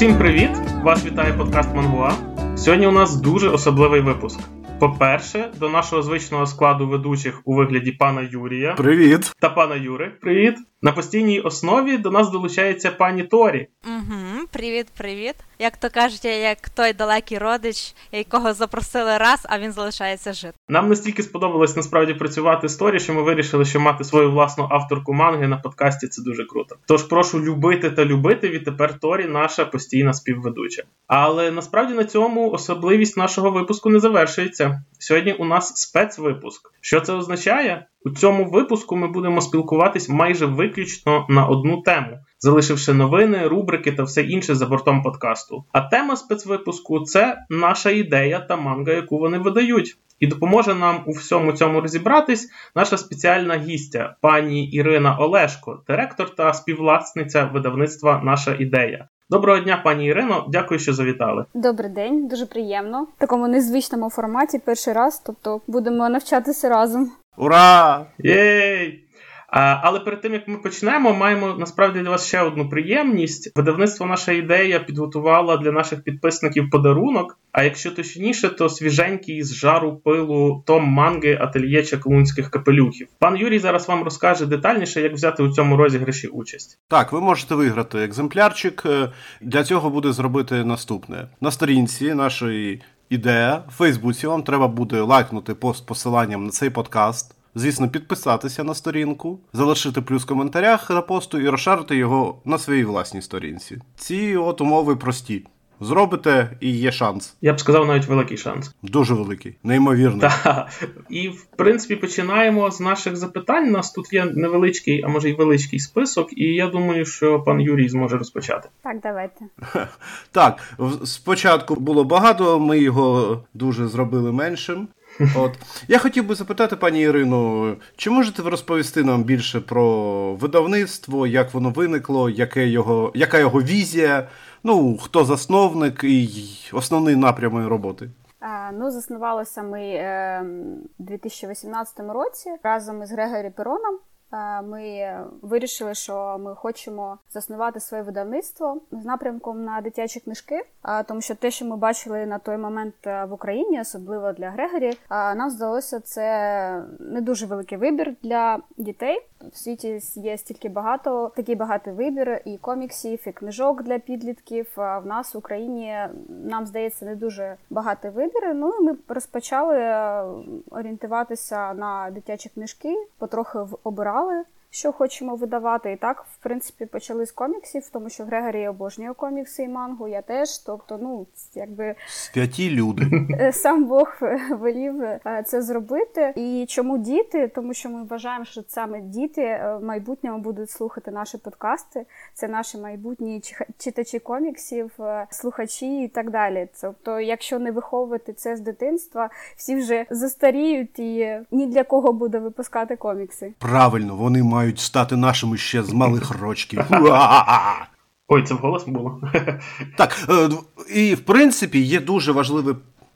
Усім привіт! Вас вітає подкаст Мангуа. Сьогодні у нас дуже особливий випуск. По-перше, до нашого звичного складу ведучих у вигляді пана Юрія Привіт! та пана Юри. Привіт! На постійній основі до нас долучається пані Торі. Угу, Привіт, привіт. Як то кажуть, як той далекий родич, якого запросили раз, а він залишається жити. Нам настільки сподобалось насправді працювати з Торі, що ми вирішили, що мати свою власну авторку манги на подкасті це дуже круто. Тож прошу любити та любити відтепер Торі, наша постійна співведуча. Але насправді на цьому особливість нашого випуску не завершується. Сьогодні у нас спецвипуск. Що це означає? У цьому випуску ми будемо спілкуватись майже виключно на одну тему, залишивши новини, рубрики та все інше за бортом подкасту. А тема спецвипуску це наша ідея та манга, яку вони видають. І допоможе нам у всьому цьому розібратись наша спеціальна гістя, пані Ірина Олешко, директор та співвласниця видавництва Наша ідея. Доброго дня, пані Ірино. Дякую, що завітали. Добрий день, дуже приємно. В такому незвичному форматі перший раз, тобто будемо навчатися разом. Ура! Єй! А, але перед тим як ми почнемо, маємо насправді для вас ще одну приємність. Видавництво наша ідея підготувала для наших підписників подарунок. А якщо точніше, то свіженький з жару пилу том манги ательє чаклунських капелюхів. Пан Юрій зараз вам розкаже детальніше, як взяти у цьому розіграші участь. Так, ви можете виграти екземплярчик. Для цього буде зробити наступне на сторінці нашої. Ідея в Фейсбуці вам треба буде лайкнути пост посиланням на цей подкаст. Звісно, підписатися на сторінку, залишити плюс в коментарях на посту і розшарити його на своїй власній сторінці. Ці от умови прості. Зробите і є шанс. Я б сказав, навіть великий шанс. Дуже великий, неймовірно. Так. І в принципі починаємо з наших запитань. У нас тут є невеличкий, а може й величкий список, і я думаю, що пан Юрій зможе розпочати. Так, давайте. Так, спочатку було багато, ми його дуже зробили меншим. От я хотів би запитати, пані Ірину, чи можете ви розповісти нам більше про видавництво, як воно виникло, яке його, яка його візія? Ну, хто засновник і основний напрями роботи? Ну, заснувалися ми е, у 2018 році разом із Грегорі Пероном. Ми вирішили, що ми хочемо заснувати своє видавництво з напрямком на дитячі книжки, тому що те, що ми бачили на той момент в Україні, особливо для Грегорі, нам здалося це не дуже великий вибір для дітей. В світі є стільки багато, такий багатий вибір і коміксів, і книжок для підлітків. В нас в Україні нам здається не дуже багатий вибір. Ну і ми розпочали орієнтуватися на дитячі книжки, потрохи обирали Paula. Що хочемо видавати. І так, в принципі, почали з коміксів, тому що Грегорі обожнює комікси і мангу, я теж. Тобто, ну, якби святі люди. Е, сам Бог велів е, це зробити. І чому діти? Тому що ми вважаємо, що саме діти е, в майбутньому будуть слухати наші подкасти. Це наші майбутні читачі коміксів, слухачі і так далі. Тобто, якщо не виховувати це з дитинства, всі вже застаріють і ні для кого буде випускати комікси. Правильно, вони мають мають стати нашими ще з малих рочків. Ой, це вголос було. Так, е, і в принципі є дуже важливе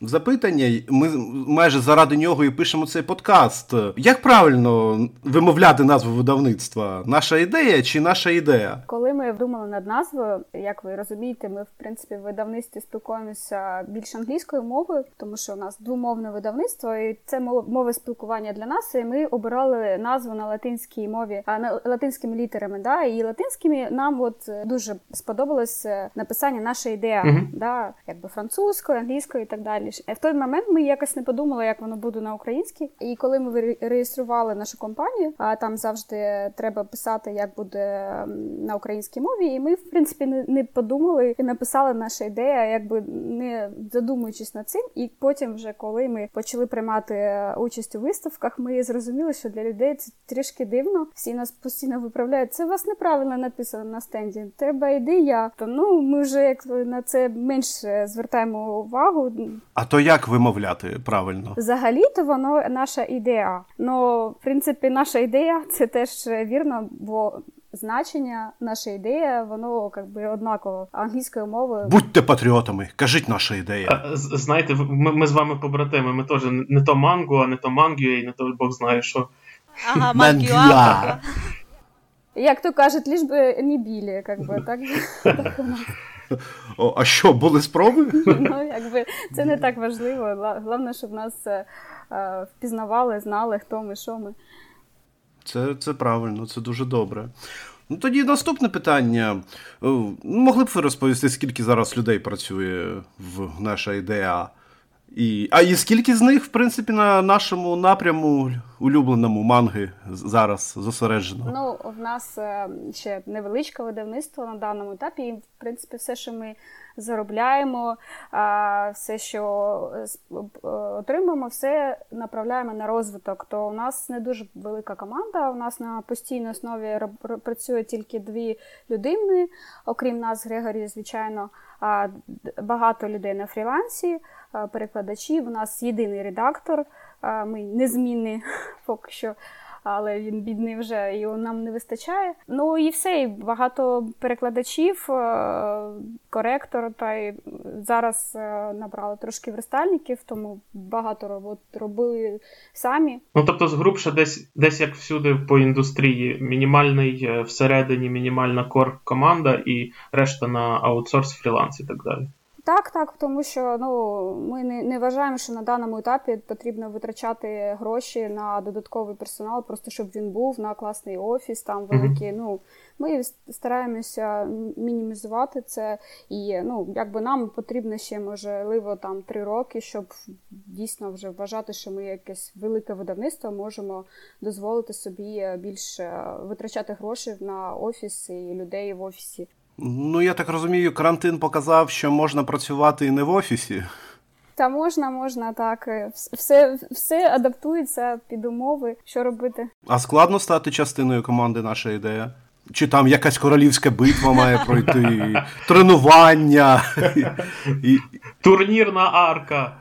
запитання. Ми майже заради нього і пишемо цей подкаст. Як правильно вимовляти назву видавництва? Наша ідея чи наша ідея? Коли ми думали над назвою, як ви розумієте, ми в принципі в видавництві спілкуємося більш англійською мовою, тому що у нас двомовне видавництво, і це мови спілкування для нас. І ми обирали назву на латинській мові, а на латинськими літерами. Да, і латинськими нам от дуже сподобалось написання наша ідея, uh-huh. да, якби французькою, англійською і так далі. В той момент ми якось не подумали, як воно буде на українській. І коли ми реєстрували нашу компанію, а там завжди треба писати, як буде на українській мові. І ми, в принципі, не, подумали і написали наша ідея, якби не задумуючись над цим. І потім, вже коли ми почали приймати участь у виставках, ми зрозуміли, що для людей це трішки дивно. Всі нас постійно виправляють. Це у вас неправильно написано на стенді. Треба ідея. То ну ми вже як на це менше звертаємо увагу. А то як вимовляти правильно? Взагалі-то воно наша ідея. Ну, в принципі, наша ідея це теж вірно, бо. Значення, наша ідея, воно якби однаково англійською мовою. Будьте патріотами, кажіть наша ідея. Знаєте, ми ми з вами побратими. Ми теж не то манго, а не то мангює, і не то Бог знає що. Ага, мангюа. Як то кажуть, ліж би не білі, як би так. О, А що, були спроби? Ну, якби це не так важливо. Головне, щоб нас е, е, впізнавали, знали, хто ми, що ми. Це це правильно, це дуже добре. Ну Тоді наступне питання. Ну, Могли б ви розповісти, скільки зараз людей працює в наша ідея? І, А і скільки з них, в принципі, на нашому напряму улюбленому манги зараз зосереджено? Ну, в нас е, ще невеличке видавництво на даному етапі, і в принципі, все, що ми заробляємо, все, що е, е, отримуємо, все направляємо на розвиток. То у нас не дуже велика команда. У нас на постійній основі працює тільки дві людини, окрім нас, Грегорі, звичайно, багато людей на фрілансі, перекладачів. У нас єдиний редактор. Ми незмінні поки що але він бідний вже і нам не вистачає. Ну і все, і багато перекладачів, е, коректор, та й зараз е, набрали трошки верстальників, тому багато робот робили самі. Ну тобто, згрубше, десь десь як всюди по індустрії, мінімальний е, всередині, мінімальна кор команда і решта на аутсорс, фріланс і так далі. Так, так, тому що ну ми не не вважаємо, що на даному етапі потрібно витрачати гроші на додатковий персонал, просто щоб він був на класний офіс, там великий. Mm-hmm. Ну ми стараємося мінімізувати це, і ну якби нам потрібно ще можливо там три роки, щоб дійсно вже вважати, що ми якесь велике видавництво можемо дозволити собі більше витрачати гроші на офіс і людей в офісі. Ну, я так розумію, карантин показав, що можна працювати і не в офісі. Та можна, можна так. Все все адаптується під умови, що робити. А складно стати частиною команди наша ідея? Чи там якась королівська битва має пройти, тренування? Турнірна арка.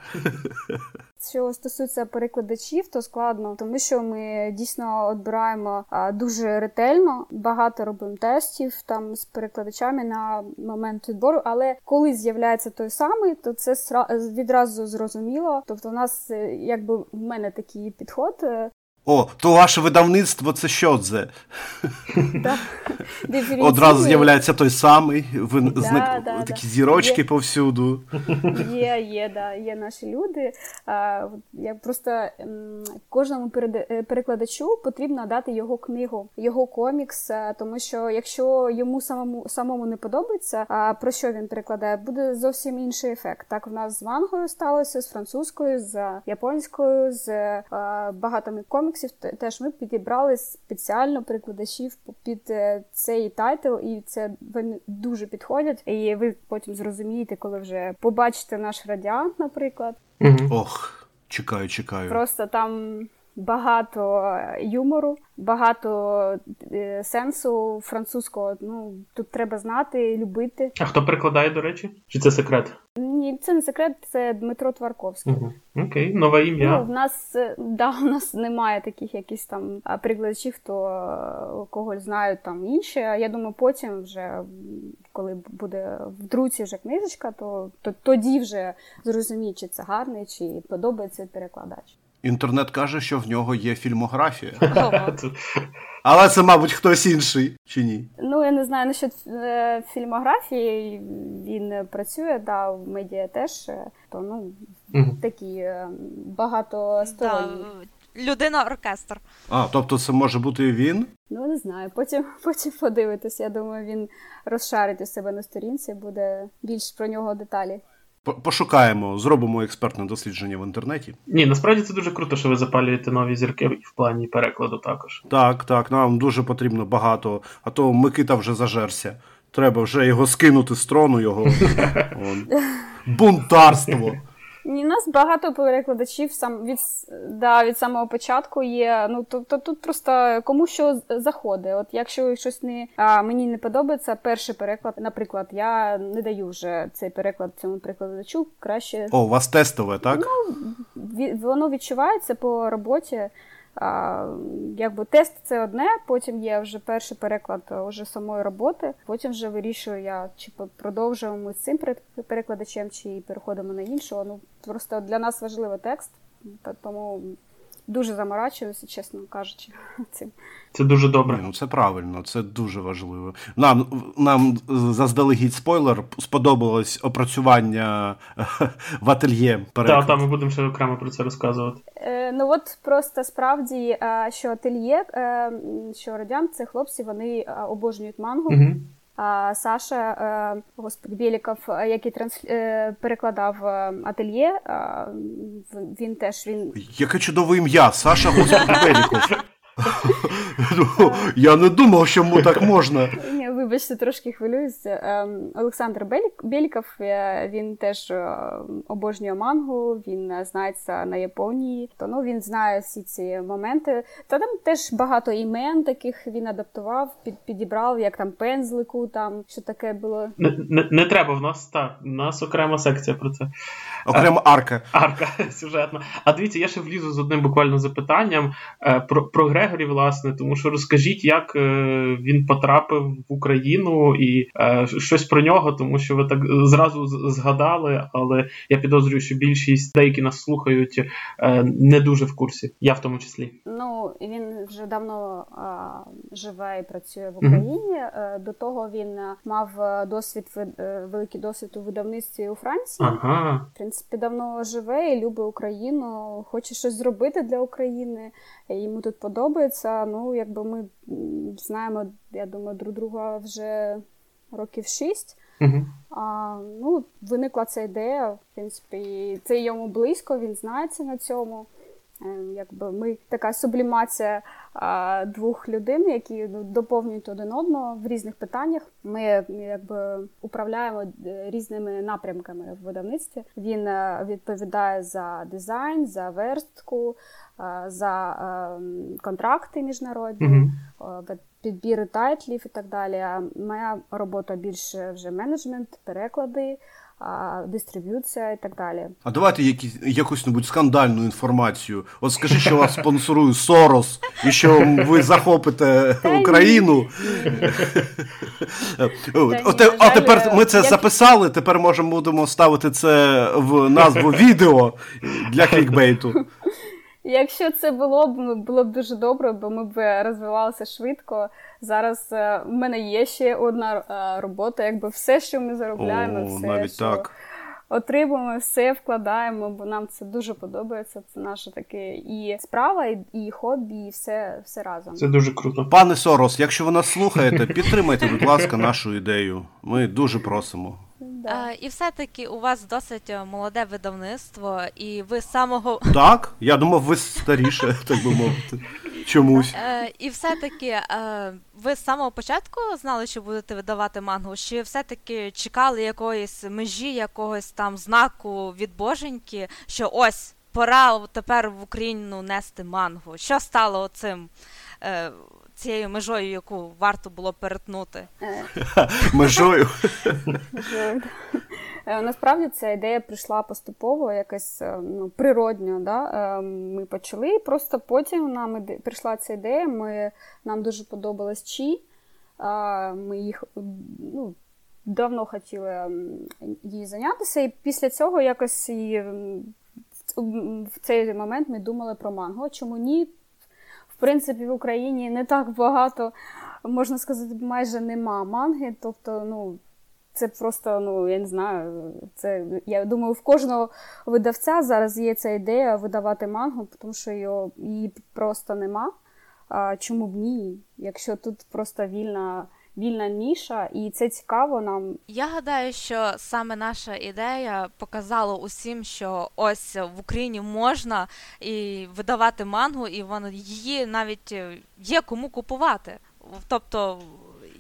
Що стосується перекладачів, то складно, тому що ми дійсно відбираємо дуже ретельно, багато робимо тестів там з перекладачами на момент відбору. Але коли з'являється той самий, то це відразу зрозуміло. Тобто, у нас е, якби в мене такий підход. Е, О, то ваше видавництво це що це? Одразу з'являється той самий, такі зірочки повсюду. Є, є, да, є наші люди. Я Просто кожному е, перекладачу потрібно дати його книгу, його комікс, тому що якщо йому самому самому не подобається, а про що він перекладає, буде зовсім інший ефект. Так в нас з мангою сталося, з французькою, з японською, з а, багатими коміксів. Теж ми підібрали спеціально перекладачів під е, цей title, і це вони дуже підходять. І ви потім зрозумієте, коли вже побачите наш Радіант, наприклад. Ох, чекаю, чекаю. Просто там багато юмору, багато е, сенсу французького. Ну тут треба знати, любити. А хто перекладає, до речі? Чи це секрет? Ні, це не секрет, це Дмитро Тварковський. Угу. Окей, нове ім'я. Ну, В нас е, да, у нас немає таких якісь там прикладачів, хто е, когось знають там інші. Я думаю, потім вже. Коли буде в друці вже книжечка, то, то тоді вже зрозуміють, чи це гарний, чи подобається перекладач. Інтернет каже, що в нього є фільмографія. Але це, мабуть, хтось інший чи ні? Ну, я не знаю насчет е, фільмографії. Він працює, да, в медіа теж, то ну такі е, багато сторонні. Людина оркестр. А, тобто це може бути він? Ну, не знаю. Потім потім подивитись. Я думаю, він розшарить у себе на сторінці, буде більш про нього деталі. Пошукаємо, зробимо експертне дослідження в інтернеті. Ні, насправді це дуже круто, що ви запалюєте нові зірки в плані перекладу також. Так, так, нам дуже потрібно багато, а то Микита вже зажерся. Треба вже його скинути з трону, його бунтарство. Ні, у нас багато перекладачів сам від да, від самого початку є. Ну тобто тут просто кому що заходить. От якщо щось не а, мені не подобається, перший переклад, наприклад, я не даю вже цей переклад цьому перекладачу. Краще О, у вас тестове, так? Ну, воно відчувається по роботі. А, Якби тест це одне, потім є вже перший переклад уже самої роботи. Потім вже вирішую я, чи продовжуємо ми з цим перекладачем, чи переходимо на іншого. Ну просто для нас важливий текст, тому дуже заморачуюся, чесно кажучи, цим. Це дуже добре. Ну це правильно, це дуже важливо. Нам нам заздалегідь спойлер сподобалось опрацювання в ательє. Так, так, ми будемо ще окремо про це розказувати. Е, Ну от просто справді, е, що ательє, е, що радян, це хлопці, вони е, обожнюють мангу. Угу. Саша, е, господи, Біліков, який транс... перекладав ательє, він теж він. Яке чудове ім'я! Саша Господи Біліков. Ну, я не думав, що йому так можна. Вибачте, трошки хвилююся. Ем, Олександр Беліков, е, він теж е, обожнює мангу, він е, знається на Японії, то ну він знає всі ці моменти. Та там теж багато імен таких він адаптував, під, підібрав, як там пензлику, там що таке було. Не, не, не треба в нас так. У нас окрема секція про це. Окрема арка. Арка сюжетна. А дивіться, я ще влізу з одним буквально запитанням про про Грегорі, власне, тому що розкажіть, як він потрапив в Україну і е, щось про нього, тому що ви так зразу згадали, але я підозрюю, що більшість деякі нас слухають е, не дуже в курсі. Я в тому числі. Ну він вже давно е, живе і працює в Україні. Mm-hmm. До того він мав досвід великий досвід у видавництві у Франції. Ага. В принципі, давно живе і любить Україну, хоче щось зробити для України. Йому тут подобається. Ну, якби ми знаємо, я думаю, друг друга вже років шість. Uh-huh. А, ну, Виникла ця ідея, в принципі, це йому близько, він знається на цьому. Ем, якби Ми така сублімація а, двох людей, які ну, доповнюють один одного в різних питаннях. Ми якби управляємо е, різними напрямками в видавництві. Він е, відповідає за дизайн, за верстку, за ем, контракти міжнародні. Uh-huh підбіри тайтлів і так далі. Моя робота більше вже менеджмент, переклади, дистриб'юція і так далі. А давайте якісь якусь небудь скандальну інформацію. От скажи, що вас спонсорує Сорос, і що ви захопите Україну. А тепер ми це записали. Тепер можемо будемо ставити це в назву відео для клікбейту. Якщо це було б було б дуже добре, бо ми б розвивалися швидко. Зараз е, в мене є ще одна е, робота, якби все, що ми заробляємо, О, все навіть що так. отримуємо, все вкладаємо, бо нам це дуже подобається. Це наша таке і справа, і, і хобі, і все, все разом. Це дуже круто. Пане Сорос, якщо ви нас слухаєте, підтримайте, будь ласка, нашу ідею. Ми дуже просимо. Да. І все-таки у вас досить е, молоде видавництво, і ви з самого. Так, я думав, ви старіше, так би мовити. Чомусь. Е, І все-таки е, ви з самого початку знали, що будете видавати мангу, чи все-таки чекали якоїсь межі, якогось там знаку від боженьки, що ось пора тепер в Україну нести мангу. Що стало цим? Е, цією межою, яку варто було перетнути? Межою. Е, насправді ця ідея прийшла поступово, якось е, ну, природньо. Да? Е, ми почали, просто потім нам прийшла ця ідея. Ми, Нам дуже подобалась Чі. Ми їх ну, давно хотіли її зайнятися, і після цього якось і в цей момент ми думали про манго. Чому ні? Принципі, в Україні не так багато, можна сказати, майже нема манги. Тобто, ну, це просто, ну, я не знаю, це, я думаю, в кожного видавця зараз є ця ідея видавати мангу, тому що його, її просто нема. А, Чому б ні? Якщо тут просто вільна. Вільна ніша, і це цікаво нам. Я гадаю, що саме наша ідея показала усім, що ось в Україні можна і видавати мангу, і воно її навіть є кому купувати. Тобто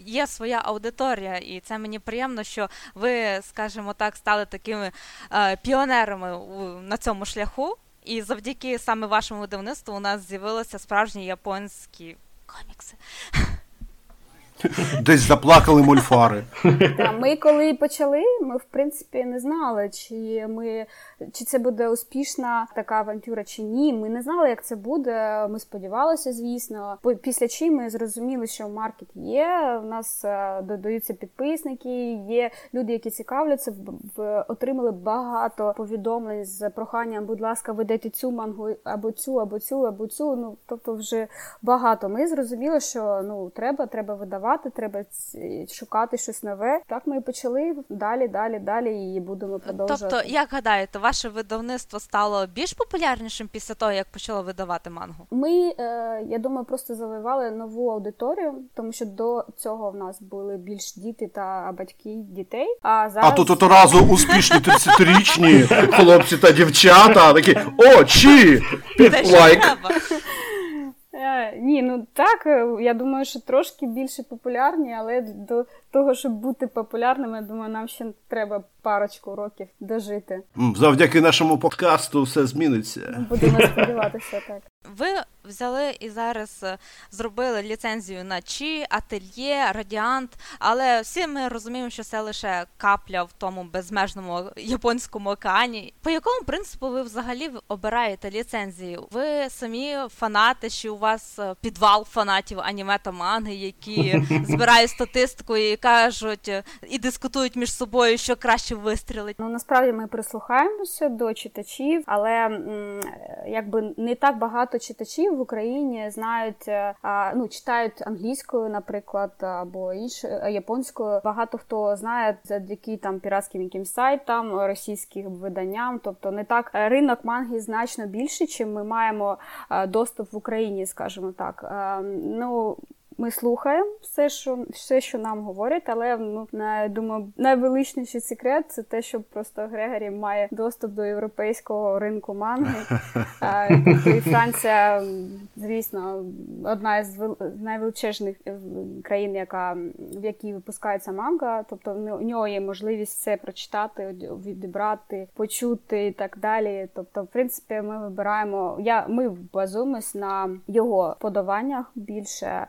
є своя аудиторія, і це мені приємно, що ви, скажімо так, стали такими е, піонерами на цьому шляху. І завдяки саме вашому видавництву у нас з'явилися справжні японські комікси. Десь заплакали мульфари. Ми коли почали, ми в принципі не знали, чи ми чи це буде успішна така авантюра, чи ні. Ми не знали, як це буде. Ми сподівалися, звісно. Після чи ми зрозуміли, що маркет є. У нас е, додаються підписники, є люди, які цікавляться, отримали багато повідомлень з проханням, будь ласка, видайте цю мангу або цю, або цю, або цю. Ну тобто, вже багато. Ми зрозуміли, що ну треба, треба видавати, треба шукати щось нове. Так ми і почали далі, далі, далі і будемо продовжувати. Тобто, як гадаєте, ваше видавництво стало більш популярнішим після того, як почало видавати мангу? Ми, е, я думаю, просто завоювали нову аудиторію, тому що до цього в нас були більш діти та батьки дітей. А зараз а тут одразу успішні 30-річні хлопці та дівчата такі о, чи під лайк. Е, ні, ну так, е, я думаю, що трошки більше популярні, але до того, щоб бути популярними, я думаю, нам ще треба парочку років дожити. Завдяки нашому подкасту все зміниться. Будемо сподіватися, так. Ви взяли і зараз е, зробили ліцензію на Чі, Ательє, Радіант, але всі ми розуміємо, що це лише капля в тому безмежному японському океані. По якому принципу ви взагалі обираєте ліцензію? Ви самі фанати, чи у вас е, підвал фанатів аніме та манги, які збирають статистику і кажуть е, і дискутують між собою, що краще вистрілить? Ну насправді ми прислухаємося до читачів, але якби не так багато читачів в Україні знають, е, ну читають англійською, наприклад, або іншою е, японською. Багато хто знає завдяки там піратським якимсь сайтам, російським виданням. Тобто не так ринок манги значно більший, чим ми маємо доступ в Україні, скажімо так. Ну ми слухаємо все, що все, що нам говорять, але ну на думаю, найвеличніший секрет це те, що просто Грегорі має доступ до європейського ринку манги. Тобто і Франція, звісно, одна із найвеличезних е, країн, яка в якій випускається манга. Тобто в нього є можливість все прочитати, відібрати, почути і так далі. Тобто, в принципі, ми вибираємо. Я ми базуємось на його подаваннях більше.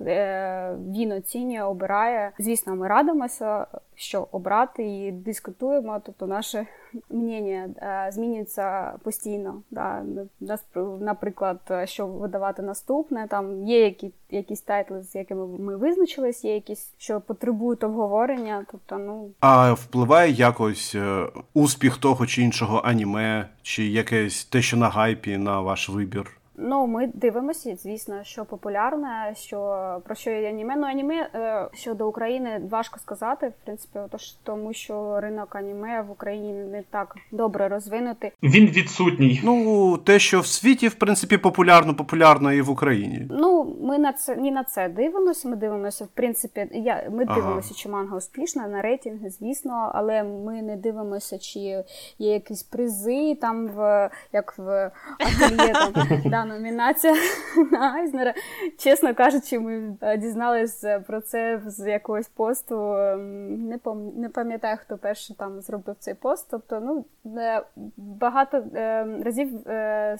Е, він оцінює, обирає. Звісно, ми радимося, що обрати і дискутуємо. Тобто, наше мнення е, змінюється постійно. Да. Наприклад, що видавати наступне. Там є які, якісь тайтли, з якими ми визначились, є якісь, що потребують обговорення. Тобто, ну а впливає якось е, успіх того чи іншого аніме, чи якесь те, що на гайпі на ваш вибір. Ну, ми дивимося, звісно, що популярне, що про що є аніме. Ну, аніме е, щодо України важко сказати, в принципі, тож тому, що ринок аніме в Україні не так добре розвинутий. Він відсутній. Ну, те, що в світі, в принципі, популярно, популярно і в Україні. Ну, ми на це ні на це дивимося. Ми дивимося, в принципі, я ми ага. дивимося, чи манга успішна на рейтинги, звісно, але ми не дивимося, чи є якісь призи там в як в ательє там. номінація на Айзнера. Чесно кажучи, ми е, дізналися про це з якогось посту. Ем, не пам... не пам'ятаю, хто перший там зробив цей пост. Тобто, ну е, багато ем, разів е,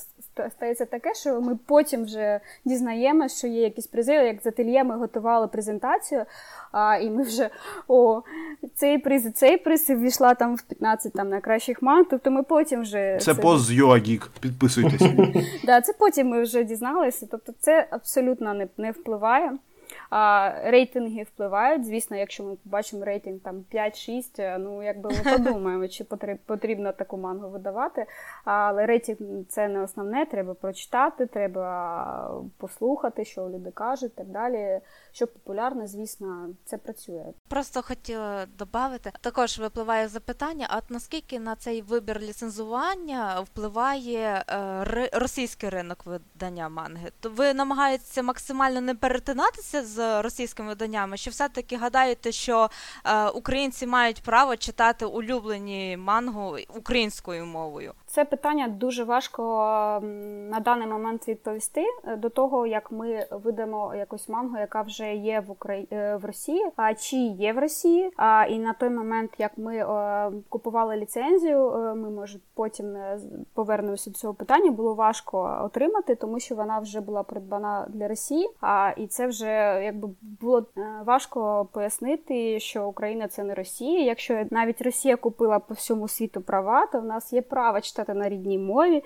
стається таке, що ми потім вже дізнаємося, що є якісь призи. Як з ательє ми готували презентацію, а, і ми вже о, цей приз, цей приз і ввійшла там в 15 там найкращих ман. Тобто ми потім вже це, це... пост з Юагік. Підписуйтесь. Да, це потім ми вже дізналися. Тобто, це абсолютно не, не впливає. А, Рейтинги впливають. Звісно, якщо ми побачимо рейтинг там 5-6, е, ну якби ми подумаємо, чи потрібно таку мангу видавати. Але рейтинг це не основне. Треба прочитати, треба послухати, що люди кажуть, так далі. Що популярно, звісно, це працює. Просто хотіла додати. Також випливає запитання: а наскільки на цей вибір ліцензування впливає е, російський ринок видання манги? То ви намагаєтеся максимально не перетинатися з російськими виданнями? Чи все-таки гадаєте, що е, українці мають право читати улюблені мангу українською мовою? Це питання дуже важко на даний момент відповісти до того, як ми видамо якусь мангу, яка вже є в Украї... Е, в Росії, а чи є в Росії. А і на той момент, як ми е, купували ліцензію, е, ми може потім повернемося до цього питання. Було важко отримати, тому що вона вже була придбана для Росії. А і це вже якби було важко пояснити, що Україна це не Росія. Якщо навіть Росія купила по всьому світу права, то в нас є право читати на рідній мові.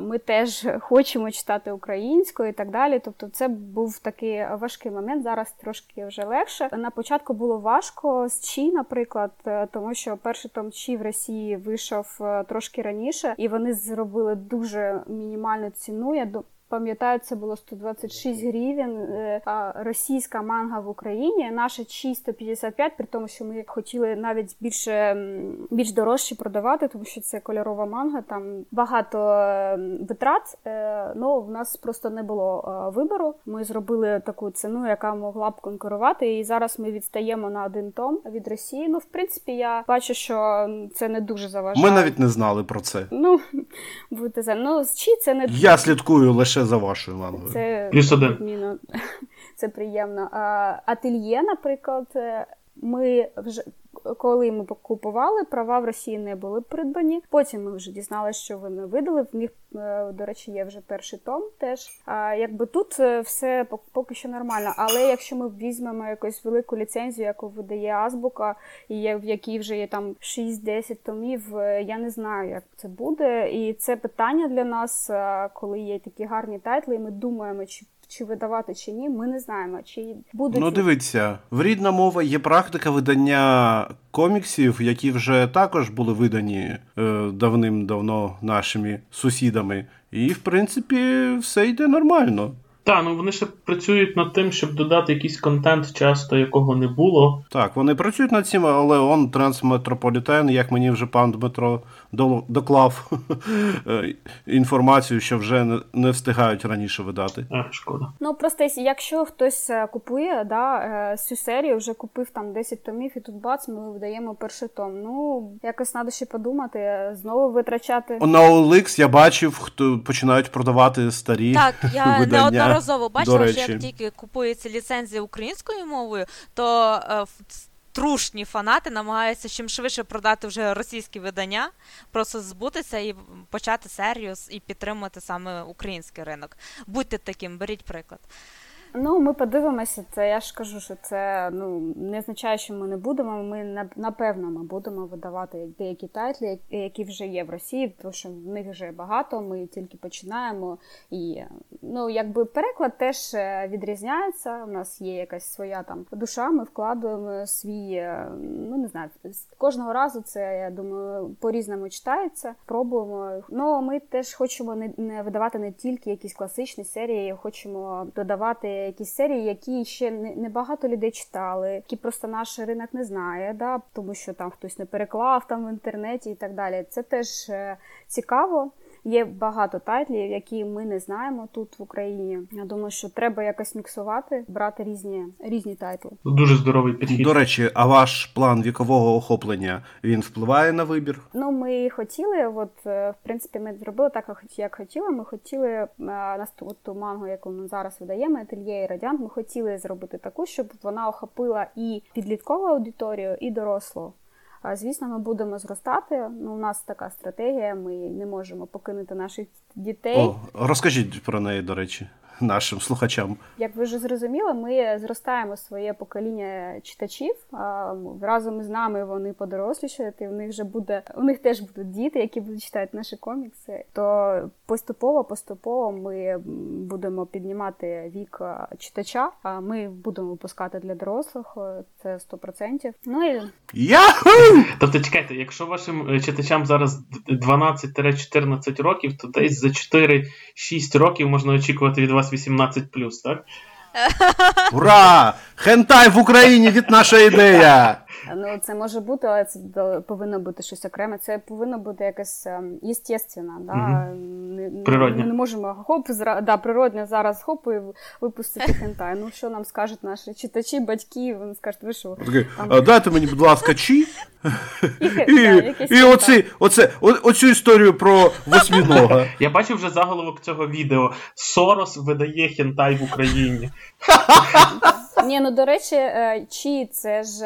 Ми теж хочемо читати українською і так далі. Тобто, це був такий важкий момент. Зараз трошки вже легше. На початку було важко з Чі, наприклад, е, тому що перший том Чі в Росії вийшов е, трошки раніше, і вони зробили дуже мінімальну ціну. Я Пам'ятаю, це було 126 гривень. Е, а російська манга в Україні наша 155, при тому, що ми хотіли навіть більше більш дорожче продавати, тому що це кольорова манга. Там багато витрат. Е, ну в нас просто не було е, вибору. Ми зробили таку ціну, яка могла б конкурувати. І зараз ми відстаємо на один том від Росії. Ну, в принципі, я бачу, що це не дуже заважає. Ми навіть не знали про це. Ну будете за ну чи це не я слідкую лише лише за вашою лангою. Це Плюс один. Це приємно. Ательє, наприклад, ми вже коли ми купували, права в Росії не були придбані. Потім ми вже дізналися, що вони видали. В них, е, до речі, є вже перший том теж. А якби тут е, все поки що нормально. Але якщо ми візьмемо якусь велику ліцензію, яку видає Азбука, і в якій вже є там 6-10 томів, е, я не знаю, як це буде. І це питання для нас, коли є такі гарні тайтли, і ми думаємо, чи чи видавати чи ні, ми не знаємо. Чи будуть ну дивіться, в рідна мова є практика видання коміксів, які вже також були видані е, давним-давно нашими сусідами, і в принципі все йде нормально. Так, ну вони ще працюють над тим, щоб додати якийсь контент, часто якого не було. Так, вони працюють над цим, але он трансметрополітен, як мені вже пан Дмитро доклав е, інформацію, що вже не встигають раніше видати. А, шкода. Ну просто якщо хтось е, купує, да, е, цю серію вже купив там 10 томів, і тут бац, ми видаємо перший том. Ну якось треба ще подумати, знову витрачати. На OLX я бачив, хто починають продавати старі. Так, я видання неодноразово бачила, що як тільки купується ліцензія українською мовою, то е, трушні фанати намагаються чим швидше продати вже російські видання, просто збутися і почати серію і підтримати саме український ринок. Будьте таким, беріть приклад. Ну, ми подивимося, це я ж кажу, що це ну не означає, що ми не будемо. Ми напевно ми будемо видавати деякі тайтлі, які вже є в Росії, тому що в них вже багато. Ми тільки починаємо. І ну, якби переклад теж е, відрізняється. У нас є якась своя там душа. Ми вкладуємо свій, е, ну не знаю, кожного разу це я думаю по-різному читається. Пробуємо. Ну ми теж хочемо не, не видавати не тільки якісь класичні серії, хочемо додавати якісь серії, які ще не багато людей читали, які просто наш ринок не знає, да, тому що там хтось не переклав там в інтернеті і так далі. Це теж е, цікаво. Є багато тайтлів, які ми не знаємо тут в Україні. Я думаю, що треба якось міксувати, брати різні різні тайтли. Дуже здоровий підхід. До речі, а ваш план вікового охоплення він впливає на вибір? Ну ми хотіли, от е, в принципі, ми зробили так, як хотіли. Ми хотіли е, на ту мангу, яку ми зараз видаємо, Ательє і Радіант. Ми хотіли зробити таку, щоб вона охопила і підліткову аудиторію, і дорослу. Звісно, ми будемо зростати. Ну, У нас така стратегія, ми не можемо покинути наших дітей. О, Розкажіть про неї, до речі нашим слухачам. Як ви вже зрозуміли, ми зростаємо своє покоління читачів. Разом з нами вони подорослішають, і в них вже буде у них теж будуть діти, які будуть читати наші комікси. То поступово, поступово ми будемо піднімати вік читача. А ми будемо випускати для дорослих. Це 100%. Ну і Яху! Тобто, чекайте, якщо вашим е, читачам зараз 12-14 років, то десь за 4-6 років можна очікувати від вас вас 18 так? Ура! Хентай в Україні від наша ідея! Ну, це може бути, але це повинно бути щось окреме. Це повинно бути якесь єстєственно, да? Угу. Природне. Ми не можемо хоп, зра... да, природне зараз хоп і випустити хентай. Ну, що нам скажуть наші читачі, батьки, вони скажуть, ви що? Там... Дайте мені, будь ласка, чі. І оцю історію про восьмінога. Я бачив вже заголовок цього відео. Сорос видає хентай в Україні. Ні, ну до речі, е, Чі це ж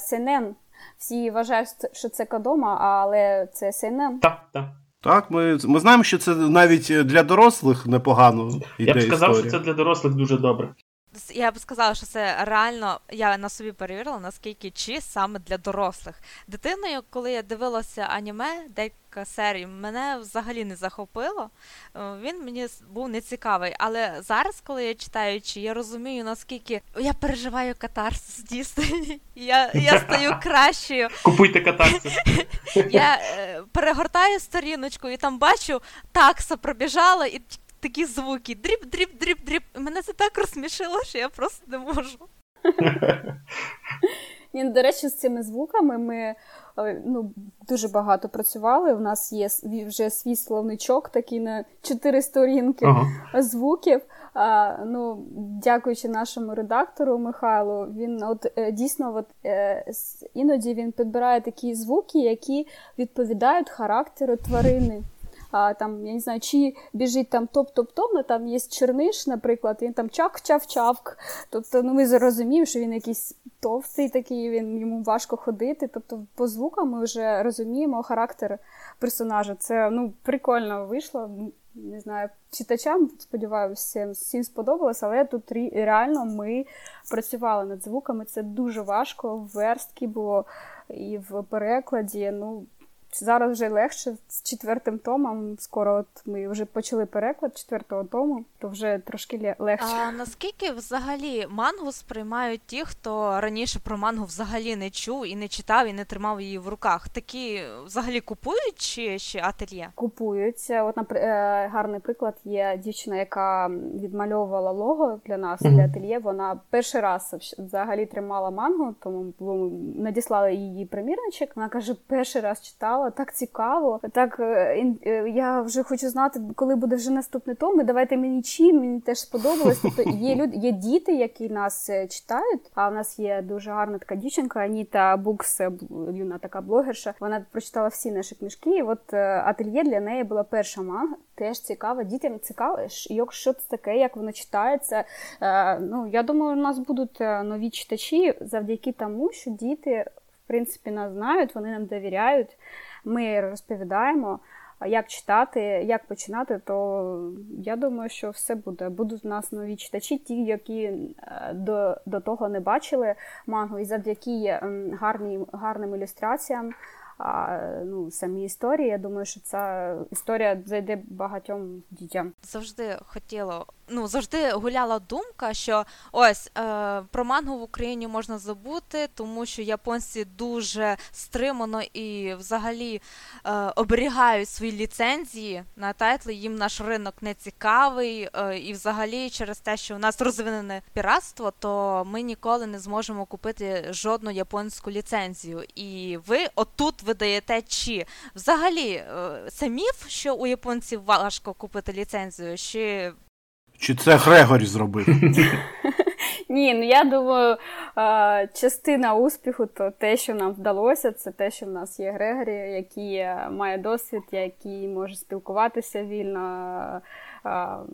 СНН. Всі вважають, що це Кодома, але це СНН. Так, так. Так, ми ми знаємо, що це навіть для дорослих непогано. Йде Я б сказав, історія. що це для дорослих дуже добре. Я б сказала, що це реально я на собі перевірила, наскільки чи саме для дорослих. Дитиною, коли я дивилася аніме, декілька серій, мене взагалі не захопило. Е, він мені був нецікавий. Але зараз, коли я читаю, чи я розумію, наскільки я переживаю катарсис дійсно. Я я стаю кращою. Купуйте катарсис. Я е, перегортаю сторіночку і там бачу, такса пробіжала, і такі звуки. Дріб, дріб, дріб, дріб. Мене це так розсмішило, що я просто не можу. Ні, ну, До речі, з цими звуками ми ну, дуже багато працювали. У нас є вже свій словничок, такий на чотири сторінки ага. звуків. А, ну, Дякуючи нашому редактору Михайлу, він от е, дійсно от, е, іноді він підбирає такі звуки, які відповідають характеру тварини а, там, я не знаю, чи біжить там топ-топ-топ, ну там є черниш, наприклад, він там чак-чав-чавк. Тобто ну, ми зрозуміємо, що він якийсь товстий такий, він йому важко ходити. Тобто, по звукам ми вже розуміємо характер персонажа. Це ну, прикольно вийшло. Не знаю, читачам, сподіваюся, всім сподобалось, але тут реально ми працювали над звуками. Це дуже важко, в верстки було і в перекладі. Ну, Зараз вже легше з четвертим томом. Скоро от ми вже почали переклад четвертого тому, то вже трошки легше. А наскільки взагалі мангу сприймають ті, хто раніше про мангу взагалі не чув і не читав, і не тримав її в руках? Такі взагалі купують чи ще ательє? Купуються. От наприклад, е, гарний приклад є дівчина, яка відмальовувала лого для нас mm-hmm. для ательє. Вона перший раз взагалі тримала мангу, тому надіслали її примірничок. Вона каже, перший раз читала прочитала, так цікаво. Так е, е, я вже хочу знати, коли буде вже наступний том. і Давайте мені чим, мені теж сподобалось. Тобто є люди, є діти, які нас е, читають. А в нас є дуже гарна така дівчинка, Аніта Букс, юна така блогерша. Вона прочитала всі наші книжки. і От ательє для неї була перша манга. Теж цікаво, дітям цікаво, що це таке, як воно читається. Ну я думаю, у нас будуть нові читачі завдяки тому, що діти в принципі нас знають, вони нам довіряють ми розповідаємо, як читати, як починати, то я думаю, що все буде. Будуть в нас нові читачі, ті, які е, до до того не бачили мангу, і завдяки гарні, гарним ілюстраціям а, ну, самі історії. Я думаю, що ця історія зайде багатьом дітям. Завжди хотіло, ну завжди гуляла думка, що ось е, про мангу в Україні можна забути, тому що японці дуже стримано і взагалі е, оберігають свої ліцензії на тайтли. Їм наш ринок не цікавий, е, і взагалі через те, що у нас розвинене піратство, то ми ніколи не зможемо купити жодну японську ліцензію. І ви отут видаєте чи взагалі е, це міф, що у японців важко купити ліцензію? Чи Чи це Грегорі зробив? Ні, ну я думаю, частина успіху то те, що нам вдалося, це те, що в нас є Грегорі, який е, має досвід, який може спілкуватися вільно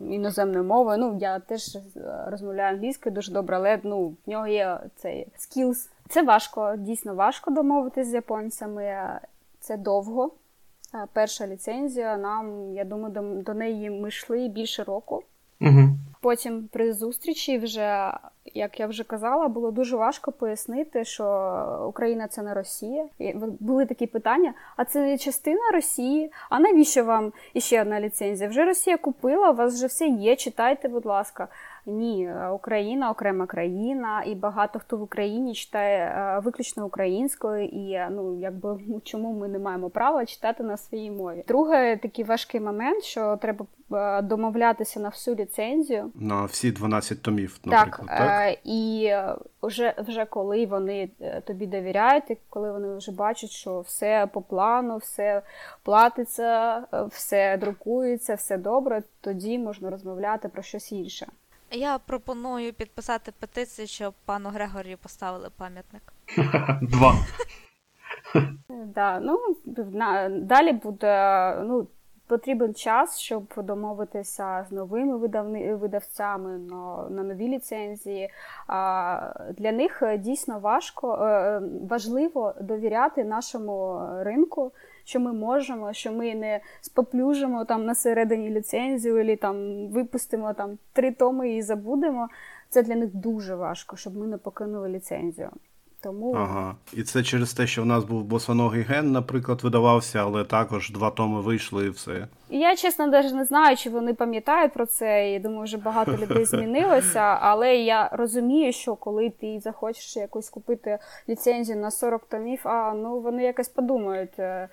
іноземною мовою. Ну, я теж е, розмовляю англійською дуже добре, але ну, в нього є цей skills це важко, дійсно важко домовитися з японцями. Це довго. Перша ліцензія. Нам, я думаю, до, до неї ми йшли більше року. Угу. Потім при зустрічі, вже як я вже казала, було дуже важко пояснити, що Україна це не Росія. І були такі питання: а це не частина Росії? А навіщо вам іще одна ліцензія? Вже Росія купила, у вас вже все є. Читайте, будь ласка. Ні, Україна окрема країна, і багато хто в Україні читає виключно українською, і ну якби чому ми не маємо права читати на своїй мові. Друге, такий важкий момент, що треба домовлятися на всю ліцензію. На всі 12 томів, наприклад. Так, так? і вже вже коли вони тобі довіряють, і коли вони вже бачать, що все по плану, все платиться, все друкується, все добре, тоді можна розмовляти про щось інше. Я пропоную підписати петицію, щоб пану Грегорію поставили пам'ятник. Два. Да, ну, Далі буде ну, потрібен час, щоб домовитися з новими видавни, видавцями на, на нові ліцензії. А, Для них дійсно важко, е, важливо довіряти нашому ринку що ми можемо, що ми не споплюжимо там на середині ліцензію, або там випустимо там три томи і забудемо. Це для них дуже важко, щоб ми не покинули ліцензію. Тому ага, і це через те, що в нас був босоногий ген, наприклад, видавався, але також два томи вийшли і все. Я чесно навіть не знаю, чи вони пам'ятають про це. і думаю, вже багато людей змінилося. Але я розумію, що коли ти захочеш якусь купити ліцензію на 40 томів, а ну вони якось подумають, е,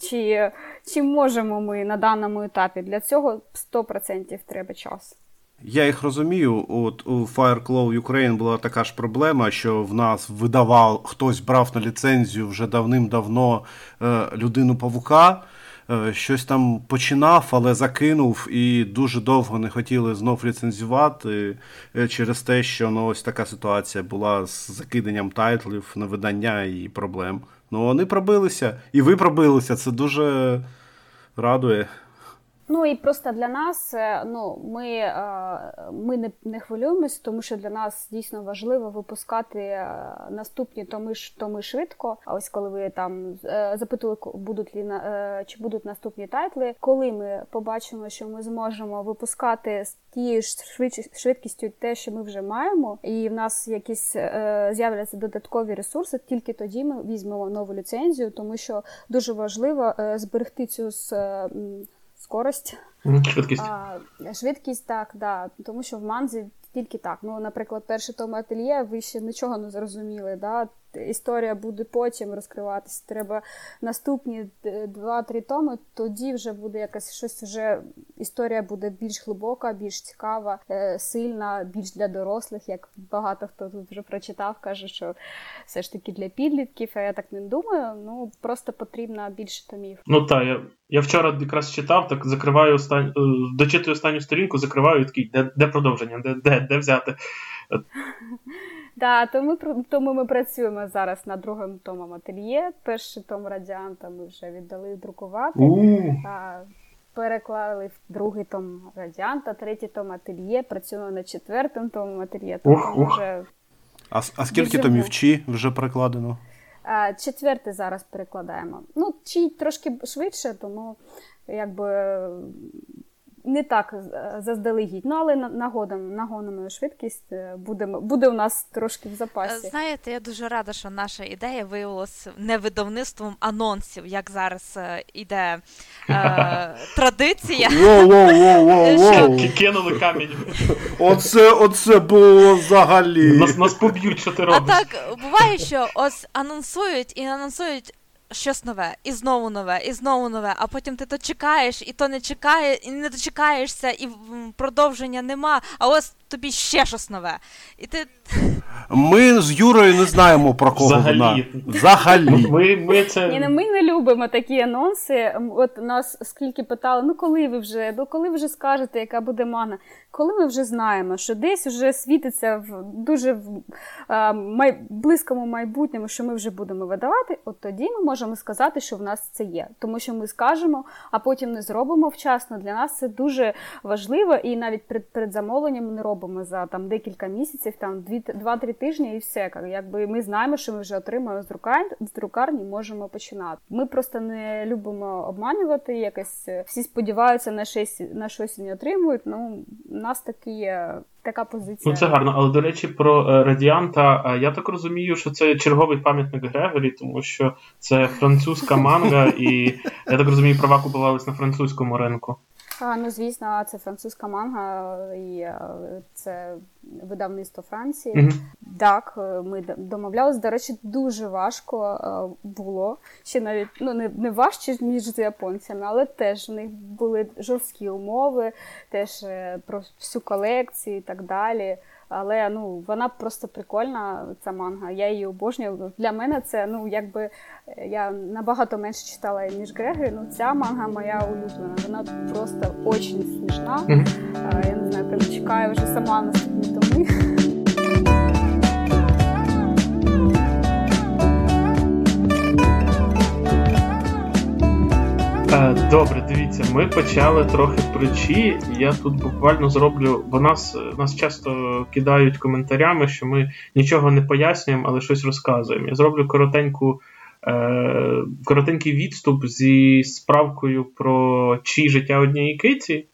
чи, чи можемо ми на даному етапі. Для цього 100% треба час. Я їх розумію. От у Fireclaw Ukraine була така ж проблема, що в нас видавав хтось брав на ліцензію вже давним-давно е, людину павука. Е, щось там починав, але закинув і дуже довго не хотіли знов ліцензувати е, через те, що ну, ось така ситуація була з закиданням тайтлів на видання і проблем. Ну вони пробилися, і ви пробилися. Це дуже радує. Ну і просто для нас е, ну ми е, ми не не хвилюємося, тому що для нас дійсно важливо випускати е, наступні томи томи швидко. А ось коли ви там запитували, будуть лі чи будуть наступні тайтли, коли ми побачимо, що ми зможемо випускати з тією ж швидкістю те, що ми вже маємо, і в нас якісь з'являться додаткові ресурси, тільки тоді ми візьмемо нову ліцензію, тому що дуже важливо зберегти цю скорость. Швидкість. А, Швидкість, так, да. Тому що в манзі тільки так. Ну, наприклад, перший том ательє, ви ще нічого не зрозуміли. Да? Історія буде потім розкриватися. Треба наступні два-три томи, тоді вже буде якась щось вже історія буде більш глибока, більш цікава, е, сильна, більш для дорослих. Як багато хто тут вже прочитав, каже, що все ж таки для підлітків. А я так не думаю. Ну просто потрібно більше томів. Ну так, я я вчора якраз читав, так закриваю останню, е, дочитую останню сторінку, закриваю і такий, де де продовження, де, де, де взяти. Да, тому тому ми працюємо зараз над другим томом ательє. Перший том радіанта ми вже віддали друкувати. А, переклали в другий том радіанта, третій том ательє. Працюємо над четвертим томом ательє. Тому вже а, а скільки томів чи вже перекладено? А, четвертий зараз перекладаємо. Ну, чи трошки швидше, тому якби не так е, заздалегідь, ну але нагодом нагонимо швидкість е, буде, буде у нас трошки в запасі. Е, знаєте, я дуже рада, що наша ідея виявилася не видавництвом анонсів, як зараз іде е, традиція. Кинули камінь. Оце оце було взагалі. Нас нас поб'ють, що ти робиш. А так буває, що ось анонсують і анонсують щось нове, і знову нове, і знову нове, а потім ти то чекаєш, і то не чекає, і не дочекаєшся, і продовження нема, а ось тобі ще щось нове. І ти... Ми з Юрою не знаємо про кого Взагалі. вона. Взагалі. Ми, ми, це... Ні, ну, ми не любимо такі анонси. От нас скільки питали, ну коли ви вже, ну коли ви вже скажете, яка буде мана. Коли ми вже знаємо, що десь вже світиться в дуже в а, май, близькому майбутньому, що ми вже будемо видавати, от тоді ми можемо сказати, що в нас це є. Тому що ми скажемо, а потім не зробимо вчасно. Для нас це дуже важливо, і навіть перед, перед замовленням ми не робимо за там декілька місяців, там 2-3 тижні, і все. Якби ми знаємо, що ми вже отримаємо з друкарні, з друкарні, можемо починати. Ми просто не любимо обманювати. Якось всі сподіваються на щось на щось не отримують. Ну нас такі. Така позиція. Ну, це гарно, але до речі, про е, радіанта. Я так розумію, що це черговий пам'ятник Грегорі, тому що це французька манга, і я так розумію, права купувались на французькому ринку. А, Ну, звісно, це французька манга, і це видавництво Франції. Mm-hmm. Так, ми домовлялися. До речі, дуже важко було. Ще навіть ну не не важче ніж з японцями, але теж в них були жорсткі умови, теж е, про всю колекцію і так далі. Але ну вона просто прикольна, ця манга. Я її обожнюю. Для мене це ну якби е, я набагато менше читала ніж Греги. Ну ця манга моя улюблена. Вона просто очень смішна. Mm-hmm. Я не знаю, прям чекаю вже сама наступні томи. добре, дивіться, ми почали трохи причі. Я тут буквально зроблю, бо нас нас часто кидають коментарями, що ми нічого не пояснюємо, але щось розказуємо. Я зроблю коротеньку, е, коротенький відступ зі справкою про чі життя однієї киті.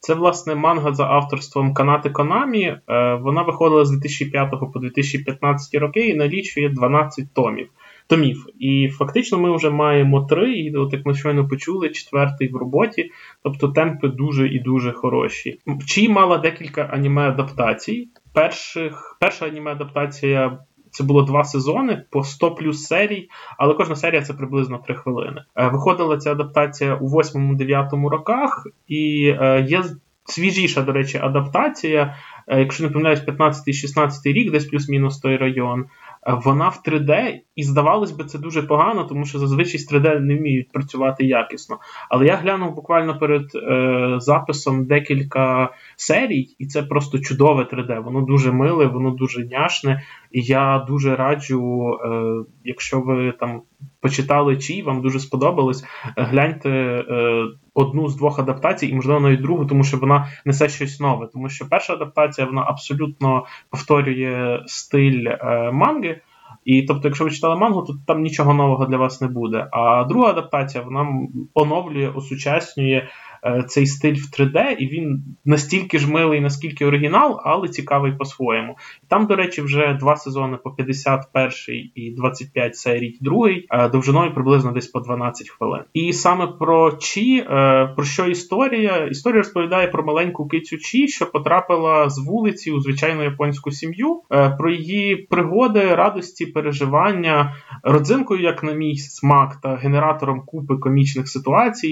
Це, власне, манга за авторством Канати Конамі. Е, вона виходила з 2005 по 2015 роки і налічує 12 томів томів. І фактично ми вже маємо три, і от як ми щойно почули, четвертий в роботі. Тобто темпи дуже і дуже хороші. Чи мала декілька аніме-адаптацій. Перших, Перша аніме-адаптація. Це було два сезони по 100 плюс серій, але кожна серія це приблизно 3 хвилини. Е, виходила ця адаптація у 8-9 роках, і е, є свіжіша, до речі, адаптація. Е, якщо не помиляюсь, 15-16 рік, десь плюс-мінус той район вона в 3D, і здавалось би, це дуже погано, тому що зазвичай з 3D не вміють працювати якісно. Але я глянув буквально перед е, записом декілька серій, і це просто чудове 3D. Воно дуже миле, воно дуже няшне. І я дуже раджу, е, якщо ви там почитали чи вам дуже сподобалось, гляньте е, одну з двох адаптацій, і можливо навіть другу, тому що вона несе щось нове. Тому що перша адаптація вона абсолютно повторює стиль е, манги. І тобто, якщо ви читали мангу, то там нічого нового для вас не буде. А друга адаптація вона оновлює, осучаснює Е, цей стиль в 3D, і він настільки ж милий, наскільки оригінал, але цікавий по-своєму. Там, до речі, вже два сезони по 51 і 25 серій, другий, е, довжиною приблизно десь по 12 хвилин. І саме про Чі, е, про що історія? Історія розповідає про маленьку кицю Чі, що потрапила з вулиці у звичайну японську сім'ю, про її пригоди, радості, переживання, родзинкою, як на мій смак, та генератором купи комічних ситуацій,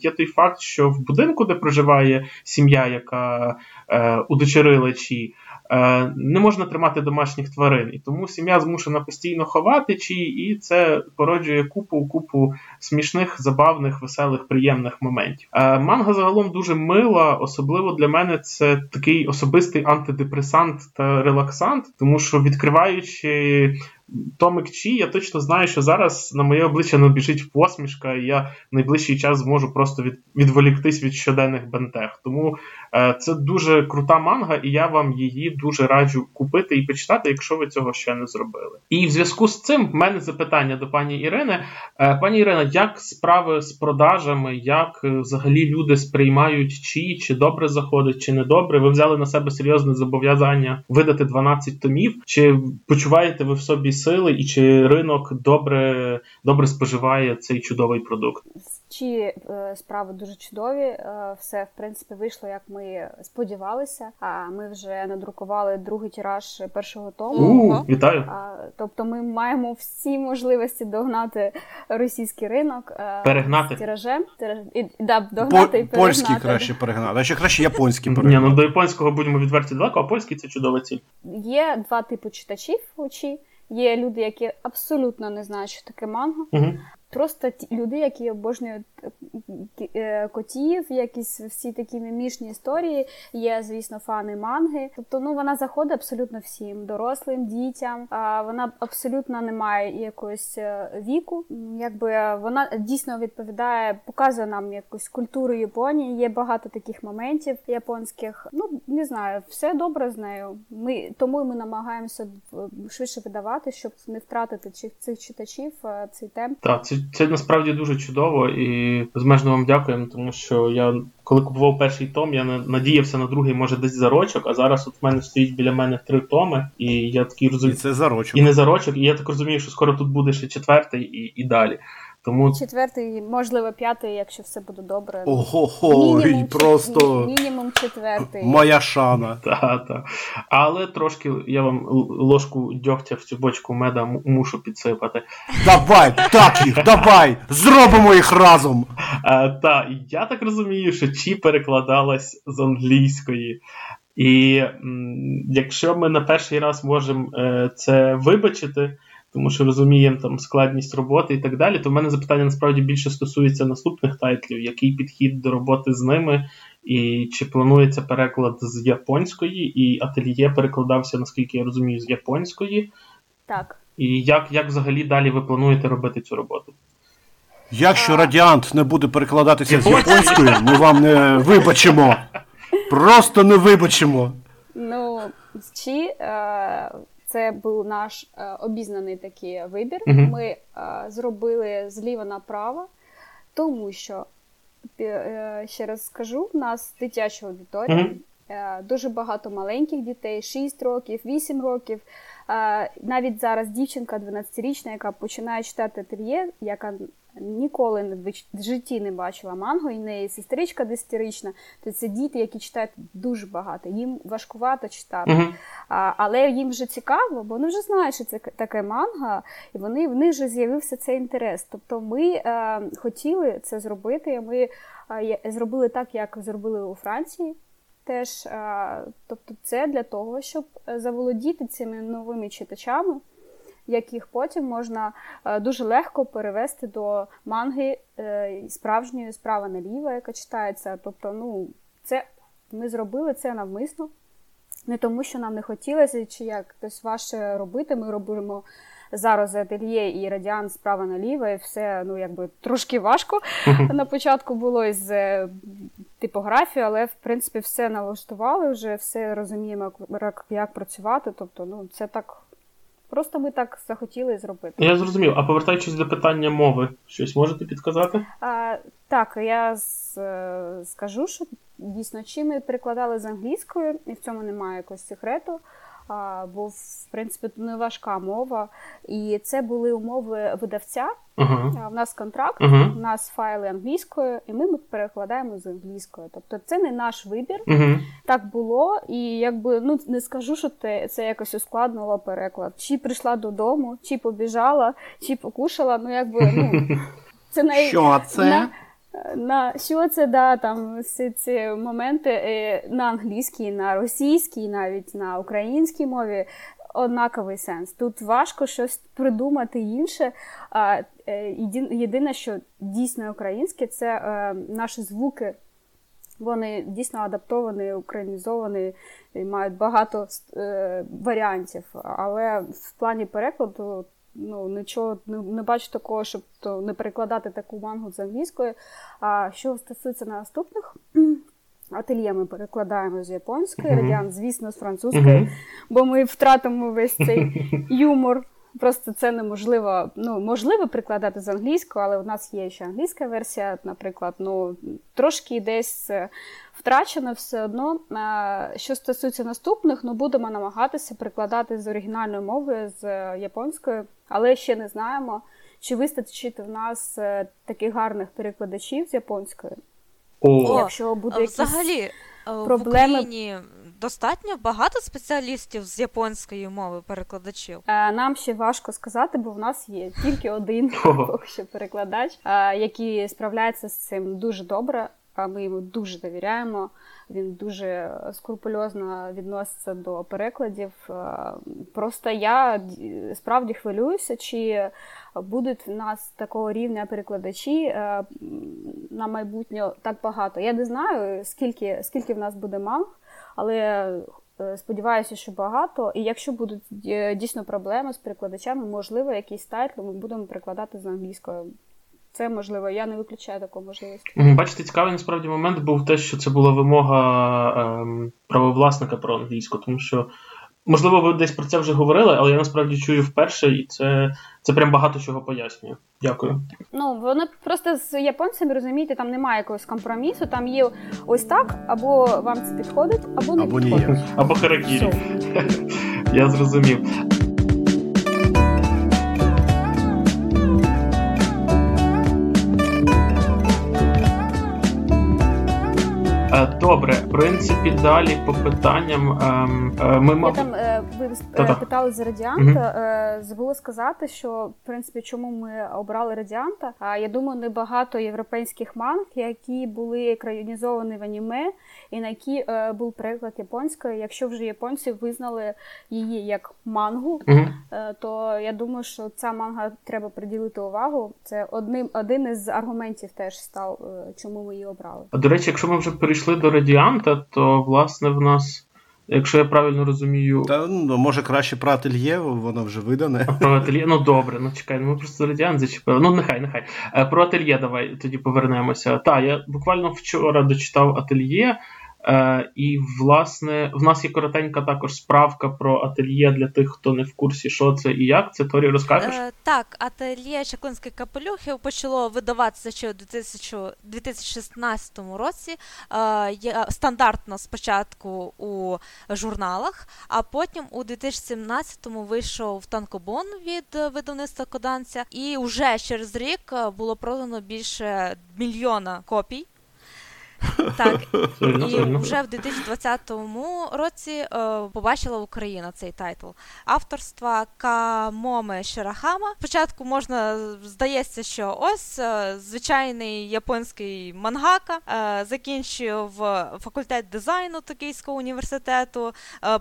є той факт, що в будинку, де проживає сім'я, яка е, удочерила чи е, не можна тримати домашніх тварин, і тому сім'я змушена постійно ховати чи, і це породжує купу купу смішних, забавних, веселих, приємних моментів. Е, манга загалом дуже мила, особливо для мене це такий особистий антидепресант та релаксант, тому що відкриваючи Томик Чі, я точно знаю, що зараз на моє обличчя набіжить посмішка, і я в найближчий час зможу просто від, відволіктись від щоденних бентег. Тому е, це дуже крута манга, і я вам її дуже раджу купити і почитати, якщо ви цього ще не зробили. І в зв'язку з цим в мене запитання до пані Ірини. Е, пані Ірина, як справи з продажами, як е, взагалі люди сприймають Чі, чи добре заходить, чи не добре? Ви взяли на себе серйозне зобов'язання видати 12 томів, чи почуваєте ви в собі? Сили, і чи ринок добре добре споживає цей чудовий продукт? Чи е, справи дуже чудові? Е, все в принципі вийшло, як ми сподівалися. А ми вже надрукували другий тираж першого тому. У, Вітаю! Тобто, ми маємо всі можливості догнати російський ринок, е, перегнати тиражем. Тираж... І, да, догнати По, і перегнати. Польський краще перегнати, а ще краще японський перегнати. Ні, ну до японського будемо відверті далеко, а польський це чудова ціль. Є два типи читачів. Очі. Є люди, які абсолютно не знають, що таке манго. Угу. Просто ті люди, які обожнюють котів, якісь всі такі мімішні історії. Є, звісно, фани манги. Тобто, ну вона заходить абсолютно всім, дорослим, дітям. А вона абсолютно не має якогось е, віку. Якби вона дійсно відповідає, показує нам якусь культуру Японії. Є багато таких моментів японських. Ну не знаю, все добре з нею. Ми тому ми намагаємося швидше видавати, щоб не втратити цих читачів. Е, цей темп. Так, це це насправді дуже чудово і безмежно вам дякуємо, тому що я коли купував перший том, я надіявся на другий, може, десь зарочок, а зараз от в мене стоїть біля мене три томи, і я такий розумію. І це зарочок. І не зарочок, і я так розумію, що скоро тут буде ще четвертий і і далі. Тому четвертий, можливо, п'ятий, якщо все буде добре. Ого, хо мінімум, просто мінімум четвертий. моя шана. та, та. Але трошки я вам ложку дьогтя в цю бочку меда мушу підсипати. Давай, так їх, давай! Зробимо їх разом! А, Та, я так розумію, що Чі перекладалась з англійської. І м, якщо ми на перший раз можемо е, це вибачити, тому що розуміємо там складність роботи і так далі, то в мене запитання насправді більше стосується наступних тайтлів, який підхід до роботи з ними, і чи планується переклад з японської, і ательє перекладався, наскільки я розумію, з японської. Так. І як, як взагалі далі ви плануєте робити цю роботу? Якщо радіант не буде перекладатися з японської, ми вам не вибачимо. Просто не вибачимо. Ну, чи е, це був наш е, обізнаний такий вибір. Мгм. Ми е, зробили зліва направо, тому що, е, ще раз скажу, в нас дитяча аудиторія. Е, Дуже багато маленьких дітей, 6 років, 8 років. Е, Навіть зараз дівчинка 12-річна, яка починає читати ательє, яка ніколи не в житті не бачила манго, і в неї сестричка 10-річна, то це діти, які читають дуже багато. Їм важкувато читати. Угу. А, але їм вже цікаво, бо вони вже знають, що це таке манга, і вони в них вже з'явився цей інтерес. Тобто ми е, хотіли це зробити. Ми е, зробили так, як зробили у Франції. Теж, е, тобто, це для того, щоб заволодіти цими новими читачами, яких потім можна е, дуже легко перевести до манги е, справжньої справа наліво, яка читається. Тобто, ну, це ми зробили це навмисно. Не тому, що нам не хотілося, чи як хтось важче робити. Ми робимо зараз ательє і радіан справа наліво, і все ну якби трошки важко на початку було із е, типографією, але в принципі все налаштували вже, все розуміємо, як, як працювати. Тобто, ну це так. Просто ми так захотіли зробити. Я зрозумів. А повертаючись до питання мови, щось можете підказати? А, так, я з, е, скажу, що дійсно чи ми перекладали з англійською, і в цьому немає якогось секрету. Бо, в принципі, не важка мова. І це були умови видавця. А, в нас контракт, Угу. у нас файли англійською, і ми перекладаємо з англійської. Тобто це не наш вибір. Угу. Так було, і якби ну не скажу, що те, це якось ускладнило переклад. Чи прийшла додому, чи побіжала, чи покушала. Ну якби ну це най... Що це? На, на що це да, там всі ці моменти е, на англійській, на російській, навіть на українській мові однаковий сенс. Тут важко щось придумати інше. А, е, єдине, що дійсно українське, це е, наші звуки. Вони дійсно адаптовані, українізовані і мають багато варіантів. Але в плані перекладу ну, нічого не, не бачу такого, щоб то не перекладати таку мангу з англійської. А що стосується наступних ательє, ми перекладаємо з японської, Мгм. радіан, звісно, з французької, Угу. бо ми втратимо весь цей юмор. Просто це неможливо. Ну, можливо прикладати з англійської, але у нас є ще англійська версія, наприклад. Ну, трошки десь е, втрачено все одно. Що стосується наступних, ну будемо намагатися прикладати з оригінальної мови, з е, японської, але ще не знаємо, чи вистачить в нас е, таких гарних перекладачів з японської. О, Якщо буде якісь... Взагалі, е, в проблеми- Україні достатньо багато спеціалістів з японської мови перекладачів. Е, Нам ще важко сказати, бо в нас є тільки один поки що перекладач, е, який справляється з цим дуже добре. А ми йому дуже довіряємо. Він дуже скрупульозно відноситься до перекладів. Е, Просто я справді хвилююся, чи будуть в нас такого рівня перекладачі на майбутнє так багато. Я не знаю, скільки, скільки в нас буде манг, але е, сподіваюся, що багато. І якщо будуть е, дійсно проблеми з перекладачами, можливо, якісь тайтли ми будемо перекладати з англійською. Це можливо, я не виключаю таку можливість. Бачите, цікавий насправді момент був те, що це була вимога ем, правовласника про англійську, тому що, можливо, ви десь про це вже говорили, але я насправді чую вперше, і це, це прям багато чого пояснює. Дякую. Ну вони просто з японцями розумієте, там немає якогось компромісу. Там є ось так, або вам це підходить, або не Або підходить. ні. Або харакірі. Я зрозумів. Добре, в принципі, далі по питанням. Ем, е, ми. Я там е, ви Та-та. питали за радіанта. Угу. Забула сказати, що в принципі чому ми обрали радіанта. А я думаю, не багато європейських манг, які були екранізовані в аніме, і на які е, був приклад японської. Якщо вже японці визнали її як мангу, угу. то я думаю, що ця манга треба приділити увагу. Це одним один із аргументів теж став, чому ми її обрали. До речі, якщо ми вже перейшли до радіанта, то власне в нас. Якщо я правильно розумію. Та ну може краще про ательє, воно вже видане. Про ательє, ну добре, ну чекай, ну ми просто радіант зачепили. Ну нехай, нехай. Е, про ательє давай тоді повернемося. Так, я буквально вчора дочитав ательє. Е, І, власне, в нас є коротенька також справка про ательє для тих, хто не в курсі, що це і як. Це Торі розкажеш? Е, Так, ательє Чаклинських капелюхів почало видаватися ще у 2016 році. Е, Стандартно спочатку у журналах, а потім у 2017-му вийшов танкобон від видавництва Коданця, і вже через рік було продано більше мільйона копій. Так, і вже в 2020 році е, побачила Україна цей тайтл авторства Камоми Ширахама. Спочатку можна здається, що ось е, звичайний японський мангака е, закінчив факультет дизайну Токійського університету,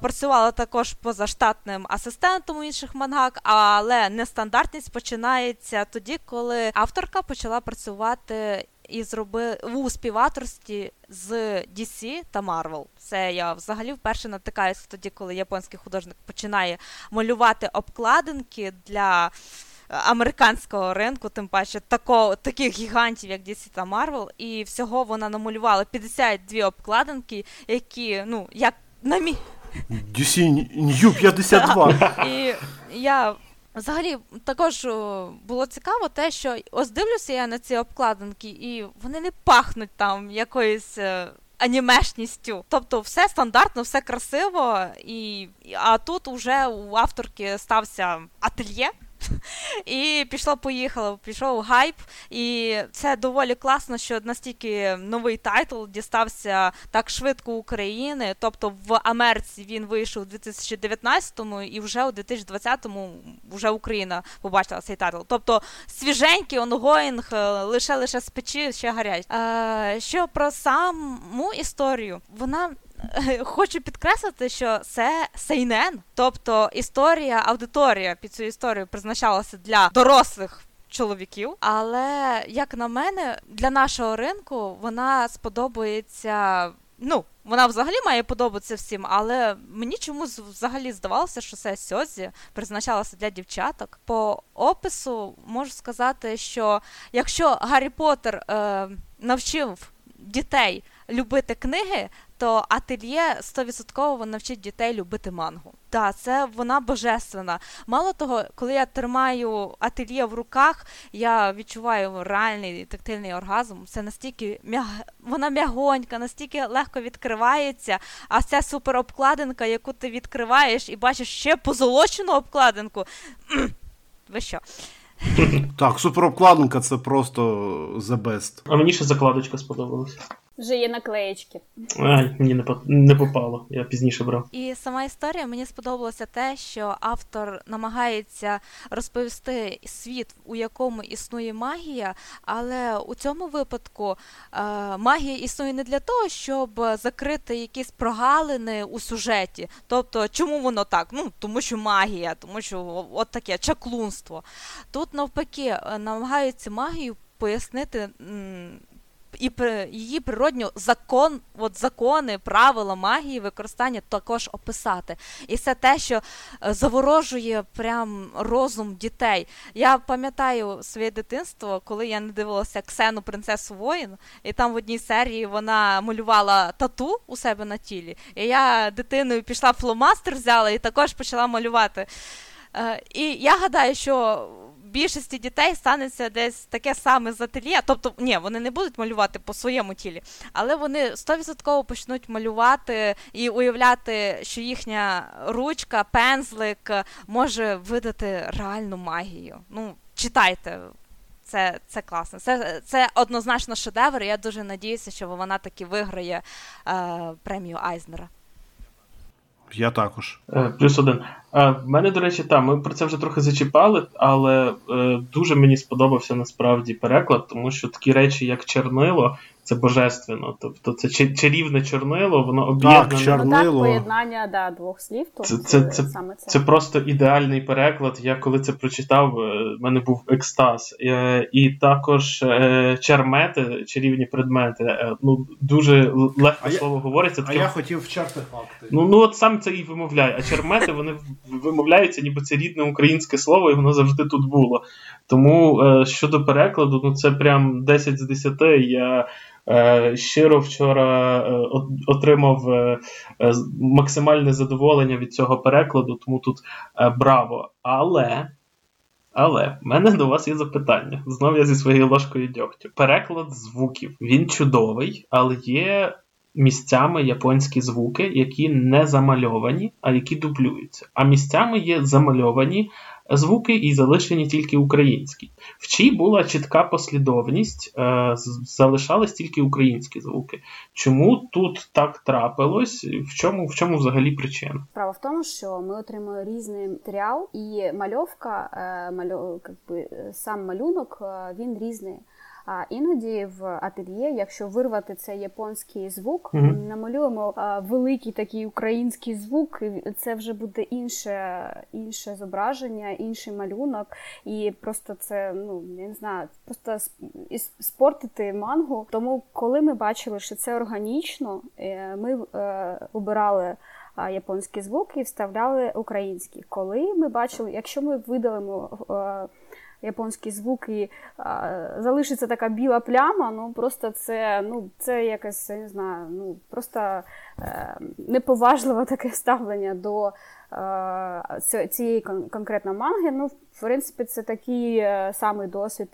працювала також позаштатним асистентом у інших мангак, але нестандартність починається тоді, коли авторка почала працювати і зробив у співавторстві з DC та Marvel. Це я взагалі вперше натикаюся тоді, коли японський художник починає малювати обкладинки для. Американського ринку, тим паче такого, таких гігантів, як DC та Marvel, і всього вона намалювала 52 обкладинки, які, ну, як на мій... DC New 52. І я Взагалі, також було цікаво те, що ось дивлюся я на ці обкладинки, і вони не пахнуть там якоюсь е, анімешністю. Тобто, все стандартно, все красиво, і а тут уже у авторки стався ательє. І пішло-поїхало, пішов гайп, і це доволі класно, що настільки новий тайтл дістався так швидко України. Тобто в Америці він вийшов у 2019-му, і вже у 2020-му вже Україна побачила цей тайтл. Тобто свіженький онгоїнг, лише лише з печі ще гарять. Е, Що про саму історію, вона хочу підкреслити, що це сейнен, тобто історія, аудиторія під цю історію призначалася для дорослих. Чоловіків, але як на мене, для нашого ринку вона сподобається. Ну, вона взагалі має подобатися всім, але мені чомусь взагалі здавалося, що це сьозі призначалося для дівчаток. По опису можу сказати, що якщо Гаррі Поттер е, навчив дітей любити книги, то ательє 100% навчить дітей любити мангу. Так, це вона божественна. Мало того, коли я тримаю ательє в руках, я відчуваю реальний тактильний оргазм. Це настільки мяг... вона м'ягонька, настільки легко відкривається. А ця суперобкладинка, яку ти відкриваєш і бачиш ще позолочену обкладинку. Ви що? Так, суперобкладинка це просто the best. А мені ще закладочка сподобалася. Вже є наклеєчки. Ай, мені не не попало, я пізніше брав. І сама історія мені сподобалося те, що автор намагається розповісти світ, у якому існує магія, але у цьому випадку е, магія існує не для того, щоб закрити якісь прогалини у сюжеті. Тобто, чому воно так? Ну тому що магія, тому що от таке чаклунство. Тут навпаки е, намагаються магію пояснити і її природньо закон, от закони, правила магії, використання також описати. І це те, що е, заворожує прям розум дітей. Я пам'ятаю своє дитинство, коли я не дивилася Ксену принцесу воїн, і там в одній серії вона малювала тату у себе на тілі. І я дитиною пішла фломастер, взяла і також почала малювати. Е, і я гадаю, що більшості дітей станеться десь таке саме з ательє. Тобто, ні, вони не будуть малювати по своєму тілі, але вони 100% почнуть малювати і уявляти, що їхня ручка, пензлик може видати реальну магію. Ну, читайте. це це класно. Це це однозначно шедевр. Я дуже надіюся, що вона таки виграє е, премію Айзнера. Я також. Е, плюс один. Е, в мене, до речі, та, ми про це вже трохи зачіпали, але е, дуже мені сподобався насправді переклад, тому що такі речі, як чернило, це божественно. Тобто це чарівне чорнило, воно об'єднане. Так, чорнило. Ну, так, поєднання да, двох слів. То це, це, це, саме це. це просто ідеальний переклад. Я коли це прочитав, в мене був екстаз. І також чармети, чарівні предмети. Ну, дуже легко а слово я, говориться. Таким... А я хотів вчати факти. Ну, ну от сам це і вимовляє. А чермети вони вимовляються, ніби це рідне українське слово, і воно завжди тут було. Тому е, щодо перекладу, ну це прям 10 з 10. Я е, щиро вчора е, отримав е, е, максимальне задоволення від цього перекладу, тому тут е, браво. Але. Але в мене до вас є запитання. Знову я зі своєю ложкою дьогтю. Переклад звуків. Він чудовий, але є місцями японські звуки, які не замальовані, а які дублюються. А місцями є замальовані звуки і залишені тільки українські. В чій була чітка послідовність, е, залишались тільки українські звуки. Чому тут так трапилось? В чому в чому взагалі причина? Справа в тому, що ми отримали різний матеріал, і мальовка, е, мальов, якби, сам малюнок е, він різний. А іноді в ательє, якщо вирвати цей японський звук, mm-hmm. намалюємо великий такий український звук, і це вже буде інше інше зображення, інший малюнок, і просто це ну я не знаю, просто спортити мангу. Тому, коли ми бачили, що це органічно, е, ми е, обирали. Японські звуки і вставляли українські. Коли ми бачили, якщо ми видалимо е, японські звуки, залишиться така біла пляма, ну просто це ну, це якесь, я не знаю, ну просто е, неповажливе таке ставлення до е, цієї конкретно манги. Ну, в принципі, це такий е, самий досвід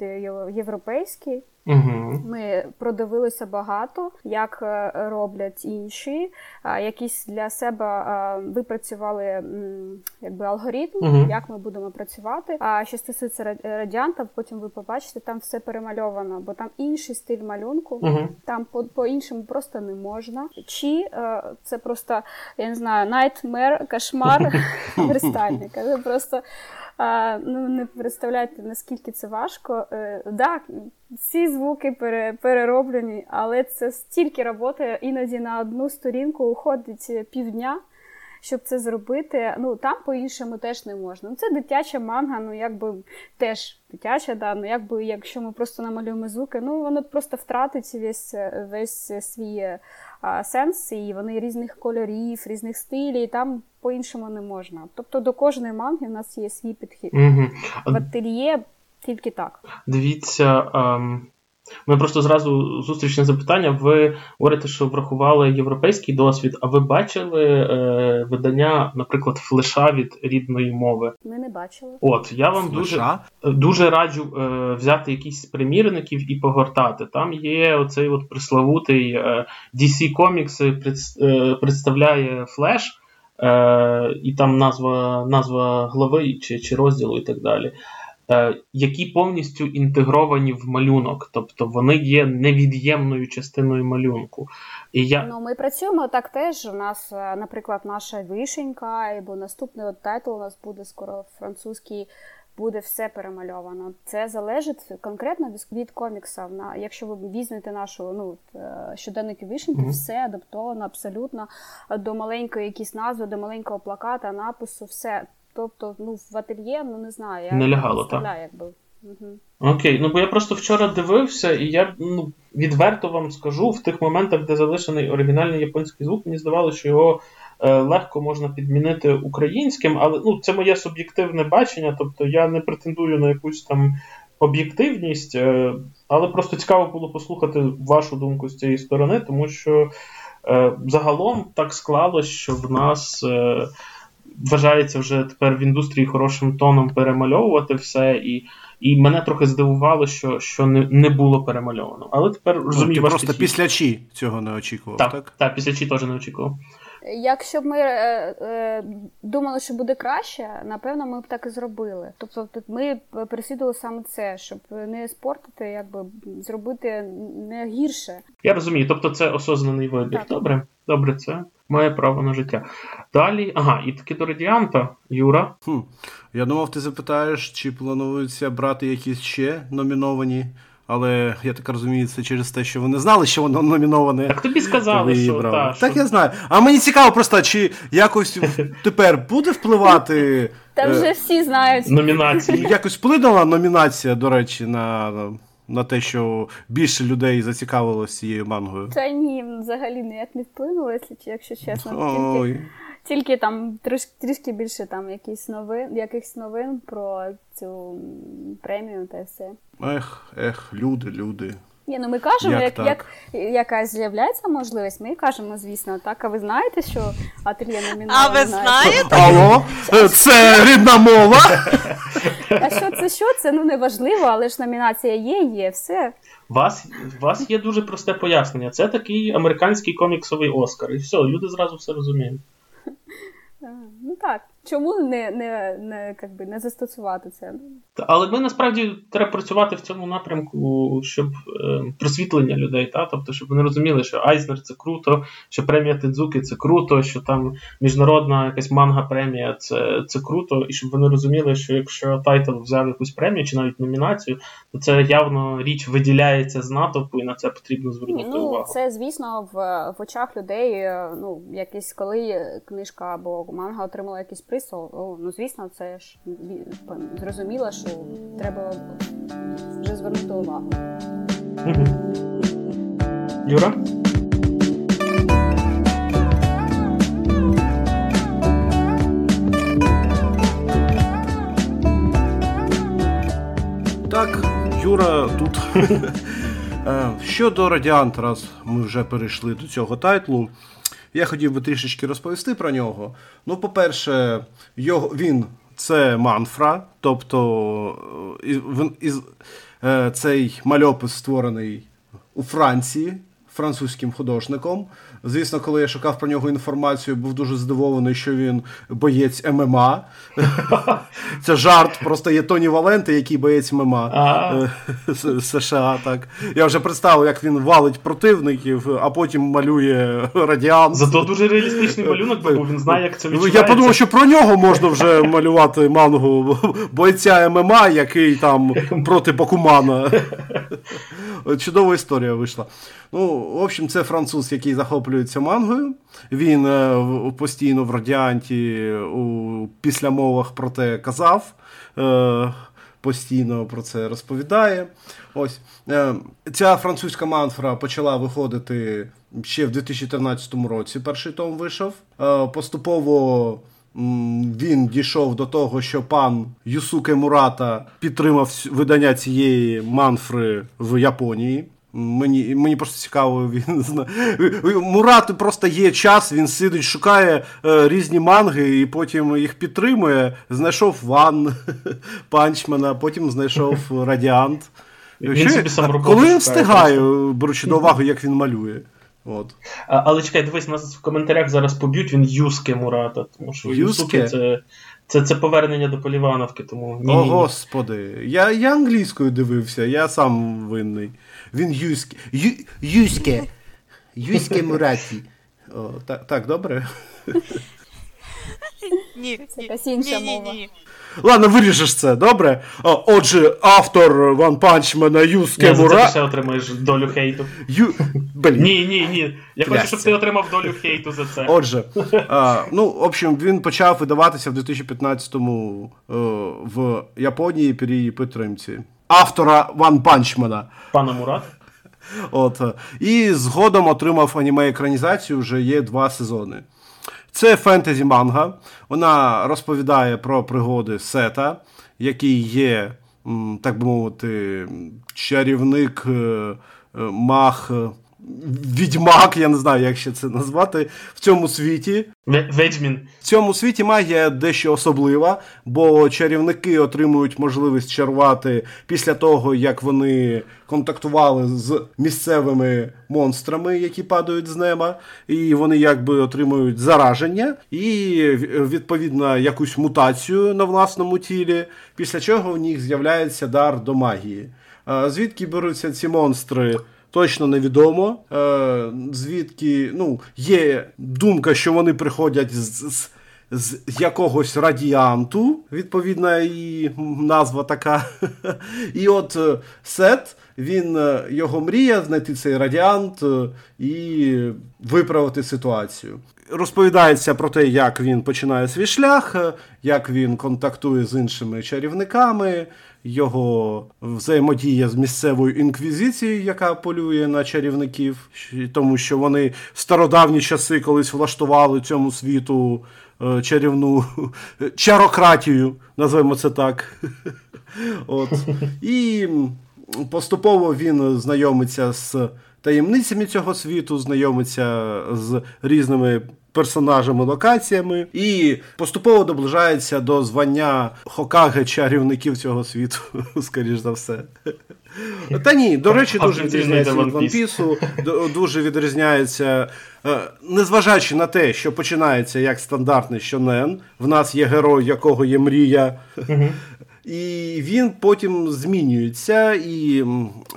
європейський. Угу. Ми продивилися багато, як е, роблять інші. Якісь для себе випрацювали якби алгоритм, угу. як ми будемо працювати. А що стосується радіанта, потім ви побачите, там все перемальовано, бо там інший стиль малюнку, угу. там по іншому просто не можна. Чи е, це просто я не знаю, nightmare, кошмар верстальника. Це просто ну не представляєте, наскільки це важко. Е, так, ці звуки пере, перероблені, але це стільки роботи, іноді на одну сторінку уходить півдня. Щоб це зробити, ну там по-іншому теж не можна. Ну це дитяча манга, ну якби теж дитяча, да, ну якби якщо ми просто намалюємо звуки, ну воно просто втратить весь весь свій сенс, і вони різних кольорів, різних стилів, і там по-іншому не можна. Тобто до кожної манги в нас є свій підхід. Угу. В ательє тільки так. Дивіться. Ем... Ми просто зразу зустрічне запитання. Ви говорите, що врахували європейський досвід, а ви бачили е, видання, наприклад, флеша від рідної мови? Ми не бачили. От я вам флеша? дуже дуже раджу е, взяти якісь примірників і погортати. Там є оцей от приславутий е, DC Comics пред, е, представляє флеш. Е, і там назва назва глави чи чи розділу, і так далі. Е, які повністю інтегровані в малюнок, тобто вони є невід'ємною частиною малюнку. І я... Ну, Ми працюємо так теж. У нас, е, наприклад, наша вишенька, або наступний от тайтл у нас буде скоро французький. Буде все перемальовано. Це залежить конкретно від коміксів. На якщо ви візьмете нашу ну е, щоденники вишеньки, mm-hmm. все адаптовано абсолютно до маленької якісь назви, до маленького плаката, напису, все Тобто, ну, в ательє, ну не знаю, я не лягало, так? якби. Угу. Окей, ну бо я просто вчора дивився, і я ну, відверто вам скажу, в тих моментах, де залишений оригінальний японський звук, мені здавалося, що його е, легко можна підмінити українським, але ну, це моє суб'єктивне бачення, тобто я не претендую на якусь там об'єктивність, е, але просто цікаво було послухати вашу думку з цієї сторони, тому що е, загалом так склалось, що в нас. Е, вважається вже тепер в індустрії хорошим тоном перемальовувати все, і і мене трохи здивувало, що що не не було перемальовано. Але тепер ну, розумію, ну, просто підхід. післячі цього не очікував. Так, так, так післячі теж не очікував. Якщо б ми е, е, думали, що буде краще, напевно, ми б так і зробили. Тобто, ми переслідували саме це, щоб не спортити, якби зробити не гірше. Я розумію, тобто це осознаний вибір. Так. Добре, добре, це має право на життя. Далі, ага, і таки до радіанта, Юра. Хм, Я думав, ти запитаєш, чи планується брати якісь ще номіновані але я так розумію, це через те, що вони знали, що воно номіноване. Так тобі сказали, що та, так що... я знаю. А мені цікаво просто, чи якось тепер буде впливати. Та вже е, всі знають номінації. Якось вплинула номінація, до речі, на. На те, що більше людей зацікавилося цією мангою. Та ні, взагалі ніяк не вплинуло, якщо чесно. Ой. Тільки там трішки трішки більше там якісь новин, якихось новин про цю премію та все. Ех, ех, люди, люди. Ні, ну ми кажемо, як, як, як якась з'являється можливість, ми кажемо, звісно, так. А ви знаєте, що ательє номіновано? А ви знаєте? Алло, це рідна мова. А що це що? Це ну неважливо, але ж номінація є, є, все. Вас вас є дуже просте пояснення. Це такий американський коміксовий Оскар. І все, люди зразу все розуміють. Ну так. Чому не не, не, как бы, не застосувати це? Але ми насправді треба працювати в цьому напрямку, щоб е, просвітлення людей, та? тобто, щоб вони розуміли, що Айзнер це круто, що премія Тедзуки це круто, що там міжнародна якась манга-премія це це круто, і щоб вони розуміли, що якщо тайтл взяв якусь премію чи навіть номінацію, то це явно річ виділяється з натовпу, і на це потрібно звернути ну, увагу. Це, звісно, в в очах людей. Е, ну, якісь коли книжка або манга отримала якийсь приз, то ну звісно, це ж зрозуміло, що треба вже звернути увагу. Юра? Так, Юра тут. Е, щодо Радіант, раз ми вже перейшли до цього тайтлу. Я хотів би трішечки розповісти про нього. Ну, по-перше, його, він це манфра, тобто із, е, цей мальопис створений у Франції французьким художником. Звісно, коли я шукав про нього інформацію, був дуже здивований, що він боєць ММА. Це жарт, просто є Тоні Валенти, який боєць ММА е, США. так. Я вже представив, як він валить противників, а потім малює радіант. Зато дуже реалістичний малюнок, бо він знає, як це відчувається. Я подумав, що про нього можна вже малювати мангу бойця ММА, який там проти Бакумана. Чудова історія вийшла. Ну, в общем, це француз, який захоплюється мангою. Він е, постійно в радіанті у післямовах про те казав. Е, Постійно про це розповідає. Ось е, ця французька манфра почала виходити ще в 2013 році. Перший том вийшов. Поступово він дійшов до того, що пан Юсуке Мурата підтримав видання цієї манфри в Японії. Мені мені просто цікаво, він Мурат просто є час, він сидить, шукає е, різні манги і потім їх підтримує. Знайшов Ван Панчмана, потім знайшов Радіант. Він собі сам Коли він встигає, беручи до уваги, як він малює. От. А, Але чекай, дивись, нас в коментарях зараз поб'ють він Юске Мурата, тому що Юске це це, це повернення до Полівановки. тому ні, О, господи. Я я англійською дивився, я сам винний. Він Юске. Ю, Юське. Юське Мураті. О, Так, так, добре? Ні, Це якась інша мова. Ладно, вирішиш це, добре? Отже, автор Ван Панчмена Юске Мура... За це ще отримаєш долю хейту. Ю... Блін. Ні, ні, ні. Я хочу, щоб ти отримав долю хейту за це. Отже, а, ну, в общем, він почав видаватися в 2015-му е, в Японії при її підтримці. Автора Ван Панчмена. Пана Мурат. От. І згодом отримав аніме-екранізацію, вже є два сезони. Це фентезі манга. Вона розповідає про пригоди Сета, який є, так би мовити, чарівник е, е, мах відьмак, я не знаю, як ще це назвати, в цьому світі. Ведьмін. В цьому світі магія дещо особлива, бо чарівники отримують можливість чарувати після того, як вони контактували з місцевими монстрами, які падають з неба, і вони якби отримують зараження і відповідно якусь мутацію на власному тілі, після чого в них з'являється дар до магії. Звідки беруться ці монстри? Точно невідомо. Е, Звідки ну, є думка, що вони приходять з, з, з якогось радіанту, відповідна і назва така. І от е, Сет, він е, його мріє знайти цей радіант е, і виправити ситуацію. Розповідається про те, як він починає свій шлях, як він контактує з іншими чарівниками його взаємодія з місцевою інквізицією, яка полює на чарівників, тому що вони в стародавні часи колись влаштували цьому світу е, чарівну чарократію, називаємо це так. От. І поступово він знайомиться з таємницями цього світу, знайомиться з різними персонажами, локаціями, і поступово доближається до звання Хокаге чарівників цього світу, скоріш за все. Та ні, до речі, дуже відрізняється від One Piece, дуже відрізняється, е, незважаючи на те, що починається як стандартний щонен, в нас є герой, якого є мрія. І він потім змінюється, і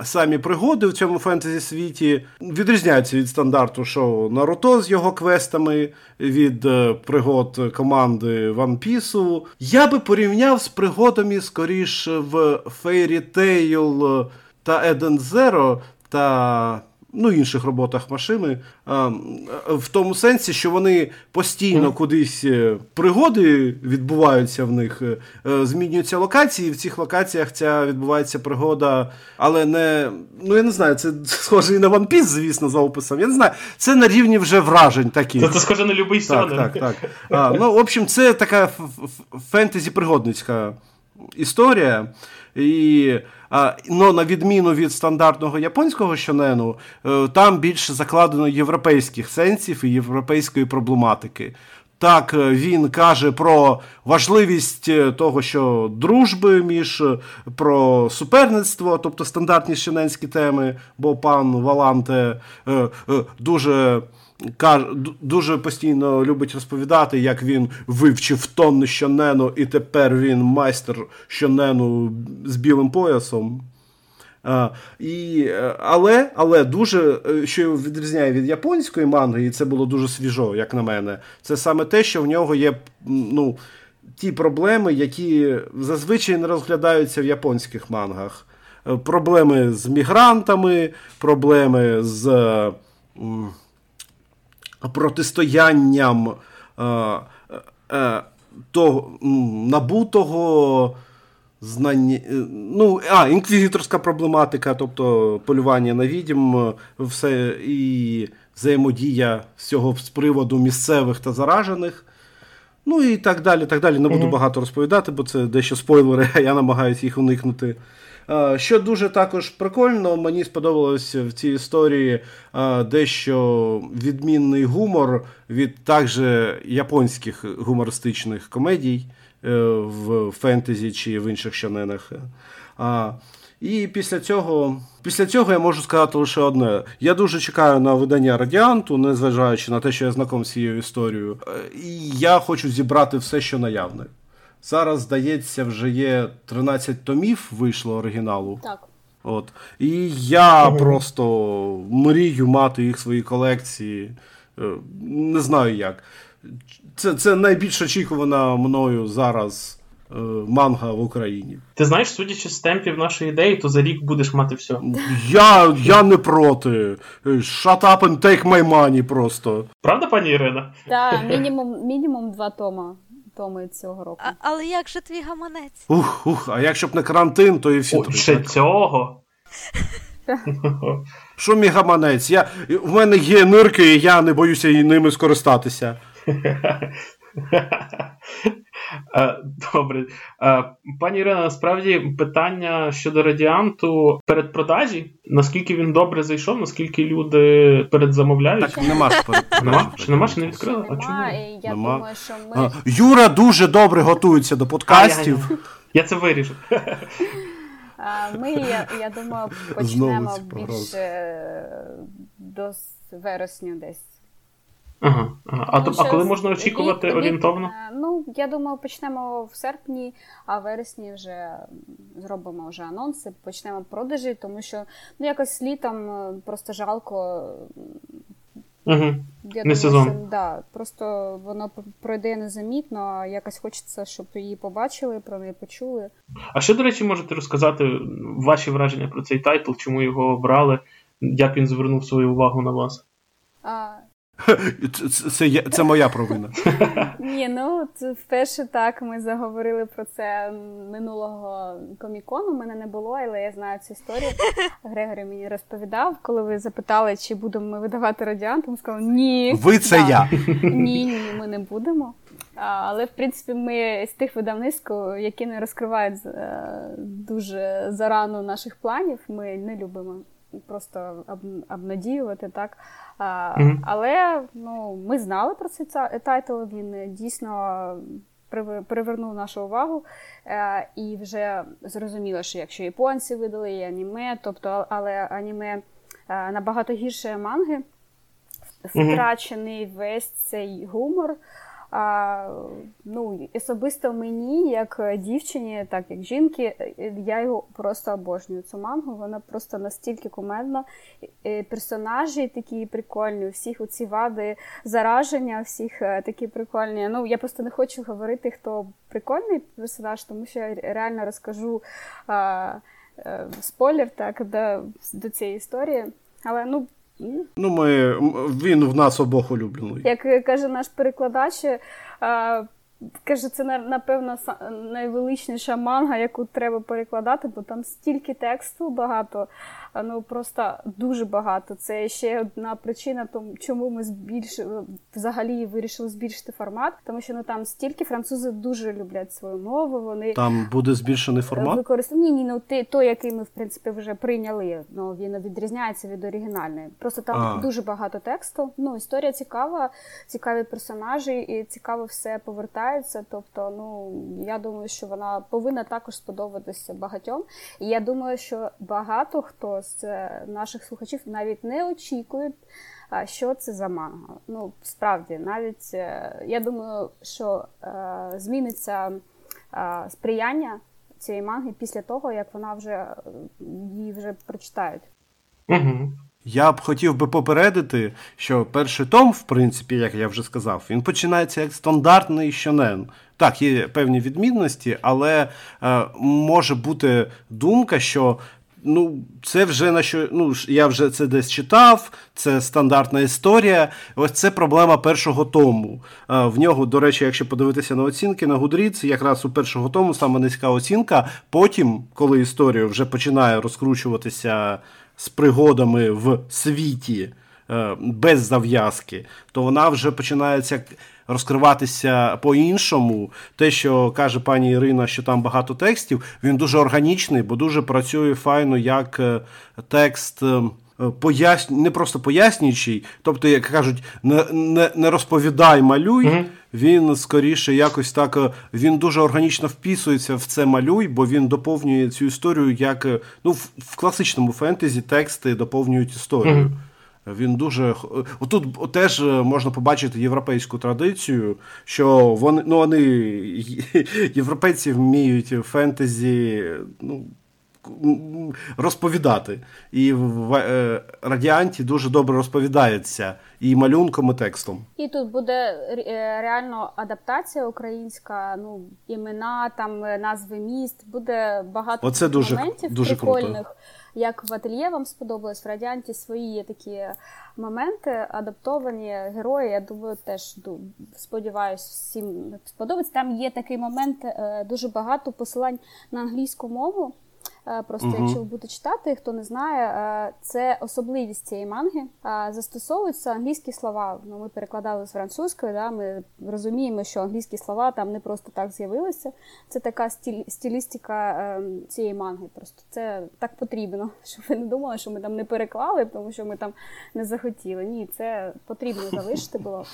самі пригоди в цьому фентезі світі відрізняються від стандарту шоу Наруто з його квестами, від е, пригод команди One Piece. Я би порівняв з пригодами скоріш в Fairy Tail та Eden Zero та ну, інших роботах машини, в тому сенсі, що вони постійно кудись е, пригоди відбуваються в них, е, е, змінюються локації, і в цих локаціях ця відбувається пригода, але не. Ну, я не знаю, це схоже і на One Piece, звісно, за описом. Я не знаю, це на рівні вже вражень такі. Це, це схоже на любий Так, так, так. А, Ну, в общем, це така фентезі-пригодницька історія. І а, но на відміну від стандартного японського щонену, е, там більше закладено європейських сенсів і європейської проблематики. Так, е, він каже про важливість е, того, що дружби між про суперництво, тобто стандартні щоненські теми, бо пан Валанте дуже дуже постійно любить розповідати, як він вивчив тонни щонену, і тепер він майстер щонену з білим поясом. А, і, Але але дуже, е, що відрізняє від японської манги, і це було дуже свіжо, як на мене, це саме те, що в нього є ну, ті проблеми, які зазвичай не розглядаються в японських мангах. Е, проблеми з мігрантами, проблеми з протистоянням е, е, того набутого знання. Е, ну, а, інквізиторська проблематика, тобто полювання на відім, все і взаємодія з цього з приводу місцевих та заражених. Ну і так далі. так далі. Не буду mm-hmm. багато розповідати, бо це дещо спойлери, а я намагаюся їх уникнути. Що дуже також прикольно, мені сподобалось в цій історії дещо відмінний гумор від також японських гумористичних комедій е, в фентезі чи в інших щоненах. І після цього після цього я можу сказати лише одне. Я дуже чекаю на видання радіанту, незважаючи на те, що я знаком з цією історією. Е, і я хочу зібрати все, що наявне. Зараз, здається, вже є 13 томів вийшло оригіналу. Так. От. І я mm просто мрію мати їх в своїй колекції. Е, не знаю як. Це це найбільш очікувана мною зараз е, манга в Україні. Ти знаєш, судячи з темпів нашої ідеї, то за рік будеш мати все. Я я не проти. Shut up and take my money просто. Правда, пані Ірина? Так, мінімум мінімум два тома томи цього року. А, Але як же твій гаманець? Ух, ух, а якщо б не карантин, то і всі О, Ще цього. Що мій гаманець? Я, В мене є нирки, і я не боюся ними скористатися. Е, добре. Е, пані Ірина, насправді питання щодо радіанту передпродажі. Наскільки він добре зайшов, наскільки люди передзамовляють? Так нема ж Нема? Ще нема, ще не відкрила? А чому? я Нема. думаю, що ми Юра дуже добре готується до подкастів. Я це вирішу. Ми, я, я думаю, почнемо більше до вересню десь. Ага, ага. А, то, Тому а коли можна очікувати від- орієнтовно? е, Ну, я думаю, почнемо в серпні, а в вересні вже зробимо вже анонси, почнемо продажі, тому що ну якось літом е, просто жалко. Угу. Я Не сезон. Що, да, просто воно пройде незамітно, якось хочеться, щоб її побачили, про неї почули. А що, до речі, можете розказати ваші враження про цей тайтл, чому його обрали, як він звернув свою увагу на вас? А, Це, це, це, моя провина. Ні, ну вперше так ми заговорили про це минулого комікону. Мене не було, але я знаю цю історію. Грегорі мені розповідав, коли ви запитали, чи будемо ми видавати радіант, він сказав ні. Ви це Да. я. Ні, ні, ми не будемо. Але в принципі ми з тих видавництв, які не розкривають е, дуже зарано наших планів, ми не любимо просто об- обнадіювати так. А, Мгм. Але ну, ми знали про цей тайтл, він дійсно привернув нашу увагу. Е, і вже зрозуміло, що якщо японці видали і аніме, тобто, але аніме е, набагато гірше манги, втрачений весь цей гумор. А, ну, особисто мені, як дівчині, так як жінки, е, я його просто обожнюю. Цю мангу, вона просто настільки кумедна. Е, Персонажі такі прикольні, всіх оці вади зараження, всіх е, такі прикольні. Ну, я просто не хочу говорити, хто прикольний персонаж, тому що я реально розкажу а, е, спойлер так, до, до цієї історії. Але ну. Ну, ми, він в нас обох улюблений. як каже наш перекладач, е, каже, це на- напевно найвеличніша манга, яку треба перекладати, бо там стільки тексту багато, ну просто дуже багато. Це ще одна причина, тому чому ми збільшили взагалі вирішили збільшити формат, тому що ну там стільки французи дуже люблять свою мову. Вони Там буде збільшений формат. Використання ні, ні, ну ти той, який ми в принципі вже прийняли. Ну він відрізняється від оригінальної. Просто там А. дуже багато тексту. Ну історія цікава, цікаві персонажі, і цікаво все повертається. Тобто, ну я думаю, що вона повинна також сподобатися багатьом. І я думаю, що багато хто з е, наших слухачів навіть не очікують. Що це за манга? Ну справді, навіть е, я думаю, що е, зміниться сприяння цієї манги після того, як вона вже її вже прочитають. Угу. Я б хотів би попередити, що перший том, в принципі, як я вже сказав, він починається як стандартний щонен. Так, є певні відмінності, але е, може бути думка, що ну, це вже на що. Ну, я вже це десь читав, це стандартна історія. Ось це проблема першого тому. Е, в нього, до речі, якщо подивитися на оцінки на Goodreads, якраз у першого тому саме низька оцінка. Потім, коли історія вже починає розкручуватися з пригодами в світі е, без зав'язки, то вона вже починається розкриватися по-іншому. Те, що каже пані Ірина, що там багато текстів, він дуже органічний, бо дуже працює файно як е, текст. е, Поясню, не просто пояснюючий, тобто, як кажуть, не, не, не розповідай, малюй. Мгм. Він скоріше якось так е, він дуже органічно вписується в це малюй, бо він доповнює цю історію як ну, в, в класичному фентезі тексти доповнюють історію. Мгм. Він дуже х- е, тут теж е, можна побачити європейську традицію, що вони ну вони європейці вміють фентезі ну, розповідати. І в е, радіанті дуже добре розповідається і малюнком, і текстом. І тут буде е, реально адаптація українська, ну імена, там назви міст. Буде багато Оце дуже- моментів дуже круто. Як в ательє вам сподобалось, в радіанті свої є такі моменти, адаптовані герої. Я думаю, теж сподіваюся, всім сподобається. Там є такий момент, е, дуже багато посилань на англійську мову. Е, просто якщо ви будете читати, хто не знає, е, це особливість цієї манги. Застосовуються англійські слова. Ну, Ми перекладали з французької, да, ми розуміємо, що англійські слова там не просто так з'явилися. Це така стіль, стилістика ем, цієї манги. Просто це так потрібно, щоб ви не думали, що ми там не переклали, тому що ми там не захотіли. Ні, це потрібно залишити було.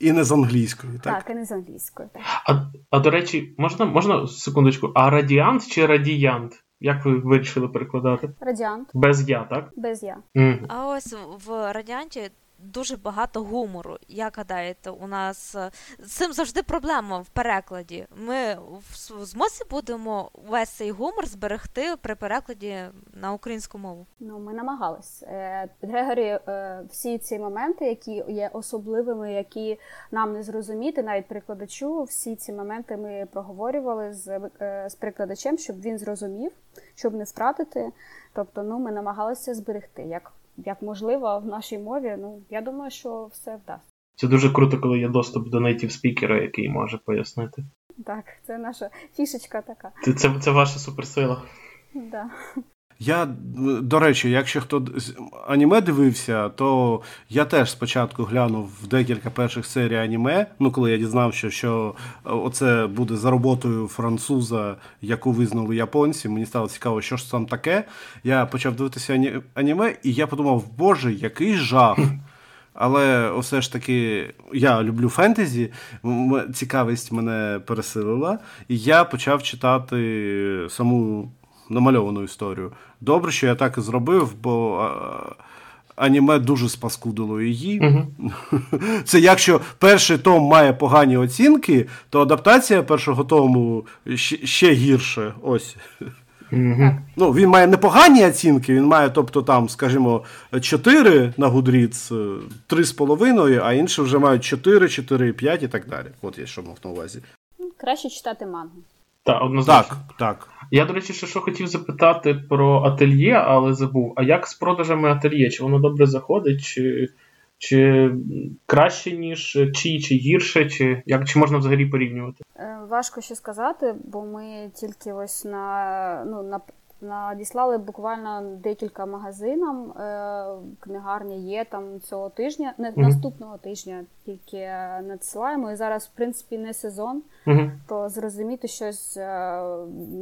І не з англійською, так? Так, і не з англійською. так. А а до речі, можна можна секундочку, а радіант чи радіянт? Як ви вирішили перекладати? Радіант. Без я, так? Без я. Mm. А ось в радіанті дуже багато гумору. Як гадаєте, у нас е, з цим завжди проблема в перекладі. Ми в змозі будемо весь цей гумор зберегти при перекладі на українську мову. Ну, ми намагались. Е, Грегорі, е, всі ці моменти, які є особливими, які нам не зрозуміти, навіть прикладачу, всі ці моменти ми проговорювали з з прикладачем, щоб він зрозумів, щоб не втратити. Тобто, ну ми намагалися зберегти як як можливо в нашій мові. Ну я думаю, що все вдасться. Це дуже круто, коли є доступ до нейтів спікера, який може пояснити. Так, це наша фішечка така. Це це, це ваша суперсила. Да. Я, до речі, якщо хто аніме дивився, то я теж спочатку глянув декілька перших серій аніме. Ну, коли я дізнався, що оце буде за роботою француза, яку визнали японці. Мені стало цікаво, що ж там таке. Я почав дивитися аніме, і я подумав, боже, який жах. Але все ж таки я люблю фентезі, цікавість мене пересилила, і я почав читати саму намальовану історію. Добре, що я так і зробив, бо аніме дуже спаскудило її. uh Це якщо перший том має погані оцінки, то адаптація першого тому ще, ще гірше. Ось. uh Ну, Він має непогані оцінки, він має, тобто, там, скажімо, 4 на Гудріц, 3,5, а інші вже мають 4, 4, 5 і так далі. От я що мав на увазі. Краще читати мангу. Так, однозначно. Так, так. Я, до речі, ще що хотів запитати про ательє, але забув. А як з продажами ательє? Чи воно добре заходить, чи чи краще, ніж чи, чи гірше, чи як чи можна взагалі порівнювати? Е, важко ще сказати, бо ми тільки ось на ну, на Надіслали буквально декілька магазинам. Е, книгарні є там цього тижня, не mm-hmm. наступного тижня тільки надсилаємо. І зараз, в принципі, не сезон, mm-hmm. то зрозуміти щось е,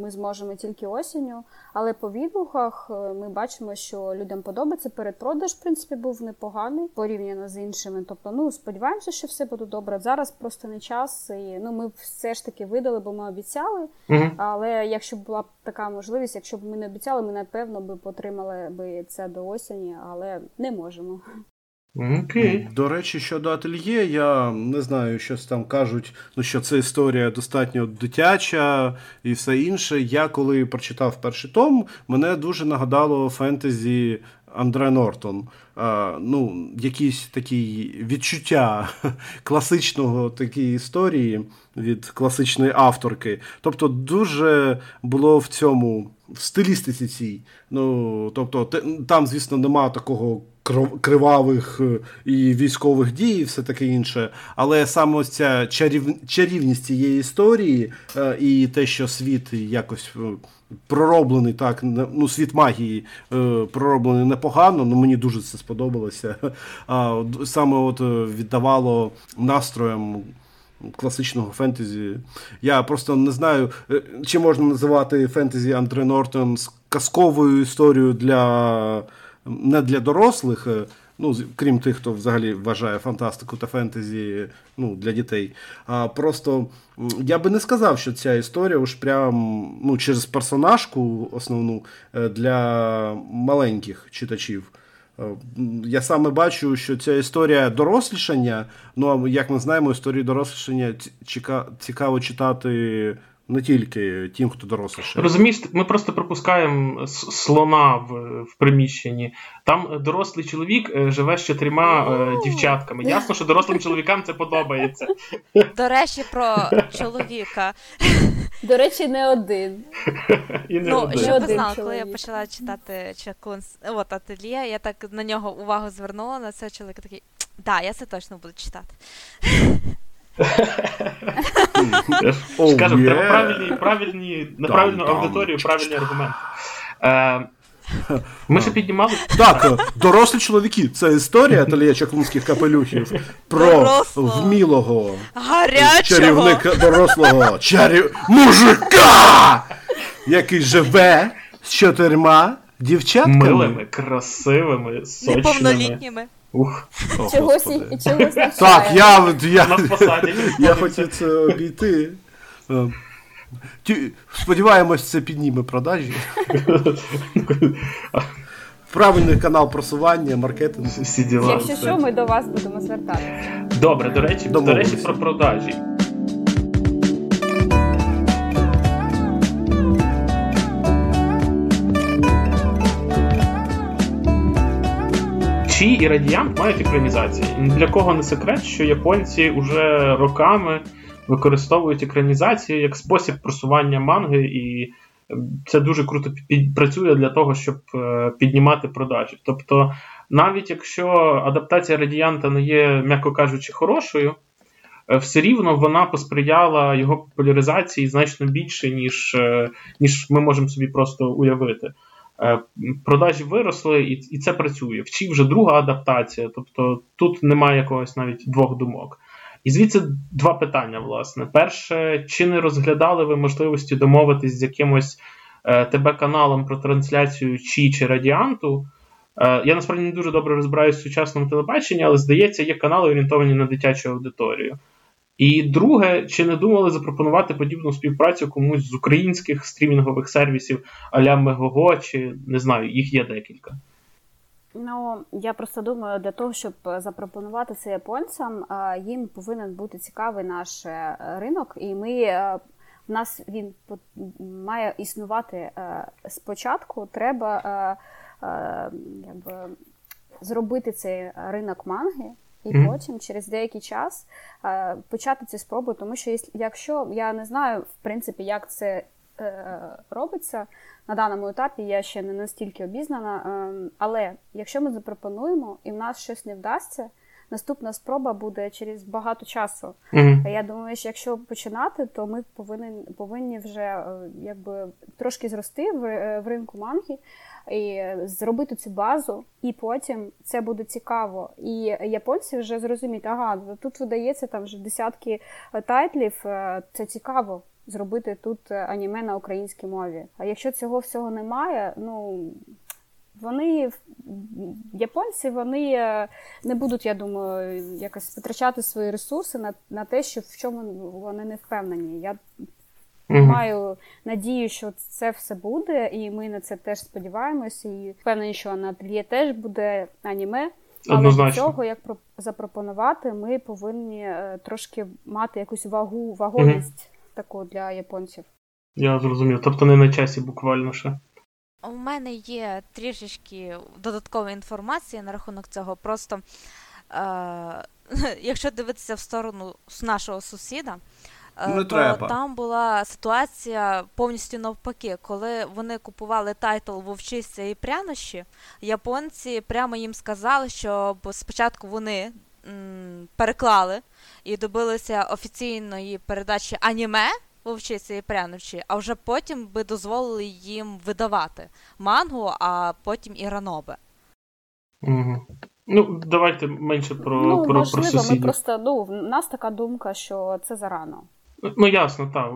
ми зможемо тільки осінню. Але по відгуках е, ми бачимо, що людям подобається. Передпродаж, в принципі, був непоганий порівняно з іншими. Тобто, ну сподіваємося, що все буде добре. Зараз просто не час. І ну ми все ж таки видали, бо ми обіцяли. Mm-hmm. Але якщо б була б така можливість, якщо б ми не обіцяли, ми напевно би потримали би це до осені, але не можемо. Okay. До речі, щодо ательє, я не знаю, щось там кажуть, ну що це історія достатньо дитяча і все інше. Я коли прочитав перший том, мене дуже нагадало фентезі Андре Нортон. Ну, Якісь такі відчуття класичного такої історії від класичної авторки. Тобто, дуже було в цьому в стилістиці цій. Ну, тобто, там, звісно, нема такого кривавих е, і військових дій, і все таке інше. Але саме ось ця чарів... чарівність цієї історії е, і те, що світ якось е, пророблений так, ну, світ магії пророблений непогано, ну мені дуже це сподобалося. Саме от віддавало настроям. Класичного фентезі. Я просто не знаю, чи можна називати фентезі Андре Нортон казковою історією для не для дорослих, е, ну, крім тих, хто взагалі вважає фантастику та фентезі ну, для дітей. А просто я би не сказав, що ця історія уж прям ну, через персонажку основну е, для маленьких читачів. Е, я саме бачу, що ця історія дорослішання. Ну як ми знаємо, історію дорослішання цікаво читати не тільки тим, хто доросліше. Розумієш, ми просто пропускаємо слона в в приміщенні. Там дорослий чоловік е, живе з чотирма е, дівчатками. Ясно, що дорослим чоловікам це подобається. До речі, про чоловіка. До речі, не один. І не ну, один. Що ти знала, коли я почала читати Чакунс, от ательє, я так на нього увагу звернула на це чоловік такий. Так, да, я це точно буду читати. Скажемо, треба правильні, правильні, на правильну аудиторію, правильні аргументи. Е, ми ще піднімали. Так, дорослі чоловіки. Це історія ательє чаклунських капелюхів про Дорослого. вмілого Гарячого! чарівника дорослого чарів... мужика, який живе з чотирма дівчатками. Милими, красивими, сочними. Неповнолітніми. Ух, О, Чогось чогось. Так, я, я, я хотів це обійти. Е, Сподіваємось, це підніме продажі. Правильний канал просування, маркетинг. Всі діла. Якщо що, ми до вас будемо звертатися. Добре, до речі, до речі, про продажі. Чи і радіант мають екранізації. Для кого не секрет, що японці вже роками використовують екранізацію як спосіб просування манги, і це дуже круто працює для того, щоб е, піднімати продажі. Тобто, навіть якщо адаптація радіанта не є, м'яко кажучи, хорошою, е, все рівно вона посприяла його популяризації значно більше, ніж, е, ніж ми можемо собі просто уявити. Е, Продажі виросли, і, і це працює. Вчі вже друга адаптація, тобто тут немає якогось навіть двох думок. І звідси два питання, власне. Перше, чи не розглядали ви можливості домовитись з якимось е, ТБ-каналом про трансляцію Чі чи Радіанту? Е, я насправді не дуже добре розбираюся в сучасному телебаченні, але здається, є канали орієнтовані на дитячу аудиторію. І друге, чи не думали запропонувати подібну співпрацю комусь з українських стрімінгових сервісів а-ля Мегого, чи не знаю, їх є декілька. Ну, я просто думаю, для того, щоб запропонувати це японцям, їм повинен бути цікавий наш е, ринок, і ми е, в нас він має існувати е, спочатку. Треба е, е, якби, зробити цей ринок манги. І Мгм. потім, через деякий час, е, почати ці спроби, тому що якщо я не знаю, в принципі, як це е, робиться на даному етапі, я ще не настільки обізнана. Е, Але якщо ми запропонуємо і в нас щось не вдасться, наступна спроба буде через багато часу. А Я думаю, що якщо починати, то ми повинні, повинні вже е, якби трошки зрости в, е, в ринку манги і зробити цю базу, і потім це буде цікаво. І японці вже зрозуміють, ага, тут видається там вже десятки е, тайтлів, це цікаво. Зробити тут аніме на українській мові. А якщо цього всього немає, ну вони японці вони е, не будуть, я думаю, якось витрачати свої ресурси на, на те, що в чому вони не впевнені. Я Угу. маю надію, що це все буде, і ми на це теж сподіваємося. І впевнені, що на ательє теж буде аніме. Але для цього, як запропонувати, ми повинні е, трошки мати якусь вагу, вагомість таку для японців. Я зрозумів. Тобто не на часі буквально ще. У мене є трішечки додаткової інформації на рахунок цього. Просто е- якщо дивитися в сторону нашого сусіда, е, Не то треба. там була ситуація повністю навпаки, коли вони купували тайтл Вовчиця і прянощі, японці прямо їм сказали, щоб спочатку вони м, переклали і добилися офіційної передачі аніме Вовчиця і прянощі, а вже потім би дозволили їм видавати мангу, а потім і ранобе. Угу. Ну, давайте менше про, ну, про, про можливо, ми просто ну, в нас така думка, що це зарано. Ну, ясно, так.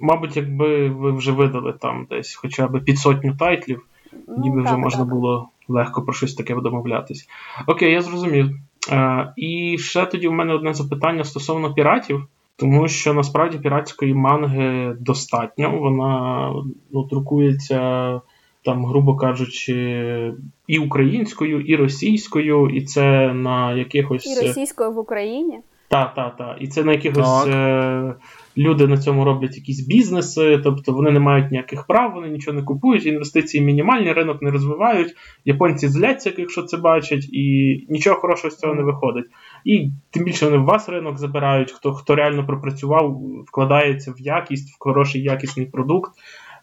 Мабуть, якби ви вже видали там десь хоча б під сотню тайтлів, ніби Ну, вже можна так. було легко про щось таке домовлятись. Окей, я зрозумів. Е, і ще тоді в мене одне запитання стосовно піратів, тому що насправді піратської манги достатньо. Вона ну, друкується, там, грубо кажучи, і українською, і російською, і це на якихось. І російською в Україні. Так, так, так. І це на якихось Так. е, люди на цьому роблять якісь бізнеси, тобто вони не мають ніяких прав, вони нічого не купують, інвестиції мінімальні, ринок не розвивають. Японці зляться, якщо це бачать, і нічого хорошого з цього не виходить. І тим більше вони в вас ринок забирають, хто, хто реально пропрацював, вкладається в якість, в хороший якісний продукт.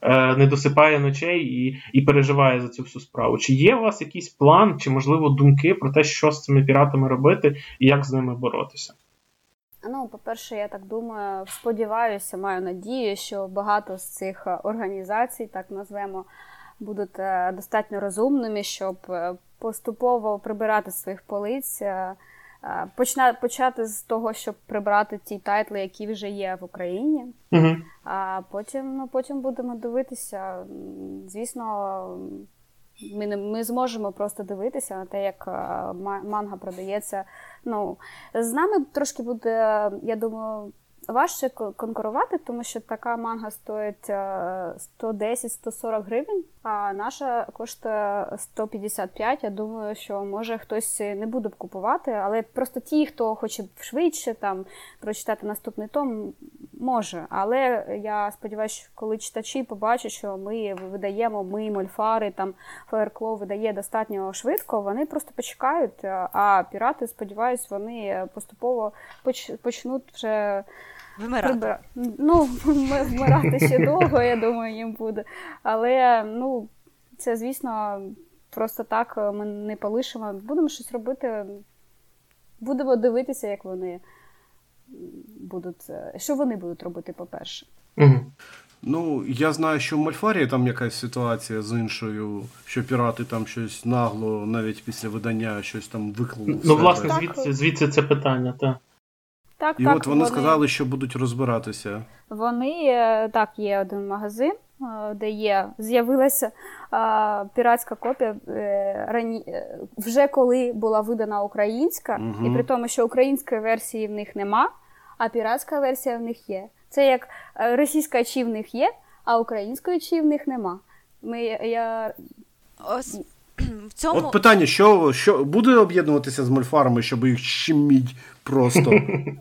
е, Не досипає ночей і, і переживає за цю всю справу. Чи є у вас якийсь план, чи можливо думки про те, що з цими піратами робити і як з ними боротися? Ну, по-перше, я так думаю, сподіваюся, маю надію, що багато з цих організацій, так назвемо, будуть достатньо розумними, щоб поступово прибирати своїх полиць. Почна, почати з того, щоб прибрати ті тайтли, які вже є в Україні, угу. а потім ну, потім будемо дивитися. Звісно, ми не ми зможемо просто дивитися на те, як манга продається. Ну, З нами трошки буде, я думаю, важче конкурувати, тому що така манга стоїть 110-140 гривень, а наша коштує 155. Я думаю, що може хтось не буде купувати, але просто ті, хто хоче швидше там прочитати наступний том, може. Але я сподіваюся, коли читачі побачать, що ми видаємо, ми мольфари, там Фаеркло видає достатньо швидко, вони просто почекають. А пірати, сподіваюсь, вони поступово почнуть вже. Вимирати. Прибира... Ну, вмирати ще довго, я думаю, їм буде. Але ну, це, звісно, просто так ми не полишимо. Будемо щось робити. Будемо дивитися, як вони будуть. Що вони будуть робити, по-перше. Угу. Ну, я знаю, що в Мальфарії там якась ситуація з іншою, що пірати там щось нагло, навіть після видання щось там виклали. Ну, власне, звідси звідси це питання, так. Так, І так, от вони, вони сказали, що будуть розбиратися. Вони е, так, є один магазин, е, де є, з'явилася а, піратська копія е, рані... вже коли була видана українська, угу. і при тому, що української версії в них нема, а піратська версія в них є. Це як російська чи в них є, а української чи в них нема. Ми, я... Ось в цьому... От питання: що що буде об'єднуватися з мольфарами, щоб їх щеміть просто?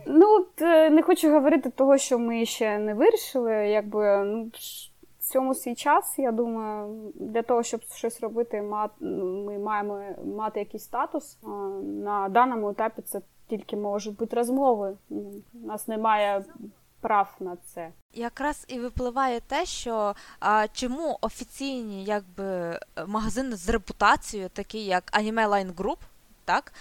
Ну, не хочу говорити того, що ми ще не вирішили. Якби ну, в цьому свій час, я думаю, для того, щоб щось робити, ми маємо мати якийсь статус. На даному етапі це тільки можуть бути розмови. У нас немає прав на це. Якраз і випливає те, що а, чому офіційні якби магазини з репутацією, такі як Anime Line Group, так?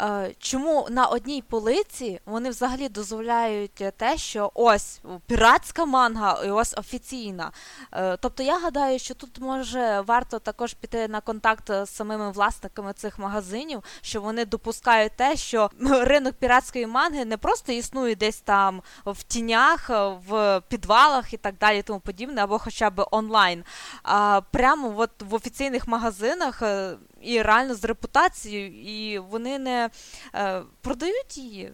Е, чому на одній полиці вони взагалі дозволяють те, що ось піратська манга і ось офіційна. Е, тобто я гадаю, що тут може варто також піти на контакт з самими власниками цих магазинів, що вони допускають те, що ринок піратської манги не просто існує десь там в тінях, в підвалах і так далі, тому подібне, або хоча б онлайн. А прямо от в офіційних магазинах е, і реально з репутацією, і вони не е, продають її.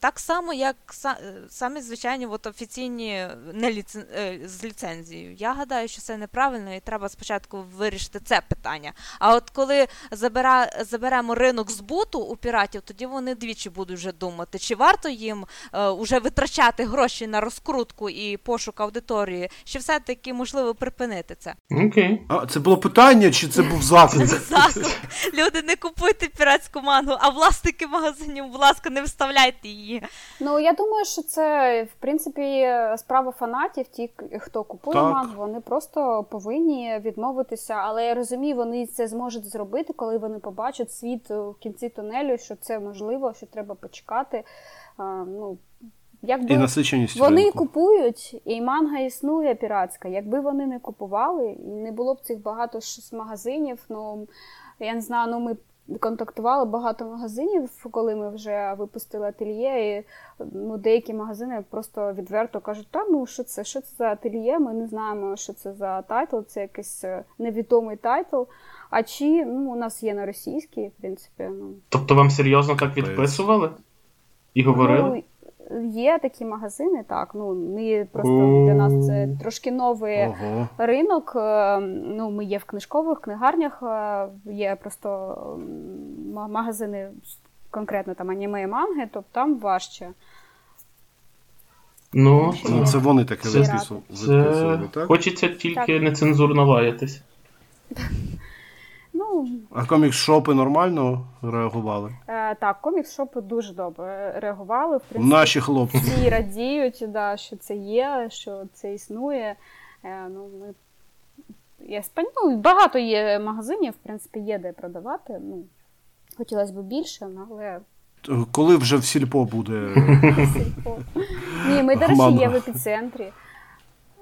Так само, як самі звичайні от офіційні не ліцен... Е, з ліцензією. Я гадаю, що це неправильно, і треба спочатку вирішити це питання. А от коли забира... заберемо ринок збуту у піратів, тоді вони двічі будуть вже думати, чи варто їм е, уже витрачати гроші на розкрутку і пошук аудиторії, чи все-таки можливо припинити це. Окей. А це було питання, чи це був заклик? Заклик. Люди не купуйте піратську мангу, а власники магазинів, будь ласка, не вставляйте вставляйте її. Ну я думаю, що це в принципі справа фанатів. Ті, хто купує так. мангу, вони просто повинні відмовитися. Але я розумію, вони це зможуть зробити, коли вони побачать світ в кінці тунелю, що це можливо, що треба почекати. А, ну, Якби і насиченість вони ринку. купують, і манга існує піратська. Якби вони не купували, і не було б цих багато магазинів. Ну я не знаю, ну ми контактували багато магазинів, коли ми вже випустили ательє. і ну, Деякі магазини просто відверто кажуть, та ну що це? Що це за ательє? Ми не знаємо, що це за тайтл, це якийсь е, невідомий тайтл. А чи ну, у нас є на російській, в принципі. ну. Тобто вам серйозно так відписували? І говорили? Ну, Є такі магазини, так. Ну ми просто для нас це трошки новий ага. ринок. Е, ну, Ми є в книжкових книгарнях, е, є просто магазини конкретно там аніме і манги, тобто там важче. Ну, ну Це вони таке виписували, так? Хочеться тільки так. нецензурно лаятись. Ну, А комікс-шопи нормально реагували? Е, Так, комікс-шопи дуже добре реагували. В принципі, Наші хлопці всі радіють, да, що це є, що це існує. Е, ну, ми... Я спан... ну, Багато є магазинів, в принципі, є де продавати. Ну, Хотілося б більше, але Коли вже в сільпо буде. Ні, ми, до речі, є в епіцентрі.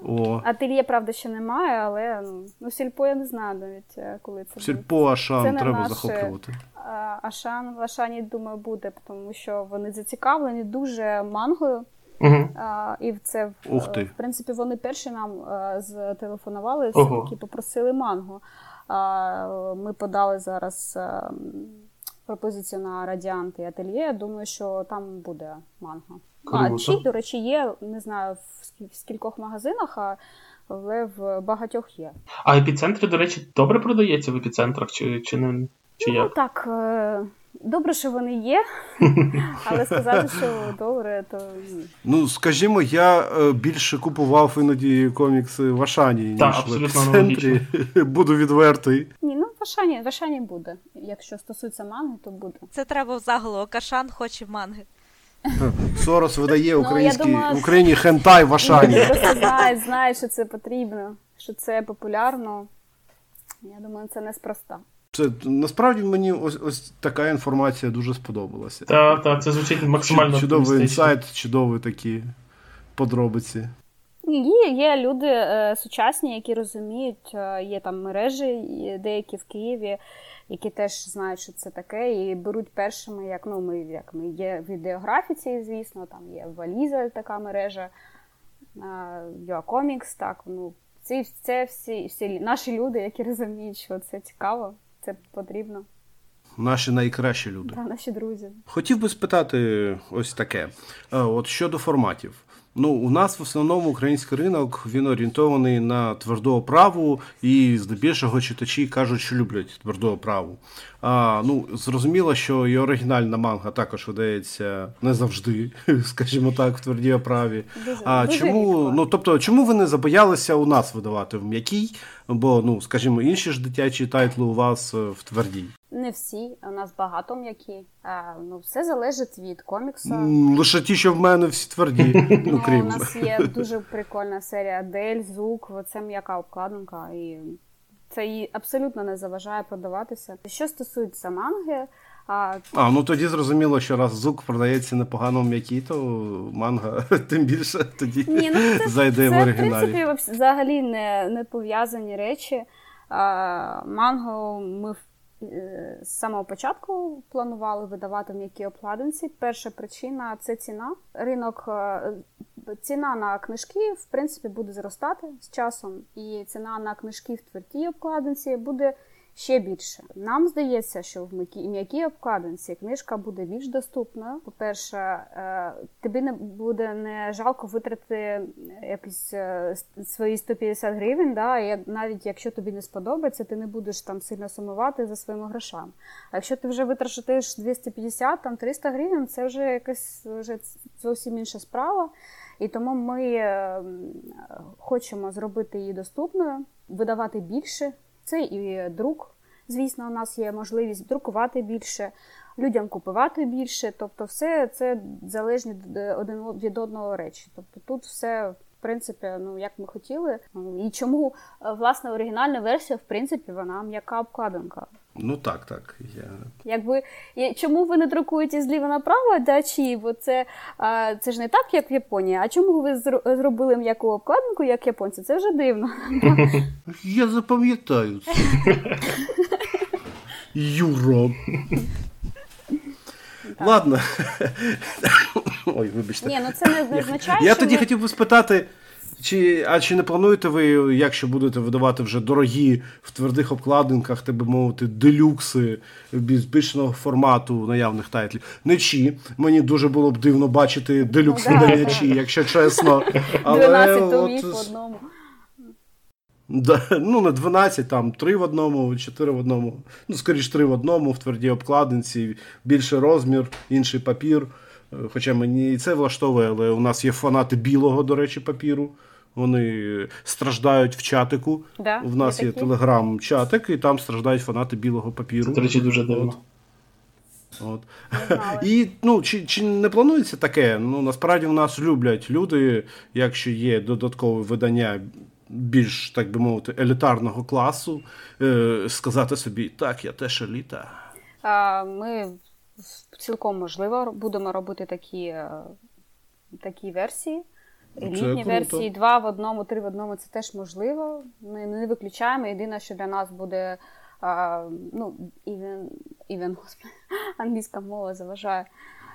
О. Ательє, правда, ще немає, але ну, сільпо я не знаю навіть, е, коли це Сільпо, Ашан це треба наше, захоплювати. Ашан в Ашані, думаю, буде, тому що вони зацікавлені дуже мангою. Угу. А, І це Ух ти. в принципі вони перші нам а, зателефонували, які попросили манго. А, Ми подали зараз а, пропозицію на радіант і ательє. Я думаю, що там буде манго. А Круто. чи, до речі, є, не знаю, в скі- в скількох магазинах, а, але в багатьох є. А епіцентр, до речі, добре продається в епіцентрах, чи, чи не чи Ну як? так, е, добре, що вони є, але сказати, що добре, то ні. Ну, скажімо, я е, більше купував іноді комікси в Ашані, ніж Так, в абсолютно епіцентрі. Буду відвертий. Ні, ну в Ашані, в Ашані буде. Якщо стосується манги, то буде. Це треба в заголовок. Кашан хоче манги. Сорос видає Ну, український думаю, в Україні хентай в Ашані. Знають, знають, що це потрібно, що це популярно. Я думаю, це неспроста. Це насправді мені ось ось така інформація дуже сподобалася. Так, так, це звучить максимально Чудовий інсайт, чудові такі подробиці. Є, є люди е, сучасні, які розуміють, е, є там мережі, деякі в Києві, які теж знають, що це таке, і беруть першими, як ну ми як ми є в ідеографіці, звісно, там є Валіза, така мережа, Юакомікс, так. Ну, ці це всі, всі наші люди, які розуміють, що це цікаво, це потрібно. Наші найкращі люди. Та наші друзі. Хотів би спитати ось таке: Е, от щодо форматів. Ну, у нас в основному український ринок він орієнтований на тверду оправу, і здебільшого читачі кажуть, що люблять тверду оправу. А, ну, зрозуміло, що і оригінальна манга також видається не завжди, скажімо так, в твердій оправі. Дуже, А дуже чому, рідко. ну тобто, чому ви не забоялися у нас видавати в м'якій? Бо, ну, скажімо, інші ж дитячі тайтли у вас е, в твердій. Не всі, у нас багато м'які. А, ну, все залежить від коміксу. Лише ті, що в мене всі тверді, ну Ну, у нас є дуже прикольна серія Дель, Звук, це м'яка обкладинка, і це їй абсолютно не заважає продаватися. Що стосується манги, а, А, ну тоді зрозуміло, що раз звук продається непогано в м'якій, то манга тим більше тоді ні, ну це, зайде в це в принципі взагалі не, не пов'язані речі. А, манго ми е, з самого початку планували видавати м'які обкладинці. Перша причина це ціна. Ринок е, ціна на книжки в принципі буде зростати з часом, і ціна на книжки в твердій обкладинці буде. Ще більше. Нам здається, що в м'якій- обкладинці книжка буде більш доступною. По-перше, е, тобі не буде не жалко витратити якісь е, свої 150 гривень. Да? І навіть якщо тобі не сподобається, ти не будеш там сильно сумувати за своїми грошами. А якщо ти вже витратиш 250, там 300 гривень, це вже якась вже зовсім інша справа. І тому ми е, хочемо зробити її доступною, видавати більше. Це і друк. Звісно, у нас є можливість друкувати більше, людям купувати більше. Тобто, все це залежні один від одного речі. Тобто тут все. В принципі, ну як ми хотіли, і чому е, власне оригінальна версія, в принципі, вона м'яка обкладинка. Ну так, так. Я... Якби чому ви не друкуєте зліва направо, да, чи бо це, а, це ж не так, як в Японії. А чому ви зро- зробили м'яку обкладинку, як японці? Це вже дивно. Я запам'ятаю це. Юро. Ладно. Ой, вибачте. Ні, ну це не, означає, Я що тоді ми... хотів би спитати, чи, а чи не плануєте ви, якщо будете видавати вже дорогі в твердих обкладинках, так би мовити, делюкси більш збільшеного формату наявних тайтлів? Не чи. Мені дуже було б дивно бачити делюкс Ну, да. видання чи, якщо чесно. 12 томів от, в одному. Да, ну, не 12, там 3 в одному, 4 в одному. Ну, скоріш 3 в одному, в твердій обкладинці, більший розмір, інший папір. Е, Хоча мені і це влаштовує, але у нас є фанати білого, до речі, папіру. Вони страждають в чатику. Да, В нас є є телеграм-чатик, і там страждають фанати білого папіру. Це, до речі, дуже дивно. От. І ну, чи, чи не планується таке? Ну, насправді в нас люблять люди, якщо є додаткове видання більш, так би мовити, елітарного класу, е, сказати собі, так, я теж еліта. Ми цілком можливо, будемо робити такі такі версії. Елітні версії, два в одному, три в одному це теж можливо. Ми не виключаємо. Єдине, що для нас буде а, ну, even, even, англійська мова заважає.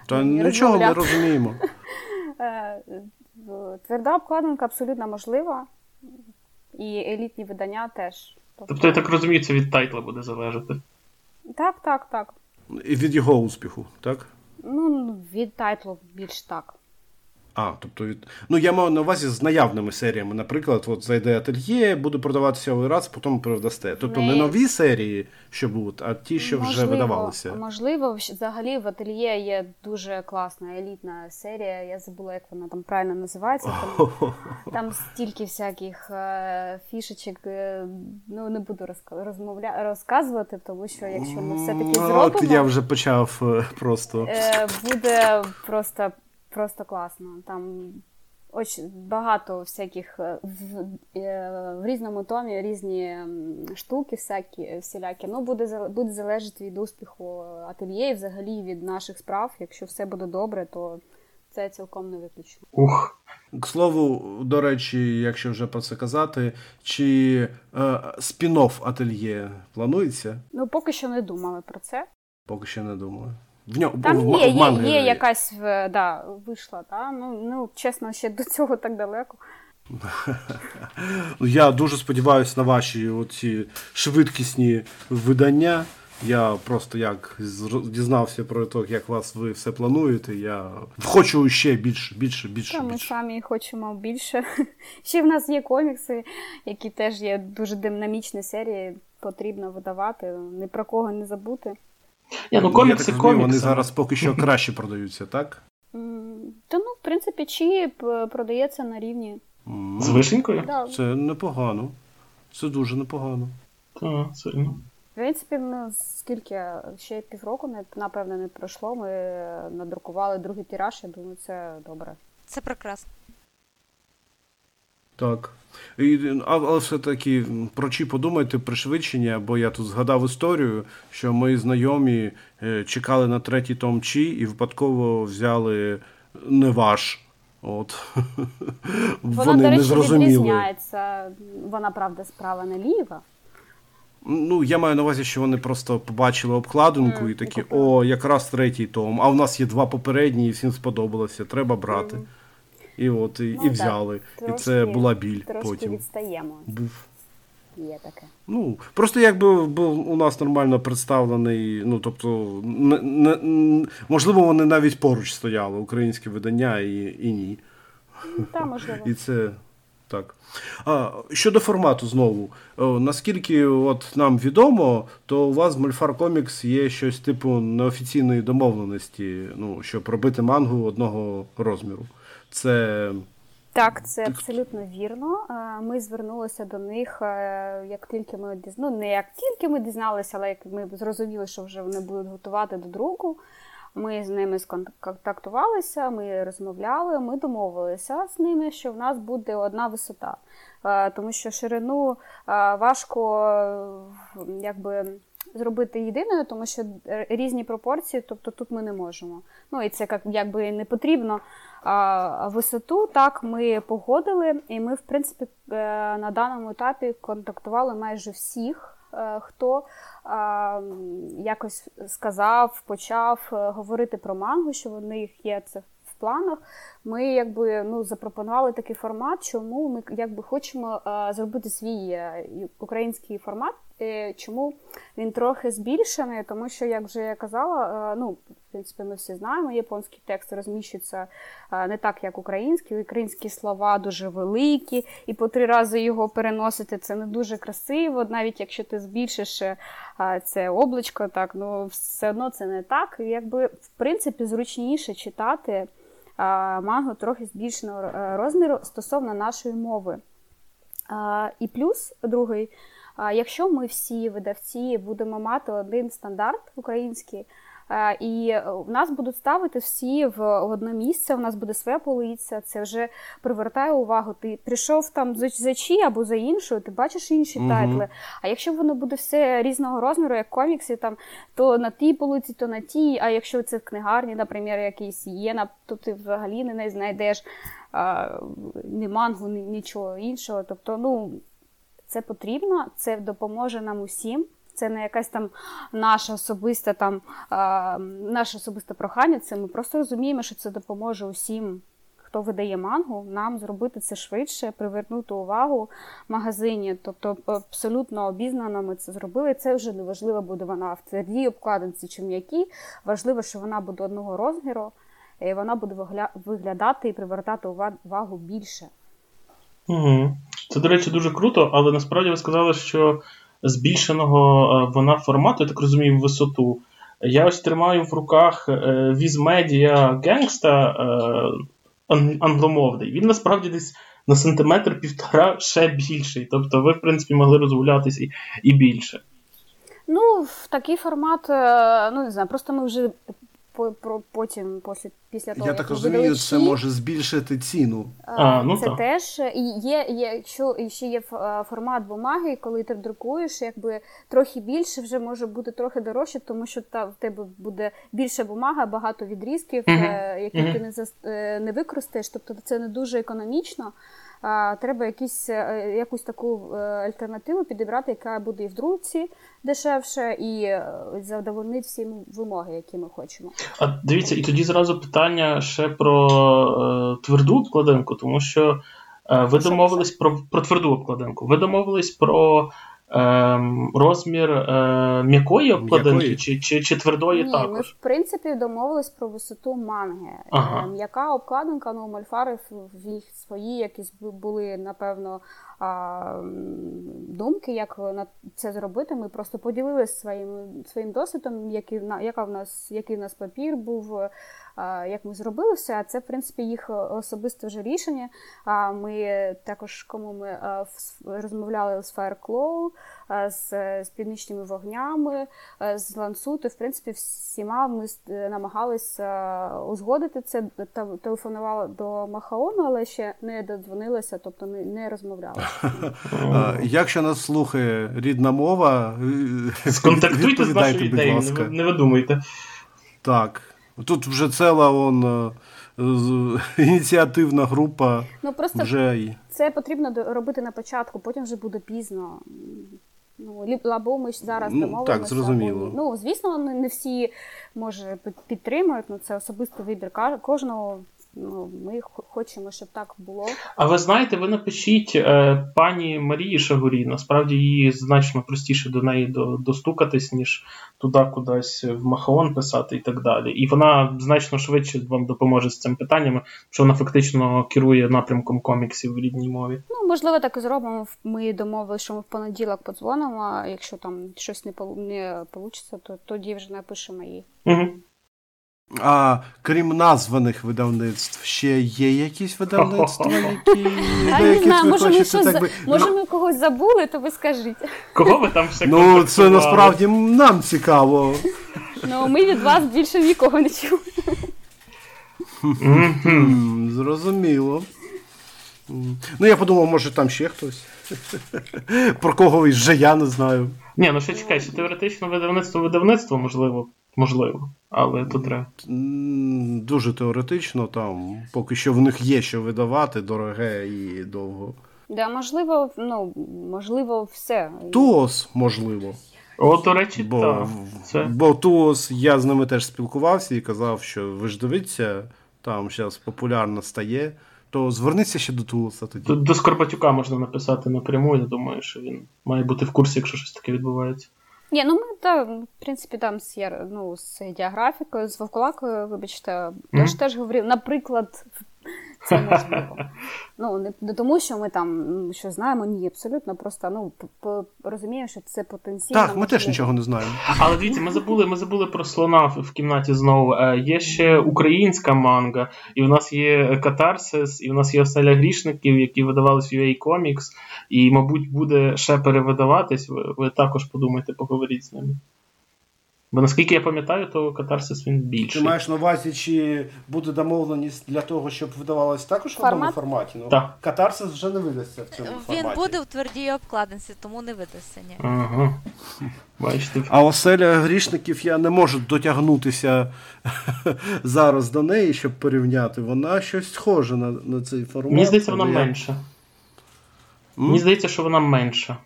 Та нічого не розуміємо. Е, тверда обкладинка абсолютно можлива, і елітні видання теж. Тобто, я так розумію, це від тайтла буде залежати. Так, так, так. І від його успіху, так? Ну, від тайтлу більш так. А, тобто від. Ну, я маю на увазі з наявними серіями. Наприклад, от зайде ательє, буде продаватися один раз, потім передасте. Тобто не, не нові серії, що будуть, а ті, що можливо, вже видавалися. Можливо, взагалі в ательє є дуже класна елітна серія. Я забула, як вона там правильно називається. Там, там стільки всяких е, фішечок. Е, ну не буду розмовля... розказувати, тому що якщо ми все таки зробимо... От я вже почав е, просто. Буде просто просто класно. Там очень багато всяких е, в, е, в різному томі різні штуки, всякі, всілякі. Ну, буде буде залежати від успіху ательє і взагалі від наших справ. Якщо все буде добре, то це цілком не виключно. Ух. К слову, до речі, якщо вже про це казати, чи е, спін-офф ательє планується? Ну, поки що не думали про це. Поки що не думали. В ньому Там в, є, в манги. є, є якась да, вийшла, та? Ну, ну, чесно, ще до цього так далеко. Я дуже сподіваюся на ваші оці швидкісні видання. Я просто як дізнався про те, як вас ви все плануєте. Я хочу ще більше, більше, більше. Та, ми більше. самі хочемо більше. Ще в нас є комікси, які теж є дуже динамічні серії, потрібно видавати, ні про кого не забути. Я, ну, комікси, Я так. Вони зараз поки що краще продаються, так? Та ну, в принципі, чи продається на рівні. З вишенькою? Да. Це непогано. Це дуже непогано. Так, сильно. В принципі, ну, скільки ще півроку, напевно, не пройшло. Ми надрукували другий тираж, я думаю, це добре. Це прекрасно. Так. І, Але все-таки про чи подумайте пришвидшення, бо я тут згадав історію, що мої знайомі е, чекали на третій том Чі і випадково взяли не ваш. От. Вона, Вони до речі, не зрозуміли. відрізняється. Вона, правда, справа не ліва. Ну, я маю на увазі, що вони просто побачили обкладинку mm, і такі, о, якраз третій том. А в нас є два попередні, і всім сподобалося, треба брати. Mm. І от і, ну, і взяли. Так, і це була біль. Трошки потім. відстаємо. Був. Є таке. Ну, просто якби був у нас нормально представлений, ну тобто, не, не, можливо, вони навіть поруч стояли, українське видання і і ні. Ну, та, можливо. І це так. А, Щодо формату знову, о, наскільки от нам відомо, то у вас в Мольфар Комікс є щось типу неофіційної домовленості, ну, щоб робити мангу одного розміру. Це. Так, це абсолютно вірно. Ми звернулися до них, е, як тільки ми ну не як тільки ми дізналися, але як ми зрозуміли, що вже вони будуть готувати до друку. Ми з ними сконтактувалися, ми розмовляли, ми домовилися з ними, що в нас буде одна висота, е, тому що ширину е, важко якби зробити єдиною, тому що різні пропорції, тобто тут ми не можемо. Ну і це якби не потрібно. А висоту так ми погодили, і ми, в принципі, е, на даному етапі контактували майже всіх, е, хто якось сказав, почав е, говорити про мангу, що в них є це в планах. Ми якби ну запропонували такий формат, чому ми якби хочемо зробити свій український формат. Чому він трохи збільшений? Тому що, як вже я казала, ну в принципі, ми всі знаємо, японський текст розміщується не так, як український. Українські слова дуже великі, і по три рази його переносити це не дуже красиво. Навіть якщо ти збільшиш це облачко, так ну все одно це не так. Якби в принципі зручніше читати мангу трохи збільшеного е, розміру стосовно нашої мови. І плюс другий. Якщо ми всі видавці будемо мати один стандарт український, Е, і в нас будуть ставити всі в одне місце. У нас буде своя полиця. Це вже привертає увагу. Ти прийшов там за чі або за іншою, ти бачиш інші угу. тайтли. А якщо воно буде все різного розміру, як комікси, там то на тій полиці, то на тій. А якщо це в книгарні, наприклад, якісь є, то ти взагалі не знайдеш а, ні мангу, ні нічого іншого. Тобто, ну це потрібно, це допоможе нам усім. Це не якась там наша особиста там а, наше особисте прохання. Це ми просто розуміємо, що це допоможе усім, хто видає мангу, нам зробити це швидше, привернути увагу магазині. Тобто, абсолютно обізнано ми це зробили. Це вже не важливо, буде вона в твердій обкладинці чи м'якій. Важливо, що вона буде одного розміру, і вона буде виглядати і привертати увагу більше. Угу. Це, до речі, дуже круто, але насправді ви сказали, що збільшеного е, вона формату, я так розумію, висоту. Я ось тримаю в руках Візмедіа Генгста англомовний. Він насправді десь на сантиметр півтора ще більший. Тобто ви, в принципі, могли розгулятися і, і більше. Ну, в такий формат, е, ну не знаю, просто ми вже потім, після, після того, я так розумію, це може збільшити ціну. А, ну Це так. теж і є, є, якщо ще є формат бумаги, коли ти друкуєш, якби трохи більше, вже може бути трохи дорожче, тому що та в тебе буде більше бумага, багато відрізків, uh-huh. які uh-huh. ти не е, не використаєш. Тобто це не дуже економічно треба якісь, е, якусь таку е, альтернативу підібрати, яка буде і в друці дешевше, і е, задовольнить всі вимоги, які ми хочемо. А дивіться, і тоді зразу питання ще про е, тверду обкладинку, тому що е, ви домовились про, про тверду обкладинку. Ви домовились про розмір е, м'якої обкладинки чи чи, чи твердої Ні, також? Ми в принципі домовились про висоту манги. Ага. Е, м'яка обкладинка, ну мальфари в їх свої якісь були, напевно, думки, як на це зробити. Ми просто поділилися своїм своїм досвідом, який яка в нас, який в нас папір був, як ми зробили все. А це, в принципі, їх особисте вже рішення. Ми також, кому ми розмовляли з Fireclaw, з, з північними вогнями, з лансуту. В принципі, всіма ми намагалися узгодити це. Телефонували до Махаону, але ще не додзвонилися, тобто не, не розмовляли. Якщо нас слухає рідна мова, сконтактуйте з нашою ідеєю, не, не видумуйте. Так. Тут вже ціла он, ініціативна група. Ну просто вже... це потрібно робити на початку, потім вже буде пізно. Ну, або ми ж зараз домовимося. Так, зрозуміло. Або, ну, звісно, не всі може підтримують, але ну, це особистий вибір кожного ну, ми хочемо, щоб так було. А ви знаєте, ви напишіть е, пані Марії Шагурі. Насправді її значно простіше до неї достукатись, ніж туди кудись в Махаон писати і так далі. І вона значно швидше вам допоможе з цим питаннями, що вона фактично керує напрямком коміксів в рідній мові. Ну, можливо, так і зробимо. Ми домовилися, що ми в понеділок подзвонимо. а Якщо там щось не не вийде, то тоді вже напишемо їй. Угу. А крім названих видавництв, ще є якісь видавництва, які Я не знаю, може ми щось так би... може ми когось забули, то ви скажіть. Кого ви там ще Ну, це насправді нам цікаво. Ну, ми від вас більше нікого не чули. Зрозуміло. Ну, я подумав, може там ще хтось. Про кого вже я не знаю. Ні, ну ще чекай, що теоретично видавництво видавництво, можливо. Можливо, але тут треба. Дуже теоретично, там поки що в них є що видавати, дороге і довго. Да, можливо, ну, можливо, все. Туос, можливо. О, до речі, бо. Це... Бо Туос, я з ними теж спілкувався і казав, що ви ж дивіться, там зараз популярно стає, то зверніться ще до Туоса тоді. Тут до Скорбатюка можна написати напряму, я думаю, що він має бути в курсі, якщо щось таке відбувається. Ні, ну ми та, в принципі там з ну, з діаграфікою, з Вовкулакою, вибачте, mm-hmm. теж теж говорив, наприклад, це можливо. Ну, не, не тому, що ми там що знаємо, ні, абсолютно. Просто ну, розуміємо, що це потенційно. Так, ми можливо. теж нічого не знаємо. Але дивіться, ми забули ми забули про слона в кімнаті знову. Е, є ще українська манга, і в нас є Катарсис, і в нас є оселя грішників, які видавались в UA Comics, і, мабуть, буде ще перевидаватись. Ви, ви також подумайте, поговоріть з ними. Бо наскільки я пам'ятаю, то катарсис він більший. Ти маєш на увазі, чи буде домовленість для того, щоб видавалось також в одному форматі? Ну, Так. Катарсис вже не видасться в цьому Він форматі. буде в твердій обкладинці, тому не видасться ні. Ага. Бачите. А оселя грішників я не можу дотягнутися зараз до неї, щоб порівняти. Вона щось схоже на, на цей формат. Мені здається, вона я- менша. М? Мені здається, що вона менша.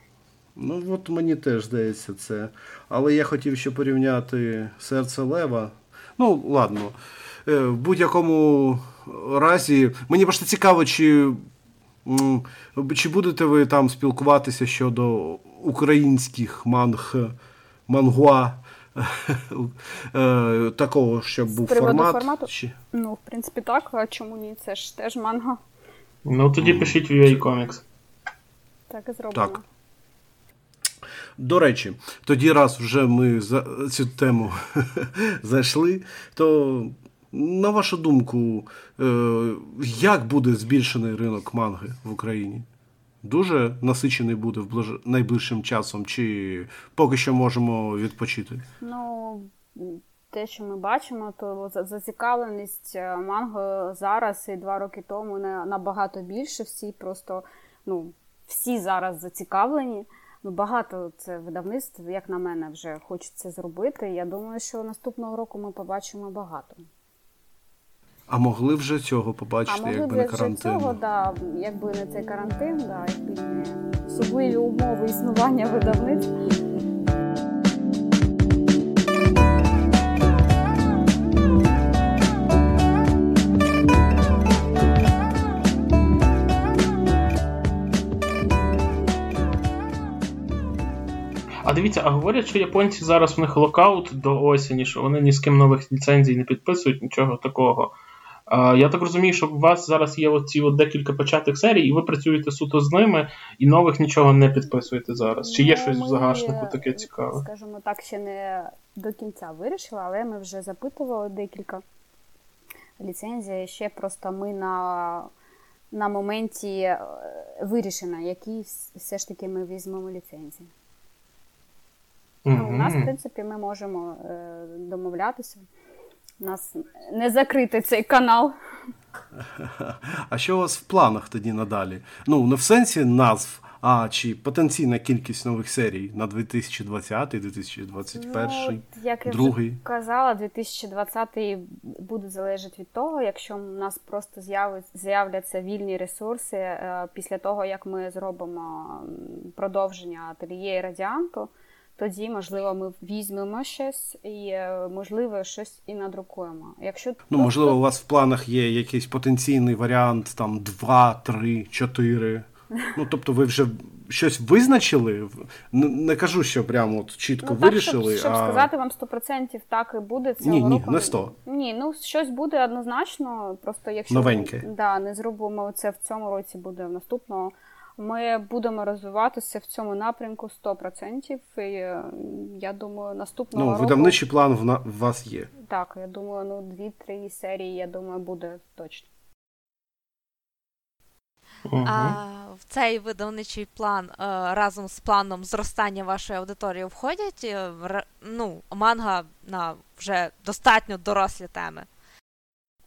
Ну, от мені теж здається це. Але я хотів ще порівняти серце Лева. Ну, ладно. Е, В будь-якому разі, мені просто цікаво, чи, чи будете ви там спілкуватися щодо українських манг, мангуа. е, Такого, щоб був формат. формату? Чи... Ну, в принципі, так, а чому ні? Це ж теж манга. Ну тоді пишіть в UA Comics. Так і зроблено. Так. До речі, тоді, раз вже ми за цю тему зайшли, то на вашу думку, е, як буде збільшений ринок манги в Україні? Дуже насичений буде в ближ... найближчим часом, чи поки що можемо відпочити? Ну, те, що ми бачимо, то зацікавленість е, манго зараз і два роки тому набагато більше. Всі просто, ну, всі зараз зацікавлені. Ну, багато це видавництв, як на мене, вже хочеться зробити. Я думаю, що наступного року ми побачимо багато. А могли вже цього А побачити, могли якби не вже карантин? цього, да, якби не цей карантин, да, якби не особливі умови існування видавництв. А дивіться, а говорять, що японці зараз в них локаут до осені, що вони ні з ким нових ліцензій не підписують, нічого такого. А, я так розумію, що у вас зараз є оці от декілька початих серій, і ви працюєте суто з ними, і нових нічого не підписуєте зараз. Чи є Ну, щось в загашнику таке цікаве? Скажімо так, ще не до кінця вирішили, але ми вже запитували декілька ліцензій. Ще просто ми на, на моменті е, вирішено, які все ж таки ми візьмемо ліцензії. Ну, у нас, в принципі, ми можемо е, домовлятися. У нас не закритий цей канал. А що у вас в планах тоді надалі? Ну, не в сенсі назв, а чи потенційна кількість нових серій на 2020, 2021, Ну, як я другий. вже казала, 2020 буде залежати від того, якщо у нас просто з'являться вільні ресурси е, після того, як ми зробимо продовження ательє і радіанту. Тоді, можливо, ми візьмемо щось і, е, можливо, щось і надрукуємо. Якщо Ну, можливо, у вас в планах є якийсь потенційний варіант, там 2, 3, 4. Ну, тобто, ви вже щось визначили? Не кажу, що прямо от чітко Ну, так, вирішили. щоб, щоб а... сказати вам 100% так і буде цього Ні, ні, року. не 100. Ні, ну щось буде однозначно. Просто якщо Новеньке. Да, не зробимо це в цьому році, буде в наступного. Ми будемо розвиватися в цьому напрямку 100%. І е, я думаю, наступного Ну, року... видавничий план в, на... в вас є. Так, я думаю, ну дві-три серії, я думаю, буде точно. Мгм. А в цей видавничий план е, разом з планом зростання вашої аудиторії входять е, ну, манга на вже достатньо дорослі теми.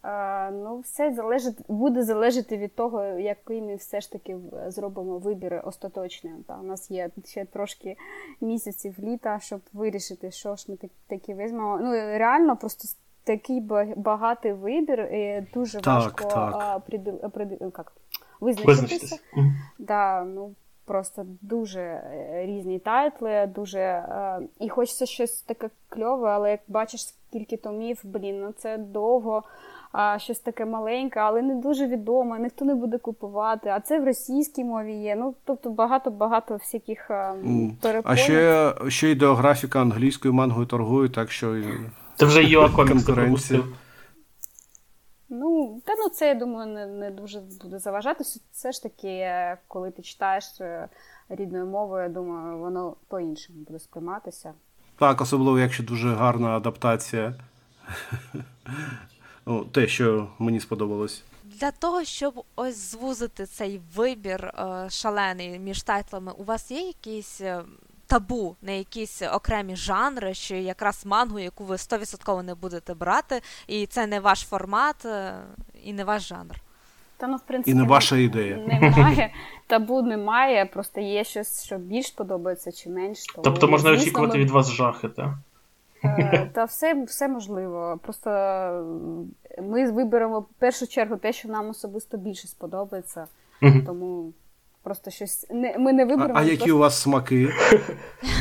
Е, ну, все залежить, буде залежати від того, який ми все ж таки зробимо вибір остаточний. Та, у нас є ще трошки місяців літа, щоб вирішити, що ж ми так, таки візьмемо. Ну, реально, просто такий ба- багатий вибір, і дуже Так, важко так. як, визначитися. Визначитись. Да, ну просто дуже е, різні тайтли, дуже е, і хочеться щось таке кльове, але як бачиш, скільки томів, блін, ну це довго. А щось таке маленьке, але не дуже відоме, ніхто не буде купувати. А це в російській мові є. Ну тобто багато-багато всяких е, М. А перепонів. ще, ще ідеографіка англійською мангою торгує, так що. і- Це вже Comics Конкуренція. Ну, та ну це я думаю, не, не дуже буде заважати. Все- Все ж таки, е, коли ти читаєш е, рідною мовою, я думаю, воно по-іншому буде сприйматися. Так, особливо, якщо дуже гарна адаптація. Ну, те, що мені сподобалось. Для того, щоб ось звузити цей вибір е, шалений між тайтлами, у вас є якийсь е, табу на якісь окремі жанри, що якраз мангу, яку ви 100% не будете брати, і це не ваш формат е, і не ваш жанр. Та ну, в принципі, І не ваша ідея. Немає, табу немає, просто є щось, що більш подобається чи менш. Тому, Тобто можна звісно, очікувати ми- від вас жахи, так? Е, Та все, все можливо. Просто ми виберемо в першу чергу те, що нам особисто більше сподобається. Тому просто щось не ми не виберемо. а які просто... у вас смаки?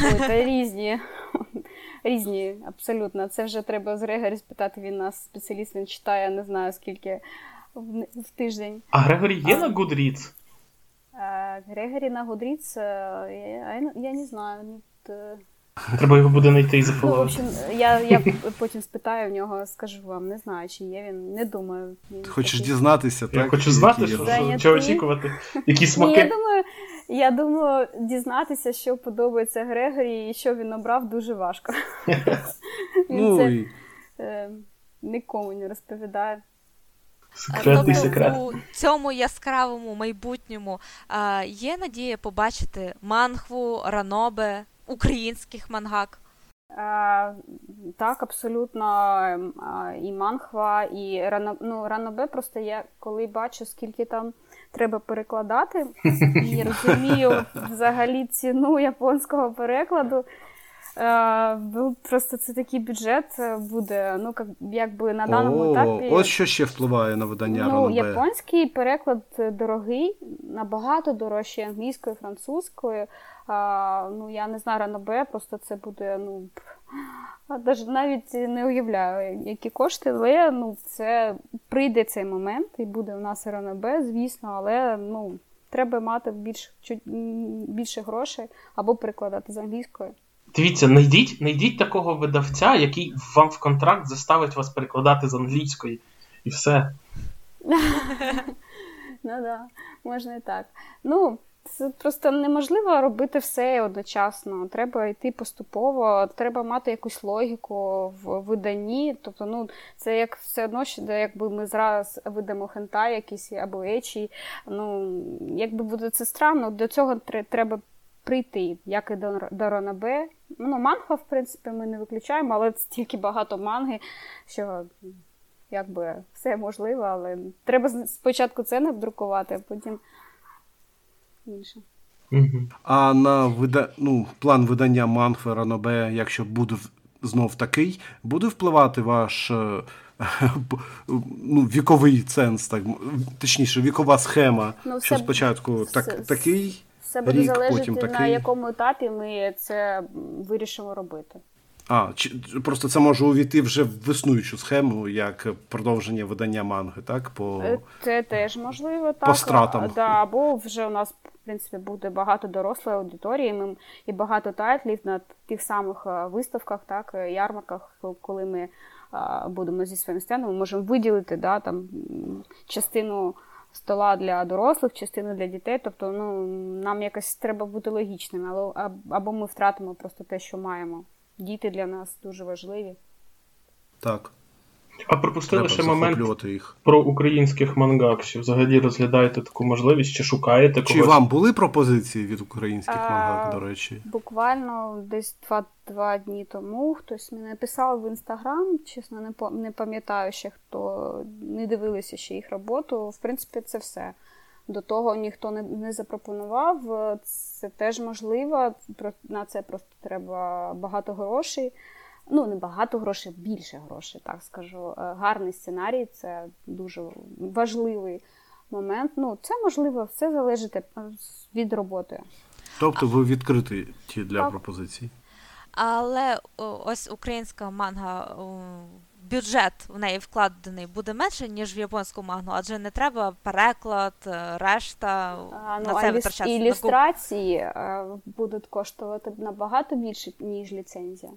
Ой, та різні. Різні, абсолютно. Це вже треба з Грегорі спитати. Він нас спеціаліст, він читає, не знаю скільки в, в тиждень. А Грегорі є на Goodreads? А Грегорі на Гудріц, я, я, я не знаю. Треба його буде знайти і Ну, в общем, я, я потім спитаю в нього, скажу вам, не знаю, чи є він, не думаю. Він Ти хочеш такий. дізнатися, Я хочу знати, що, що, чого очікувати. Які Ні, я думаю, я думаю, дізнатися, що подобається Грегорі і що він обрав, дуже важко. Він Ну, це і е, нікому не розповідає. Секретний тобто секрет. у цьому яскравому майбутньому е, є надія побачити мангву, ранобе, українських мангак. А, так, абсолютно. ем, І манхва, і рано, ну, ранобе просто я коли бачу, скільки там треба перекладати, і розумію взагалі ціну японського перекладу. е, ну, Просто це такий бюджет е, буде, ну, як, якби на даному О, етапі. Ось що ще впливає на видання Ну, Ранобе. японський переклад е, дорогий, набагато дорожчий англійською, французькою. А, ну, я не знаю, ранобе, просто це буде, ну. навіть не уявляю, які кошти, але ну, це прийде цей момент, і буде у нас ранобе, звісно, але ну, треба мати більш, чуть, більше грошей або перекладати з англійської. Дивіться, знайдіть, знайдіть такого видавця, який вам в контракт заставить вас перекладати з англійської. І все. Ну да, можна і так. Ну, це просто неможливо робити все одночасно. Треба йти поступово, треба мати якусь логіку в виданні. Тобто, ну, це як все одно, що якби ми зараз видамо хентай якийсь або ечі. Ну, якби буде це странно, до цього треба прийти, як і до, до Ранабе. Ну, манга, в принципі, ми не виключаємо, але стільки багато манги, що якби все можливо, але треба спочатку це надрукувати, а потім інше. Угу. А на вида... ну, план видання Манхве Ранобе, якщо буде знов такий, буде впливати ваш е, ну, віковий ценз, так, точніше, вікова схема, Ну, все що спочатку так, все- такий. Все буде Рік, залежати потім на якому етапі ми це вирішимо робити. А, чи, просто це може увійти вже в існуючу схему, як продовження видання манги, так? По... Е, Це теж можливо так. стратам. Да, або вже у нас, в принципі, буде багато дорослої аудиторії, і багато тайтлів на тих самих е, виставках, так, е, ярмарках, коли ми будемо зі своїм стендом, ми можемо виділити да, там, частину стола для дорослих, частину для дітей. Тобто ну, нам якось треба бути логічними, але, або ми втратимо просто те, що маємо. Діти для нас дуже важливі. Так, А пропустили ще момент їх. про українських мангак. Чи взагалі розглядаєте таку можливість, чи шукаєте Чи вам були пропозиції від українських А, мангак, до речі? Буквально десь два, два дні тому хтось мені написав в інстаграм, чесно, не не пам'ятаю ще хто не дивилися ще їх роботу. В принципі, це все. До того ніхто не, не запропонував. Це теж можливо. Про- На це просто треба багато грошей. Ну, не багато грошей, більше грошей, так скажу. Е, Гарний сценарій це дуже важливий момент. Ну, це можливо, все залежить е, від роботи. Тобто ви відкриті ті для Так. пропозицій? Але ось українська манга, бюджет в неї вкладений буде менше, ніж в японську мангу, адже не треба переклад, е, решта А, на ну, це витрачати. ілюстрації будуть коштувати набагато більше, ніж ліцензія.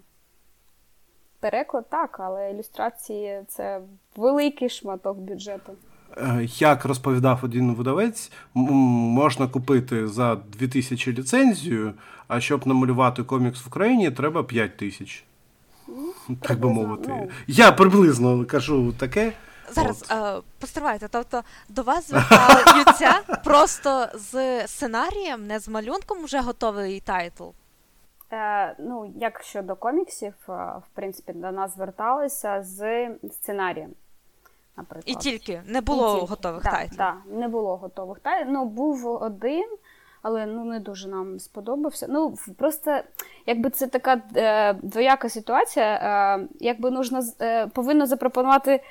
Переклад так, але ілюстрації це великий шматок бюджету. Е, Як розповідав один видавець, можна купити за 2000 ліцензію, а щоб намалювати комікс в Україні, треба 5000. Так би мовити. ну. Я приблизно кажу таке. Зараз е, постривайте, тобто до вас звертаються просто з сценарієм, не з малюнком вже готовий тайтл. Е, ну, як щодо коміксів, е, в принципі, до нас зверталися з сценарієм. Наприклад. І тільки не було тільки. готових да. Так, да, не було готових тайтлів. Ну, був один, але ну не дуже нам сподобався. Ну просто якби це така е, двояка ситуація, е, якби нужно е, повинно запропонувати.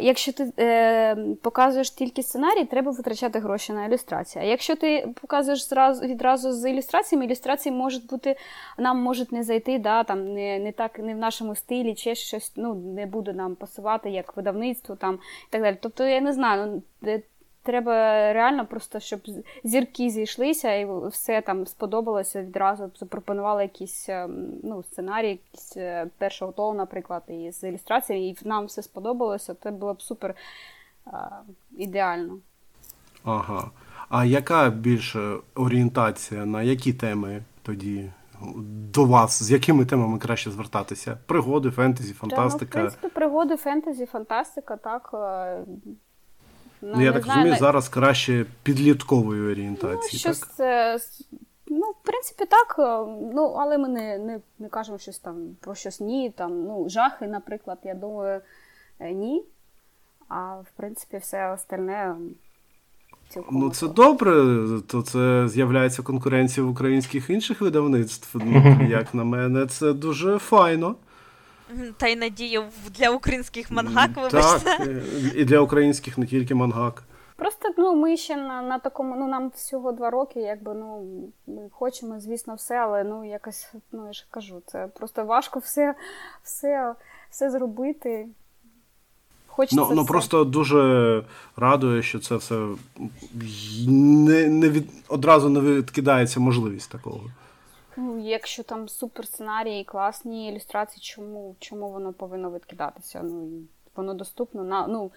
Якщо ти е, показуєш тільки сценарій, треба витрачати гроші на ілюстрацію. А якщо ти показуєш зразу відразу з ілюстраціями, ілюстрації можуть бути, нам можуть не зайти, да, там не не так, не в нашому стилі, чи щось ну не буде нам пасувати як видавництво там і так далі. Тобто я не знаю, ну треба реально просто, щоб зірки зійшлися, і все там сподобалося відразу. Запропонували якийсь ем, ну, сценарій, якийсь е, першого того, наприклад, і з ілюстрацією, і нам все сподобалося. Це було б супер а, ідеально. Ага. А яка більше орієнтація на які теми тоді? До вас, з якими темами краще звертатися? Пригоди, фентезі, фантастика? Та, ну, в принципі, пригоди, фентезі, фантастика, так. Е, Ну, Я так знаю, розумію, зараз краще підліткової орієнтації. Ну, щось, так? Ну, в принципі, так. Е, ну, але ми не не, не кажемо щось там про щось ні. Там, ну, Жахи, наприклад, я думаю, е, ні. А в принципі, все остальне. Цілком ну, це добре, то це з'являється конкуренція в українських інших видавництв. Ну, як на мене, це дуже файно. Та й надію для українських мангак, вибачте. Так, е, і для українських не тільки мангак. Просто ну ми ще на на такому, ну нам всього два роки, якби ну ми хочемо, звісно, все, але ну якось, ну я ж кажу, це просто важко все все, все зробити. Хочеться ну, ну просто дуже радує, що це все не, не від, одразу не відкидається можливість такого. Ну, якщо там супер сценарії, класні ілюстрації, чому чому воно повинно відкидатися? Ну воно доступно на ну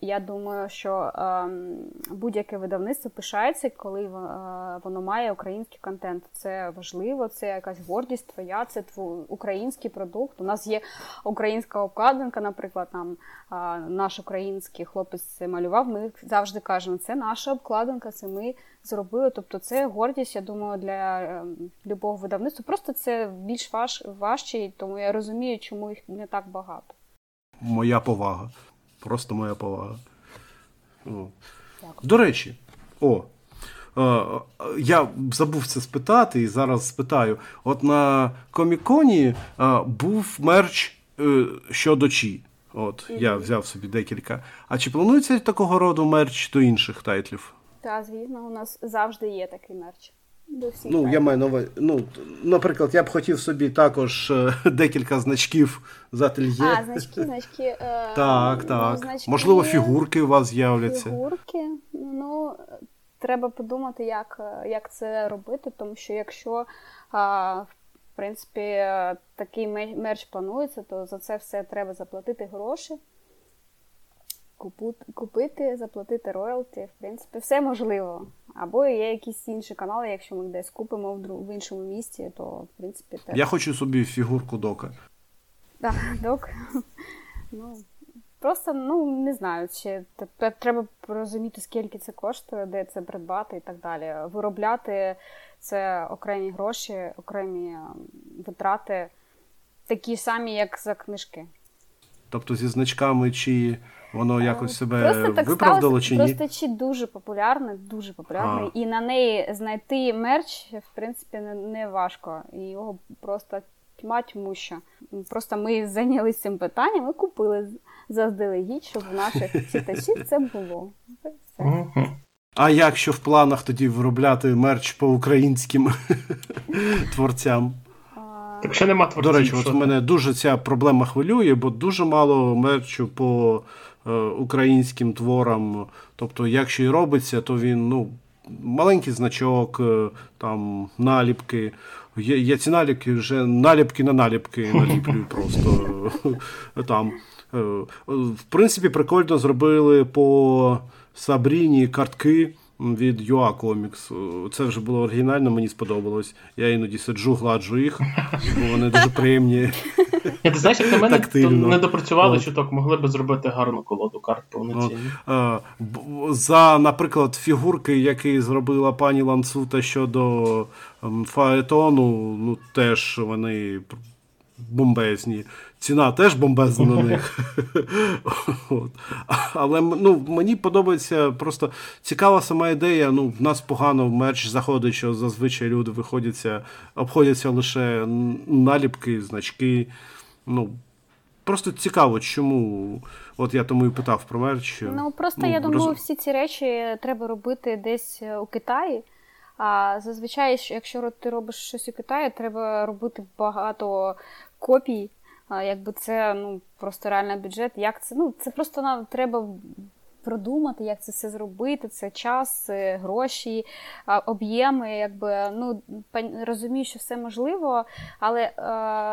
я думаю, що е, будь-яке видавництво пишається, коли е, воно має український контент. Це важливо, це якась гордість твоя, це твій український продукт. У нас є українська обкладинка, наприклад, нам е, наш український хлопець малював. Ми завжди кажемо, це наша обкладинка, це ми зробили. Тобто, це гордість, я думаю, для е, любого видавництва. Просто це більш важ, важче, тому я розумію, чому їх не так багато моя повага. Просто моя повага. О. До речі, о. Е, я забув це спитати і зараз спитаю. От на Коміконі е, був мерч е, щодо Чі. От, mm-hmm. я взяв собі декілька. А чи планується такого роду мерч до інших тайтлів? Так, звісно, у нас завжди є такий мерч. До всіх ну, я маю нове. Ну, наприклад, я б хотів собі також е, декілька значків з ательє. А, значки, значки. Е, так, ну, так. Значки, Можливо, фігурки у вас з'являться. Фігурки. Ну, треба подумати, як як це робити, тому що якщо, а, в принципі, такий мерч планується, то за це все треба заплатити гроші. Купити, заплатити роялті, в принципі, все можливо. Або є якісь інші канали, якщо ми десь купимо в іншому місті, то в принципі теж. Я хочу собі фігурку дока. Так, док. Ну, Просто ну не знаю, чи треба розуміти, скільки це коштує, де це придбати і так далі. Виробляти це окремі гроші, окремі витрати, такі самі, як за книжки. Тобто зі значками чи Воно якось себе просто так виправдало чи ні? Просто чи дуже популярне, дуже популярне. І на неї знайти мерч, в принципі, не, не важко. І його просто тьма тьмуща. Просто ми зайнялися цим питанням і купили заздалегідь, щоб в наших читачів це було. Все. А як що в планах тоді виробляти мерч по українським творцям? Так ще нема творців. До речі, от мене дуже ця проблема хвилює, бо дуже мало мерчу по українським творам. Тобто, якщо і робиться, то він ну, маленький значок, е, там наліпки. Я, я ці наліпки вже наліпки на наліпки наліплюю просто. там. Е, в принципі, прикольно зробили по Сабріні картки. Від UA Comics. Це вже було оригінально, мені сподобалось. Я іноді сиджу, гладжу їх, бо вони дуже приємні. Я, ти знаєш, як на мене то не допрацювали От. чуток, могли би зробити гарну колоду карт повноцінну. Е, За, наприклад, фігурки, які зробила пані Ланцута щодо ем, Фаетону, ну теж вони бомбезні. Ціна теж бомбезна на них. От. Але ну, мені подобається просто цікава сама ідея. Ну, в нас погано в мерч заходить, що зазвичай люди виходяться, обходяться лише наліпки, значки. Ну, просто цікаво, чому. От я тому і питав про мерч. Ну просто Ну, я думаю, роз- всі ці речі треба робити десь е, у Китаї. А зазвичай, якщо ти робиш щось у Китаї, треба робити багато копій. А, якби це ну просто реально бюджет. Як це? Ну це просто нам треба продумати, як це все зробити. Це час, гроші, об'єми. Якби ну розумію, що все можливо, але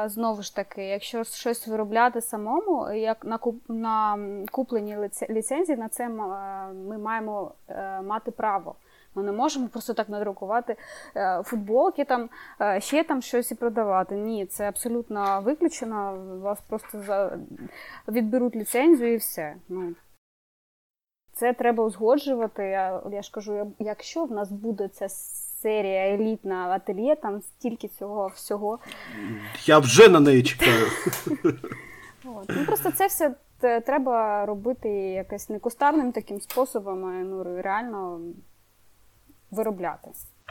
знову ж таки, якщо щось виробляти самому, як на куп на куплені ліцензії, на це ми маємо е, мати право. Ми не можемо просто так надрукувати е, футболки, там е, ще там щось і продавати. Ні, це абсолютно виключено. Вас просто за... відберуть ліцензію і все. Ну, це треба узгоджувати. Я, я ж кажу, якщо в нас буде ця серія елітна ательє, там стільки цього всього. Я вже на неї чекаю. От. Ну просто це все треба робити якось не кустарним таким способом, а ну, реально виробляти.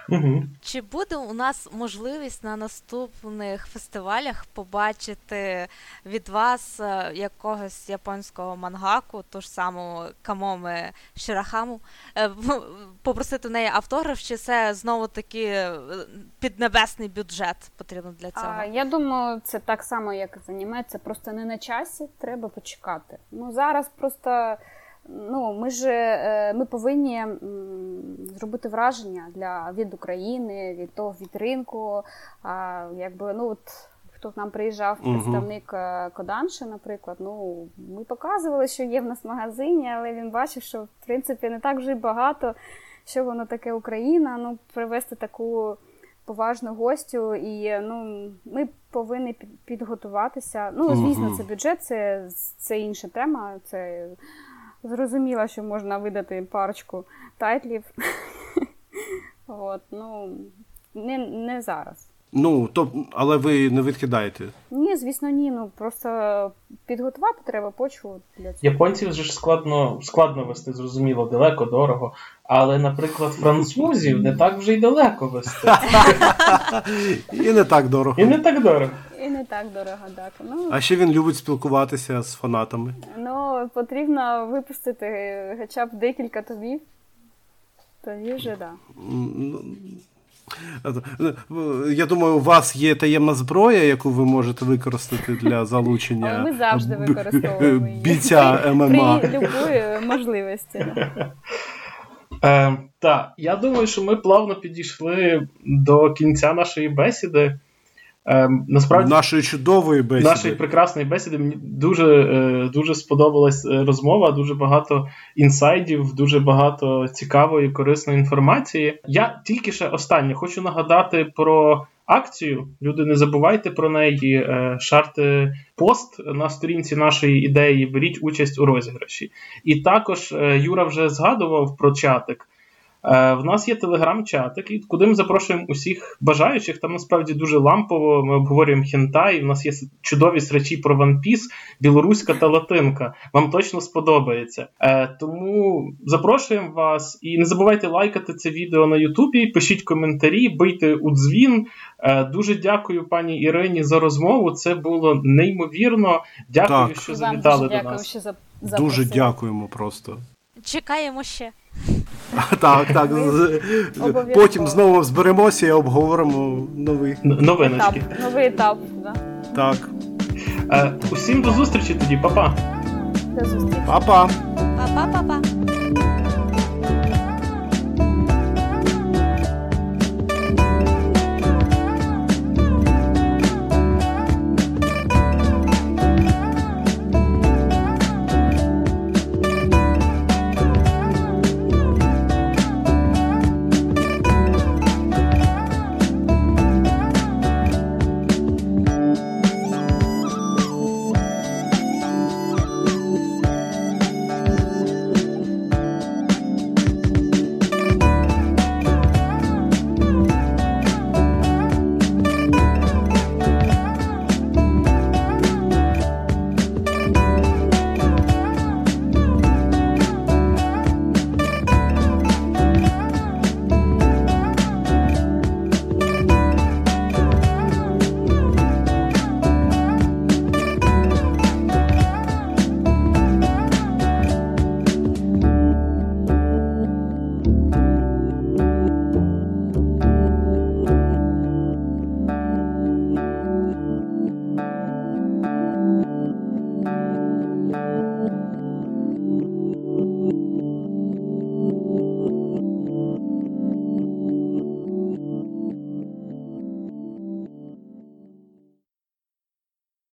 Угу. Чи буде у нас можливість на наступних фестивалях побачити від вас е, якогось японського мангаку, ту ж саму Камоми Ширахаму, е, попросити в неї автограф, чи це знову таки е, піднебесний бюджет потрібен для цього? А, я думаю, це так само, як з аніме, це просто не на часі, треба почекати. Ну зараз просто ну, ми ж е, ми повинні зробити враження для від України, від того від ринку. А, якби, ну, от, Хто к нам приїжджав, представник е, Коданши, наприклад, ну ми показували, що є в нас в магазині, але він бачив, що в принципі не так вже й багато, що воно таке Україна. Ну, привезти таку поважну гостю, і ну, ми повинні під- підготуватися. Ну, звісно, це бюджет, це, це інша тема. Це зрозуміло, що можна видати парочку тайтлів. От, ну, не, не зараз. Ну, то, але ви не відкидаєте. Ні, звісно, ні. Ну просто підготувати треба почву для цього. Японців вже ж складно, складно вести, зрозуміло, далеко, дорого. Але, наприклад, французів не так вже й далеко вести. І не так дорого. І не так дорого. І не так дорого, так. Ну, А ще він любить спілкуватися з фанатами. ну потрібно випустити хоча б декілька томів. Тоді вже да. Ну, Я думаю, у вас є таємна зброя, яку ви можете використати для залучення Але ми завжди використовуємо її. бійця ММА. При любої можливості. Е, так, я думаю, що ми плавно підійшли до кінця нашої бесіди. Е, насправді, Нашої чудової бесіди. нашої прекрасної бесіди мені дуже, е, дуже сподобалась е, розмова, дуже багато інсайдів, дуже багато цікавої, корисної інформації. Я тільки ще останнє хочу нагадати про акцію. Люди, не забувайте про неї. Е, Шарте пост на сторінці нашої ідеї, беріть участь у розіграші. І також е, Юра вже згадував про чатик. Е, В нас є телеграм-чатик, куди ми запрошуємо усіх бажаючих. Там насправді дуже лампово. Ми обговорюємо хентай. У нас є чудові срачі про One Piece, білоруська та латинка. Вам точно сподобається. Е, Тому запрошуємо вас і не забувайте лайкати це відео на Ютубі, пишіть коментарі, бийте у дзвін. Е, Дуже дякую пані Ірині за розмову. Це було неймовірно. Дякую, Так. що завітали дуже до дякую, що за Дуже дякуємо просто. Чекаємо ще. Так, так. Потім знову зберемося і обговоримо новий. новиночки. Етап, новий етап. Да? Так. Е, Усім до зустрічі тоді, па-па! До зустрічі. Па-па. Па-па-па-па.